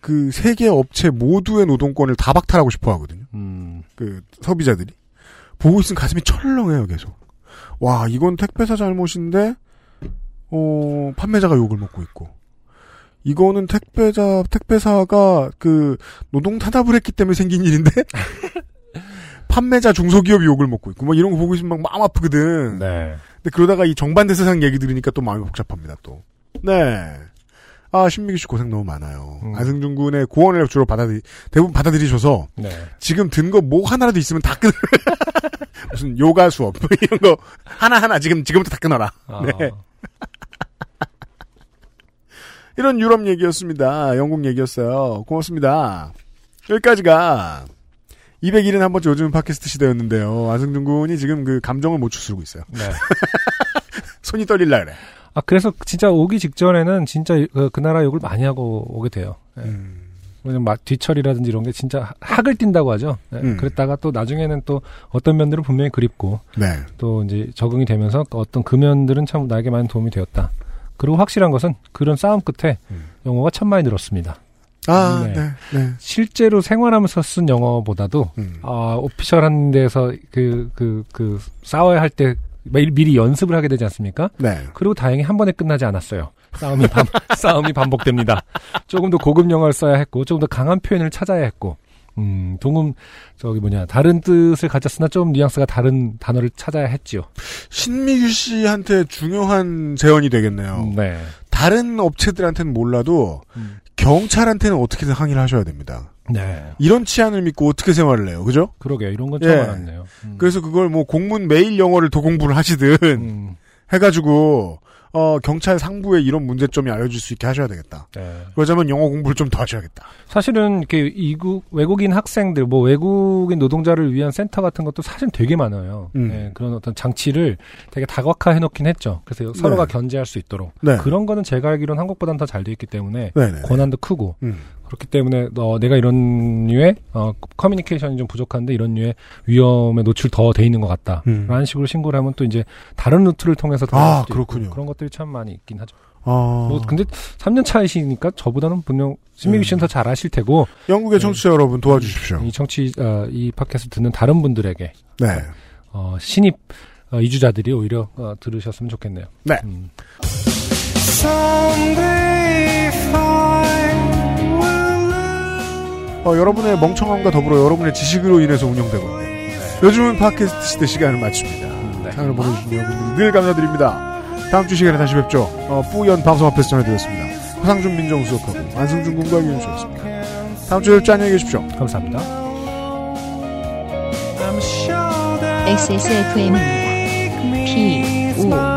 그 세 개 업체 모두의 노동권을 다 박탈하고 싶어 하거든요. 음. 그 소비자들이 보고 있으면 가슴이 철렁해요 계속. 와 이건 택배사 잘못인데 어 판매자가 욕을 먹고 있고 이거는 택배자 택배사가 그 노동 탄압을 했기 때문에 생긴 일인데 판매자 중소기업이 욕을 먹고 있고 뭐 이런 거 보고 있으면 막 마음 아프거든. 네. 근데 그러다가 이 정반대 세상 얘기 들으니까 또 마음이 복잡합니다 또. 네. 아 신미기 씨 고생 너무 많아요. 음. 안승준 군의 고언을 주로 받아들이 대부분 받아들이셔서 네. 지금 든 거 뭐 하나라도 있으면 다 끊어. 무슨 요가 수업 뭐 이런 거 하나 하나 지금 지금부터 다 끊어라. 아, 네. 이런 유럽 얘기였습니다. 영국 얘기였어요. 고맙습니다. 여기까지가 271번째 요즘 팟캐스트 시대였는데요. 안승준 군이 지금 그 감정을 못 추스르고 있어요. 네. 손이 떨릴라 그래. 아 그래서 진짜 오기 직전에는 진짜 그, 그 나라 욕을 많이 하고 오게 돼요. 네. 음. 왜냐면 막 뒤처리라든지 이런 게 진짜 학을 띈다고 하죠. 네. 음. 그랬다가 또 나중에는 또 어떤 면들은 분명히 그립고 네. 또 이제 적응이 되면서 또 어떤 그 면들은 참 나에게 많은 도움이 되었다. 그리고 확실한 것은 그런 싸움 끝에 음. 영어가 천만이 늘었습니다. 아, 네. 네. 네. 실제로 생활하면서 쓴 영어보다도 음. 아, 오피셜한 데서 그, 그, 그, 싸워야 할때 매일 미리 연습을 하게 되지 않습니까? 네. 그리고 다행히 한 번에 끝나지 않았어요. 싸움이 반, 싸움이 반복됩니다. 조금 더 고급 영어를 써야 했고, 조금 더 강한 표현을 찾아야 했고, 음, 동음, 저기 뭐냐, 다른 뜻을 가졌으나 좀 뉘앙스가 다른 단어를 찾아야 했지요. 신미규 씨한테 중요한 제언이 되겠네요. 네. 다른 업체들한테는 몰라도 음. 경찰한테는 어떻게든 항의를 하셔야 됩니다. 네. 이런 치안을 믿고 어떻게 생활을 해요, 그죠? 그러게요. 이런 건 예. 처음 알았네요. 음. 그래서 그걸 뭐 공문 메일 영어를 도공부를 하시든 음, 해가지고 어 경찰 상부에 이런 문제점이 알려질 수 있게 하셔야 되겠다. 네. 그러자면 영어 공부를 좀 더 하셔야겠다. 사실은 이렇게 이국 외국인 학생들 뭐 외국인 노동자를 위한 센터 같은 것도 사실 되게 많아요. 음. 네, 그런 어떤 장치를 되게 다각화해 놓긴 했죠. 그래서 서로가 견제할 수 있도록 네. 그런 거는 제가 알기로는 한국보다는 더 잘 돼 있기 때문에 네네. 권한도 크고 음. 그렇기 때문에 어, 내가 이런 류의 어, 커뮤니케이션이 좀 부족한데 이런 류의 위험에 노출 더 돼 있는 것 같다라는 음. 식으로 신고를 하면 또 이제 다른 루트를 통해서 아, 그렇군요. 있고 그런 것들이 참 많이 있긴 하죠. 아, 뭐 근데 3년 차이시니까 저보다는 분명 신미규 음. 씨는 더잘 아실 테고 영국의 네. 청취자 여러분 도와주십시오. 이 청취 어, 이 팟캐스트 듣는 다른 분들에게 네. 어, 신입 어, 이주자들이 오히려 어, 들으셨으면 좋겠네요. 네. 음. 어, 여러분의 멍청함과 더불어 여러분의 지식으로 인해서 운영되고 있는 요즘은 팟캐스트 시대 시간을 마칩니다. 네. 사연을 보내주신 여러분들 늘 감사드립니다. 다음 주 시간에 다시 뵙죠. 어, 뿌연 방송 앞에서 전해드렸습니다. 허상준 민정수석하고 안승준 군과 유현수였습니다. 다음 주에 뵙죠. 안녕히 계십시오. 감사합니다. XSFM입니다. P, O,